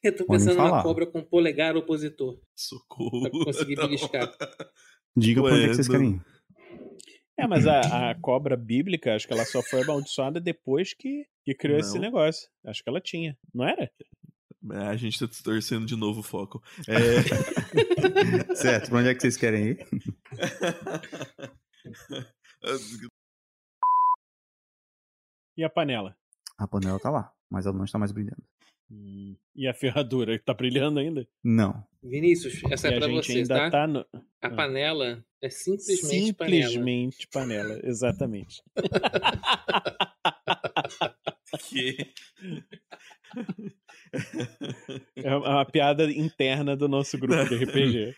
[SPEAKER 2] Eu tô
[SPEAKER 1] Podem
[SPEAKER 2] pensando numa cobra com polegar opositor.
[SPEAKER 4] Socorro.
[SPEAKER 2] Pra conseguir *laughs* beliscar.
[SPEAKER 1] Diga pra onde é que vocês querem ir.
[SPEAKER 3] É, mas a, a cobra bíblica, acho que ela só foi amaldiçoada depois que, que criou esse
[SPEAKER 4] Não.
[SPEAKER 3] negócio. Acho que ela tinha, não era?
[SPEAKER 4] É, a gente tá distorcendo de novo o foco. É... *laughs*
[SPEAKER 1] Certo, pra onde é que vocês querem ir?
[SPEAKER 3] E a panela?
[SPEAKER 1] A panela tá lá, mas ela não está mais brilhando.
[SPEAKER 3] Hum, E a ferradura? Tá brilhando ainda?
[SPEAKER 1] Não.
[SPEAKER 2] Vinícius, essa
[SPEAKER 3] e
[SPEAKER 2] é
[SPEAKER 3] a
[SPEAKER 2] pra
[SPEAKER 3] gente
[SPEAKER 2] vocês,
[SPEAKER 3] ainda
[SPEAKER 2] tá?
[SPEAKER 3] tá no...
[SPEAKER 2] A
[SPEAKER 3] Ah.
[SPEAKER 2] panela é simplesmente, panela.
[SPEAKER 3] Simplesmente panela. Exatamente. *laughs*
[SPEAKER 4] que... *laughs* *laughs*
[SPEAKER 3] É uma piada interna do nosso grupo de RPG.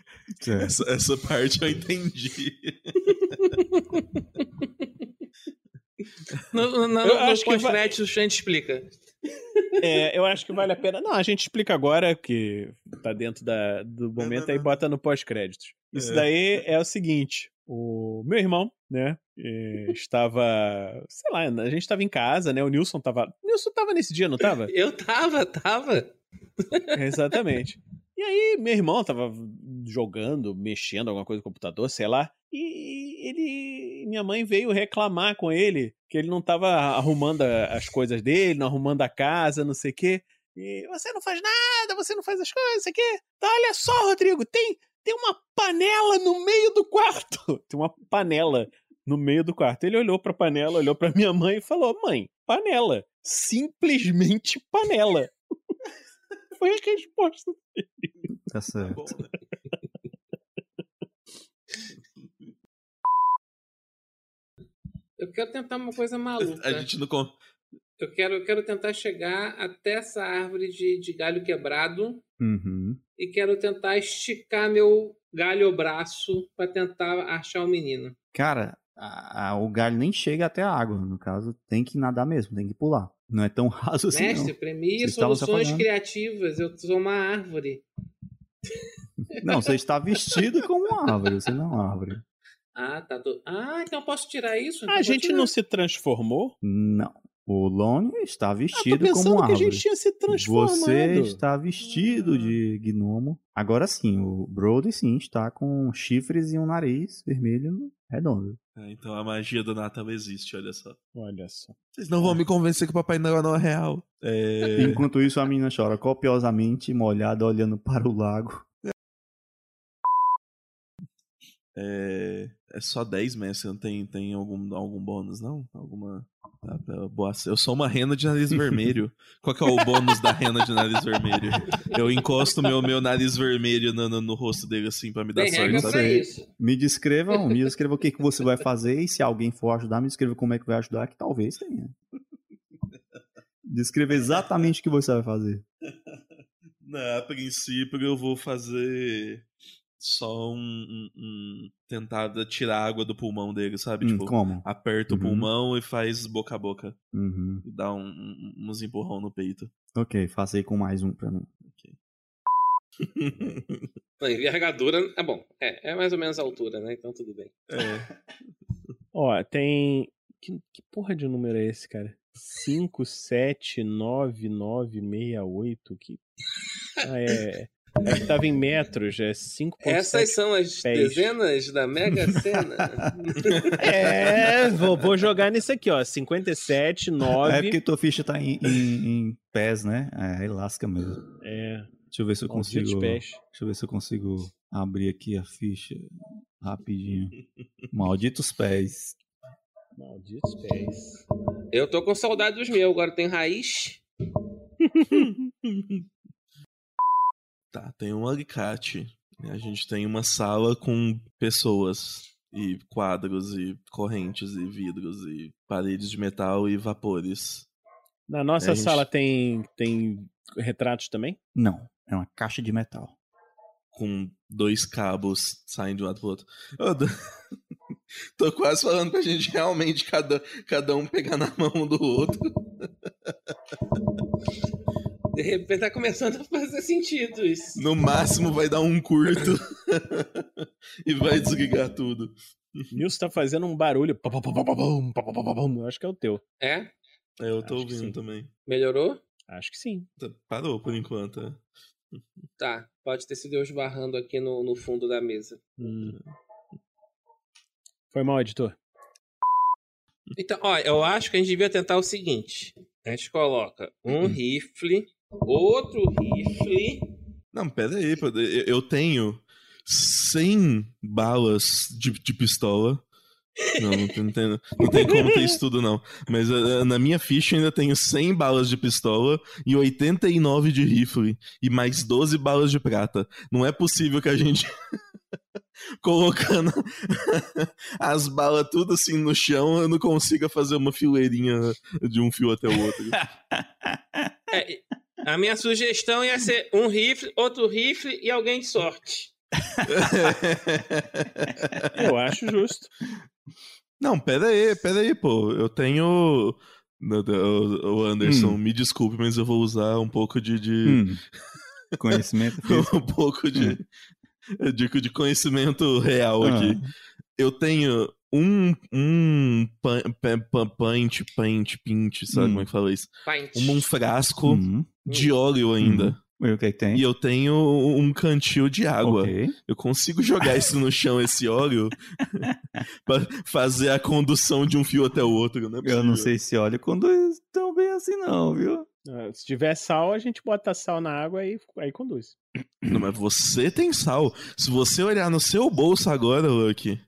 [SPEAKER 4] Essa, essa parte eu entendi. *laughs*
[SPEAKER 2] No, no, no,
[SPEAKER 3] Eu
[SPEAKER 2] no
[SPEAKER 3] acho que vai-
[SPEAKER 2] o Xande explica.
[SPEAKER 3] É, eu acho que vale a pena. Não, a gente explica agora, que tá dentro da, do momento,
[SPEAKER 4] não,
[SPEAKER 3] aí
[SPEAKER 4] não.
[SPEAKER 3] bota no pós-créditos. Isso
[SPEAKER 4] É.
[SPEAKER 3] daí é o seguinte: o meu irmão, né, eh, *laughs* estava. Sei lá, a gente estava em casa, né? O Nilson tava. O Nilson tava nesse dia, não tava? *laughs*
[SPEAKER 2] Eu tava, tava.
[SPEAKER 3] Exatamente. E aí, meu irmão tava jogando, mexendo alguma coisa no computador, sei lá. E ele. Minha mãe veio reclamar com ele que ele não tava arrumando as coisas dele, não arrumando a casa, não sei o quê. E você não faz nada, você não faz as coisas, não sei o quê. Olha só, Rodrigo, tem, tem uma panela no meio do quarto. *laughs* Tem uma panela no meio do quarto. Ele olhou pra panela, olhou pra minha mãe e falou: Mãe, panela. Simplesmente panela. *laughs* Foi a resposta.
[SPEAKER 1] Tá certo.
[SPEAKER 2] Eu quero tentar uma coisa maluca.
[SPEAKER 4] A gente não.
[SPEAKER 2] Eu, quero, eu quero tentar chegar até essa árvore de, de galho quebrado
[SPEAKER 1] Uhum.
[SPEAKER 2] e quero tentar esticar meu galho braço pra tentar achar o menino.
[SPEAKER 1] Cara, a- a- o galho nem chega até a água. No caso, tem que nadar mesmo, tem que pular. Não é tão *laughs* raso assim,
[SPEAKER 2] Mestre,
[SPEAKER 1] estavam se
[SPEAKER 2] soluções criativas. Eu sou uma árvore. *laughs*
[SPEAKER 1] Não, você está vestido como uma árvore, você não é uma árvore.
[SPEAKER 2] Ah, tá. Do... Ah, então eu posso tirar isso? Então
[SPEAKER 3] A gente
[SPEAKER 2] tirar.
[SPEAKER 3] não se transformou?
[SPEAKER 1] Não. O Lone está
[SPEAKER 3] Ah, tô
[SPEAKER 1] vestido
[SPEAKER 3] pensando
[SPEAKER 1] como uma
[SPEAKER 3] que a
[SPEAKER 1] árvore.
[SPEAKER 3] gente tinha se transformado.
[SPEAKER 1] Você está vestido de gnomo. Agora sim, o Brody sim está com chifres e um nariz vermelho Redondo.
[SPEAKER 4] É, então a magia do Natal existe, olha só.
[SPEAKER 6] Olha só.
[SPEAKER 4] Vocês não vão me convencer que o Papai Noel não é real. É...
[SPEAKER 1] Enquanto isso, a menina chora copiosamente, molhada, olhando para o lago.
[SPEAKER 4] É, é só 10 mestre, não tem, tem algum, algum bônus, não? Alguma. Tá, tá, boa. Eu sou uma rena de nariz vermelho. *laughs* Qual que é o bônus da rena de nariz vermelho? Eu encosto meu, meu nariz vermelho no, no, no rosto dele assim pra me dar
[SPEAKER 2] Tem
[SPEAKER 4] sorte,
[SPEAKER 2] regra
[SPEAKER 4] sabe?
[SPEAKER 2] isso.
[SPEAKER 1] Me descrevam, me descreva o que, que você vai fazer e se alguém for ajudar, me descreva como é que vai ajudar, que talvez tenha. Descreva exatamente o que você vai fazer.
[SPEAKER 4] Não, a princípio eu vou fazer só um, um- um- tentar tirar água do pulmão dele, sabe?
[SPEAKER 1] Hum,
[SPEAKER 4] tipo,
[SPEAKER 1] como?
[SPEAKER 4] aperta o
[SPEAKER 1] Uhum.
[SPEAKER 4] pulmão e faz boca a boca.
[SPEAKER 1] Uhum.
[SPEAKER 4] E dá um- um- uns empurrão no peito.
[SPEAKER 1] Ok, faça aí com mais um pra mim.
[SPEAKER 2] A *laughs* envergadura. Ah, bom. É, é mais ou menos a altura, né? Então tudo bem.
[SPEAKER 4] É.
[SPEAKER 6] Ó, tem. Que, que porra de número é esse, cara? 5, 7, 9, 9, 6, 8. Que. Ah, é. É que tava em metros, é 5.
[SPEAKER 2] Essas são as
[SPEAKER 6] pés.
[SPEAKER 2] dezenas da Mega Sena. *laughs*
[SPEAKER 6] É, vou, vou jogar nisso aqui, ó. 57, 9.
[SPEAKER 1] É porque tua ficha tá em, em, em pés, né? É, aí lasca mesmo.
[SPEAKER 6] É.
[SPEAKER 1] Deixa eu ver se eu consigo. Deixa eu ver se eu consigo abrir aqui a ficha rapidinho. *laughs* Malditos pés.
[SPEAKER 6] Malditos pés.
[SPEAKER 2] Eu tô com saudade dos meus. Agora tem raiz. *laughs*
[SPEAKER 4] Tá, tem um alicate. A gente tem uma sala com pessoas. E quadros, e correntes, e vidros, e paredes de metal e vapores.
[SPEAKER 6] Na nossa
[SPEAKER 4] É, gente-
[SPEAKER 6] sala tem, tem retratos também?
[SPEAKER 1] Não, é uma caixa de metal.
[SPEAKER 4] Com dois cabos saindo de um lado pro outro. Eu tô- *laughs* tô quase falando pra gente realmente cada, cada um pegar na mão do outro. *laughs*
[SPEAKER 2] De repente tá começando a fazer sentido isso.
[SPEAKER 4] No máximo vai dar um curto. *laughs* e vai desligar tudo.
[SPEAKER 6] Nilson tá fazendo um barulho. Eu Acho que é o teu.
[SPEAKER 2] É?
[SPEAKER 4] É, eu tô
[SPEAKER 6] Acho
[SPEAKER 4] ouvindo também.
[SPEAKER 2] Melhorou?
[SPEAKER 6] Acho que sim.
[SPEAKER 4] Tá- Parou por enquanto. é.
[SPEAKER 2] Tá. Pode ter sido eu esbarrando aqui no, no fundo da mesa.
[SPEAKER 6] Hum. Foi mal, editor.
[SPEAKER 2] Então, ó, eu acho que a gente devia tentar o seguinte: a gente coloca um
[SPEAKER 4] Hum.
[SPEAKER 2] rifle, outro rifle.
[SPEAKER 4] Não, pera aí, eu eu tenho 100 balas de, de pistola. Não, não tem, não, tem, não tem como ter isso tudo, não. Mas eh, na minha ficha ainda tenho 100 balas de pistola e 89 de rifle. E mais 12 balas de prata. Não é possível que a gente. *laughs* Colocando *laughs* as balas tudo assim no chão, eu não consiga fazer uma fileirinha de um fio até o outro. *laughs*
[SPEAKER 2] É, a minha sugestão ia ser um rifle, outro rifle e alguém de sorte. *laughs*
[SPEAKER 6] Eu acho justo.
[SPEAKER 4] Não, pera aí, pera aí, pô. Eu tenho. O Anderson,
[SPEAKER 1] Hum.
[SPEAKER 4] me desculpe, mas eu vou usar um pouco de. de-
[SPEAKER 1] Hum. *laughs* Conhecimento
[SPEAKER 4] um pouco de. Eu digo de conhecimento real
[SPEAKER 1] Ah.
[SPEAKER 4] aqui. Eu tenho um. Um. Paint, paint, pint, sabe
[SPEAKER 1] Hum.
[SPEAKER 4] como é que fala isso?
[SPEAKER 2] Pint.
[SPEAKER 4] Um, um frasco
[SPEAKER 1] Uhum.
[SPEAKER 4] de óleo ainda.
[SPEAKER 1] E o que é?
[SPEAKER 4] E eu tenho um cantil de água.
[SPEAKER 1] Ok.
[SPEAKER 4] Eu consigo jogar isso no chão, esse óleo, *laughs* pra fazer a condução de um fio até o outro, né?
[SPEAKER 1] Eu não sei se olha quando estão bem assim, não, viu?
[SPEAKER 6] Ah, Se tiver sal, a gente bota sal na água e aí conduz.
[SPEAKER 4] Não, mas você tem sal. Se você olhar no seu bolso agora, Lucky.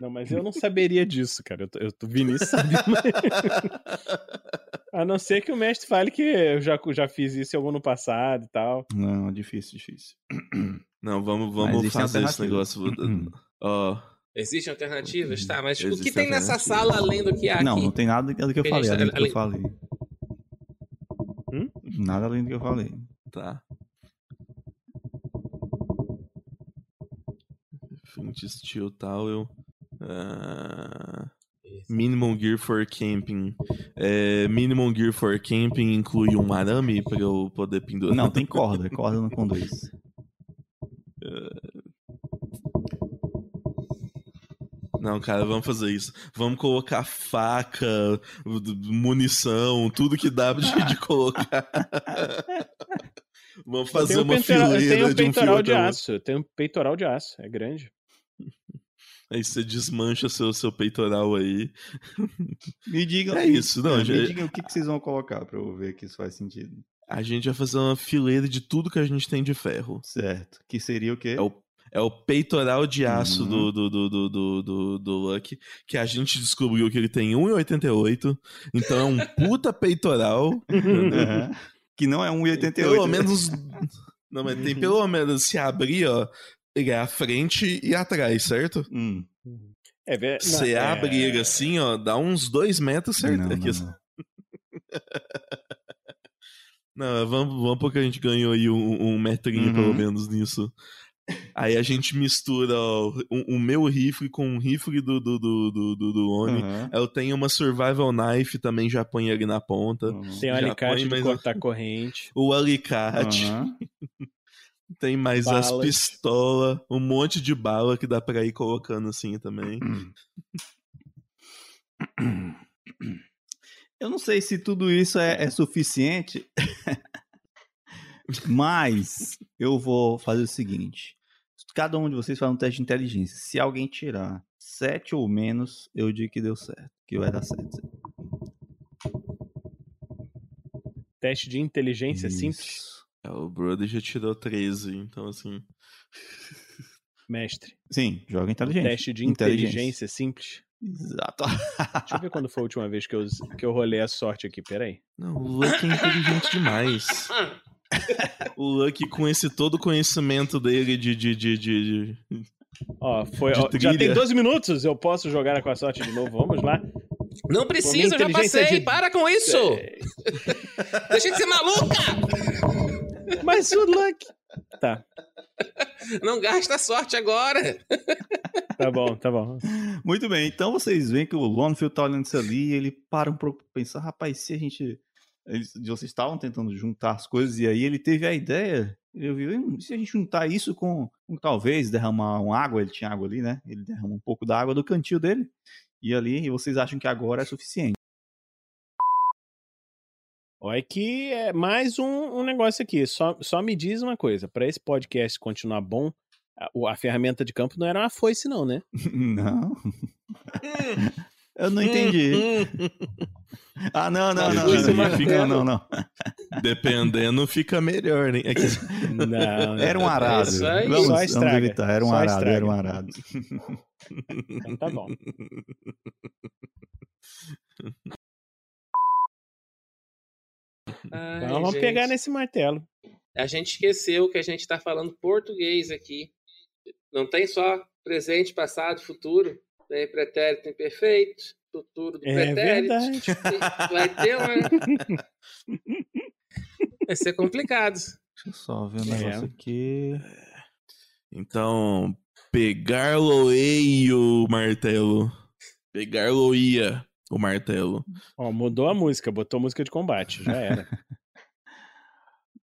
[SPEAKER 6] Não, mas eu não saberia disso, cara. Eu tô, eu tô Vinícius. *laughs* A não ser que o mestre fale que eu já, já fiz isso em algum no passado e tal.
[SPEAKER 1] Não, difícil, difícil.
[SPEAKER 4] Não, vamos, vamos fazer esse negócio. Ó.
[SPEAKER 2] Existem alternativas? Tá, mas o que tem nessa sala além do que há
[SPEAKER 1] não,
[SPEAKER 2] aqui?
[SPEAKER 1] não tem nada do que eu falei,
[SPEAKER 2] gente-
[SPEAKER 1] além do que eu falei.
[SPEAKER 6] Hum?
[SPEAKER 1] Nada além do que eu falei.
[SPEAKER 4] Tá. Flint Steel Towel. ah, minimum Gear for Camping. É, minimum Gear for Camping inclui um arame pra eu poder pendurar.
[SPEAKER 1] Não, tem *laughs* corda. Corda não conduz.
[SPEAKER 4] Não, cara, vamos fazer isso. Vamos colocar faca, munição, tudo que dá de, de *laughs* colocar. *laughs* vamos
[SPEAKER 6] Eu
[SPEAKER 4] fazer uma
[SPEAKER 6] eu
[SPEAKER 4] fileira
[SPEAKER 6] um
[SPEAKER 4] de um fio
[SPEAKER 6] peitoral de aço. Eu tenho um peitoral de aço. É grande.
[SPEAKER 4] Aí você desmancha seu, seu peitoral aí.
[SPEAKER 1] Me digam. *laughs*
[SPEAKER 4] É isso, não,
[SPEAKER 1] me
[SPEAKER 4] já-
[SPEAKER 1] digam o que, que vocês vão colocar pra eu ver que isso faz sentido.
[SPEAKER 4] A gente vai fazer uma fileira de tudo que a gente tem de ferro.
[SPEAKER 1] Certo. Que seria o quê?
[SPEAKER 4] É o, é o peitoral de aço
[SPEAKER 1] Uhum.
[SPEAKER 4] do, do, do, do, do, do, Lucky, que a gente descobriu que ele tem 1,88. Então é um puta peitoral. *laughs*
[SPEAKER 1] Aham. Que não é 1,88.
[SPEAKER 4] Pelo
[SPEAKER 1] né?
[SPEAKER 4] menos. Não, mas tem pelo *laughs* menos se abrir, ó. Ele é a frente e atrás, certo?
[SPEAKER 1] Hum.
[SPEAKER 3] É, ver- não,
[SPEAKER 4] Você
[SPEAKER 3] é-
[SPEAKER 4] abre ele assim, ó, dá uns dois metros, certo?
[SPEAKER 1] Não,
[SPEAKER 4] Aqui,
[SPEAKER 1] não, não. *laughs*
[SPEAKER 4] Não, vamos, vamos porque a gente ganhou aí um, um metrinho,
[SPEAKER 1] Uhum.
[SPEAKER 4] pelo menos, nisso. Aí a gente mistura ó, o, o meu rifle com o rifle do, do, do, do, do, do homem.
[SPEAKER 1] Aham.
[SPEAKER 4] Eu tenho uma survival knife também, já põe ele na ponta.
[SPEAKER 1] Uhum.
[SPEAKER 3] Tem um alicate
[SPEAKER 4] põe
[SPEAKER 3] de cortar corrente. *laughs*
[SPEAKER 4] O alicate.
[SPEAKER 1] Aham.
[SPEAKER 4] Tem mais as
[SPEAKER 3] Balas.
[SPEAKER 4] pistolas, um monte de bala que dá pra ir colocando assim também.
[SPEAKER 1] Eu não sei se tudo isso é, é suficiente, *laughs* mas eu vou fazer o seguinte: cada um de vocês faz um teste de inteligência. Se alguém tirar sete ou menos, eu digo que deu certo, que vai dar certo.
[SPEAKER 3] Teste de inteligência simples.
[SPEAKER 4] É, o Brother já tirou 13, então assim.
[SPEAKER 3] Mestre.
[SPEAKER 1] Sim, joga inteligência.
[SPEAKER 3] Teste de inteligência simples.
[SPEAKER 1] Exato.
[SPEAKER 3] Deixa eu ver quando foi a última vez que eu, que eu rolei a sorte aqui. Peraí.
[SPEAKER 4] Não, o Lucky é inteligente demais. O Lucky, com esse todo conhecimento dele de. de, de, de, de-
[SPEAKER 3] Ó, foi,
[SPEAKER 4] De
[SPEAKER 3] ó, já tem 12 minutos. Eu posso jogar com a sorte de novo. Vamos lá.
[SPEAKER 2] Não precisa, eu já
[SPEAKER 3] inteligência
[SPEAKER 2] passei.
[SPEAKER 3] de-
[SPEAKER 2] Para com isso!
[SPEAKER 3] É,
[SPEAKER 2] Deixa de ser maluca!
[SPEAKER 3] Mas o Luck. Tá,
[SPEAKER 2] Não gasta a sorte agora!
[SPEAKER 3] tá bom, tá bom.
[SPEAKER 1] Muito bem, então vocês veem que o Lonfield tá olhando isso ali e ele para um pouco pra pensar, rapaz, se a gente. Eles, vocês estavam tentando juntar as coisas e aí ele teve a ideia. Ele viu, "Hum, se a gente juntar isso com, com talvez derramar uma água, ele tinha água ali, né? Ele derrama um pouco da água do cantil dele. E ali, e vocês acham que agora é suficiente.
[SPEAKER 3] Olha que é mais um, um negócio aqui. Só, só me diz uma coisa: para esse podcast continuar bom, a, a ferramenta de campo não era uma foice, não, né? *laughs*
[SPEAKER 1] não. *laughs* Eu não entendi. *laughs* Ah, não, não, não. Não,
[SPEAKER 3] martelo.
[SPEAKER 1] fica, não, não.
[SPEAKER 4] Dependendo, fica melhor, né? É que-
[SPEAKER 3] Não, não.
[SPEAKER 1] Era um arado.
[SPEAKER 2] isso aí.
[SPEAKER 1] Vamos,
[SPEAKER 3] Só
[SPEAKER 1] vamos
[SPEAKER 3] estraga.
[SPEAKER 1] evitar. Era um
[SPEAKER 3] Só
[SPEAKER 1] arado,
[SPEAKER 3] estraga.
[SPEAKER 1] era um arado.
[SPEAKER 3] Então tá bom.
[SPEAKER 2] Ai,
[SPEAKER 3] Então vamos
[SPEAKER 2] gente.
[SPEAKER 3] pegar nesse martelo.
[SPEAKER 2] A gente esqueceu que a gente tá falando português aqui. Não tem só presente, passado, futuro. Tem pretérito imperfeito, futuro do
[SPEAKER 3] É
[SPEAKER 2] pretérito.
[SPEAKER 3] verdade. *laughs*
[SPEAKER 2] Vai ter uma. *laughs* Vai ser complicado.
[SPEAKER 1] Deixa eu só ver um
[SPEAKER 3] É.
[SPEAKER 1] negócio aqui.
[SPEAKER 4] Então, pegar-lo-ei o martelo. Pegar-lo-ia o martelo.
[SPEAKER 3] Ó, mudou a música, botou música de combate, já era. *laughs*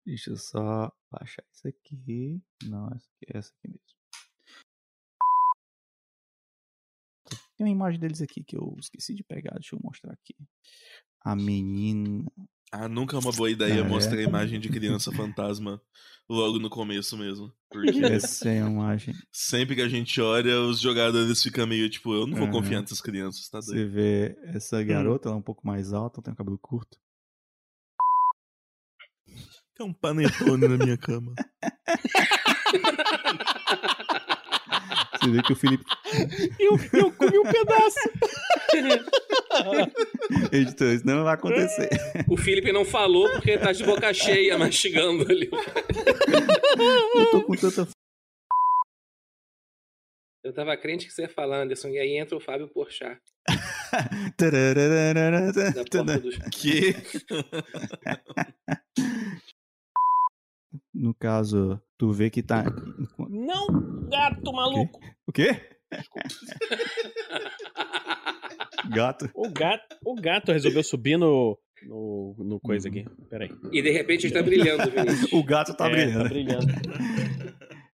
[SPEAKER 1] Deixa eu só baixar isso aqui. Não, essa aqui, essa aqui mesmo. Tem uma imagem deles aqui que eu esqueci de pegar. Deixa eu mostrar aqui. A menina.
[SPEAKER 4] Ah, nunca é uma boa ideia
[SPEAKER 1] Ah, é?
[SPEAKER 4] mostrar a imagem de criança fantasma logo no começo mesmo. Porque
[SPEAKER 1] Essa é a imagem.
[SPEAKER 4] sempre que a gente olha, os jogadores ficam meio tipo, eu não vou
[SPEAKER 1] Aham.
[SPEAKER 4] confiar nessas crianças, tá doido?
[SPEAKER 1] Você vê essa garota, ela é um pouco mais alta, tem um cabelo curto.
[SPEAKER 4] Tem um panetone na minha cama.
[SPEAKER 1] Você vê que o Felipe.
[SPEAKER 3] Eu, eu comi um pedaço. *laughs* *laughs*
[SPEAKER 1] Editor, isso não vai acontecer. *laughs*
[SPEAKER 2] O Felipe não falou porque tá de boca cheia *laughs* mastigando ali.
[SPEAKER 1] Eu tô com tanta.
[SPEAKER 2] Eu tava crente que você ia falar, Anderson, e aí entra o Fábio Porchat, da porta dos...
[SPEAKER 4] Que?
[SPEAKER 1] No caso, tu vê que tá.
[SPEAKER 3] Não, gato maluco.
[SPEAKER 1] O quê? Gato.
[SPEAKER 3] O gato, o gato resolveu subir no, no, no coisa aqui. Peraí.
[SPEAKER 2] E de repente ele tá brilhando, Vinícius. *laughs*
[SPEAKER 1] O gato tá
[SPEAKER 3] É,
[SPEAKER 1] brilhando.
[SPEAKER 3] Tá brilhando.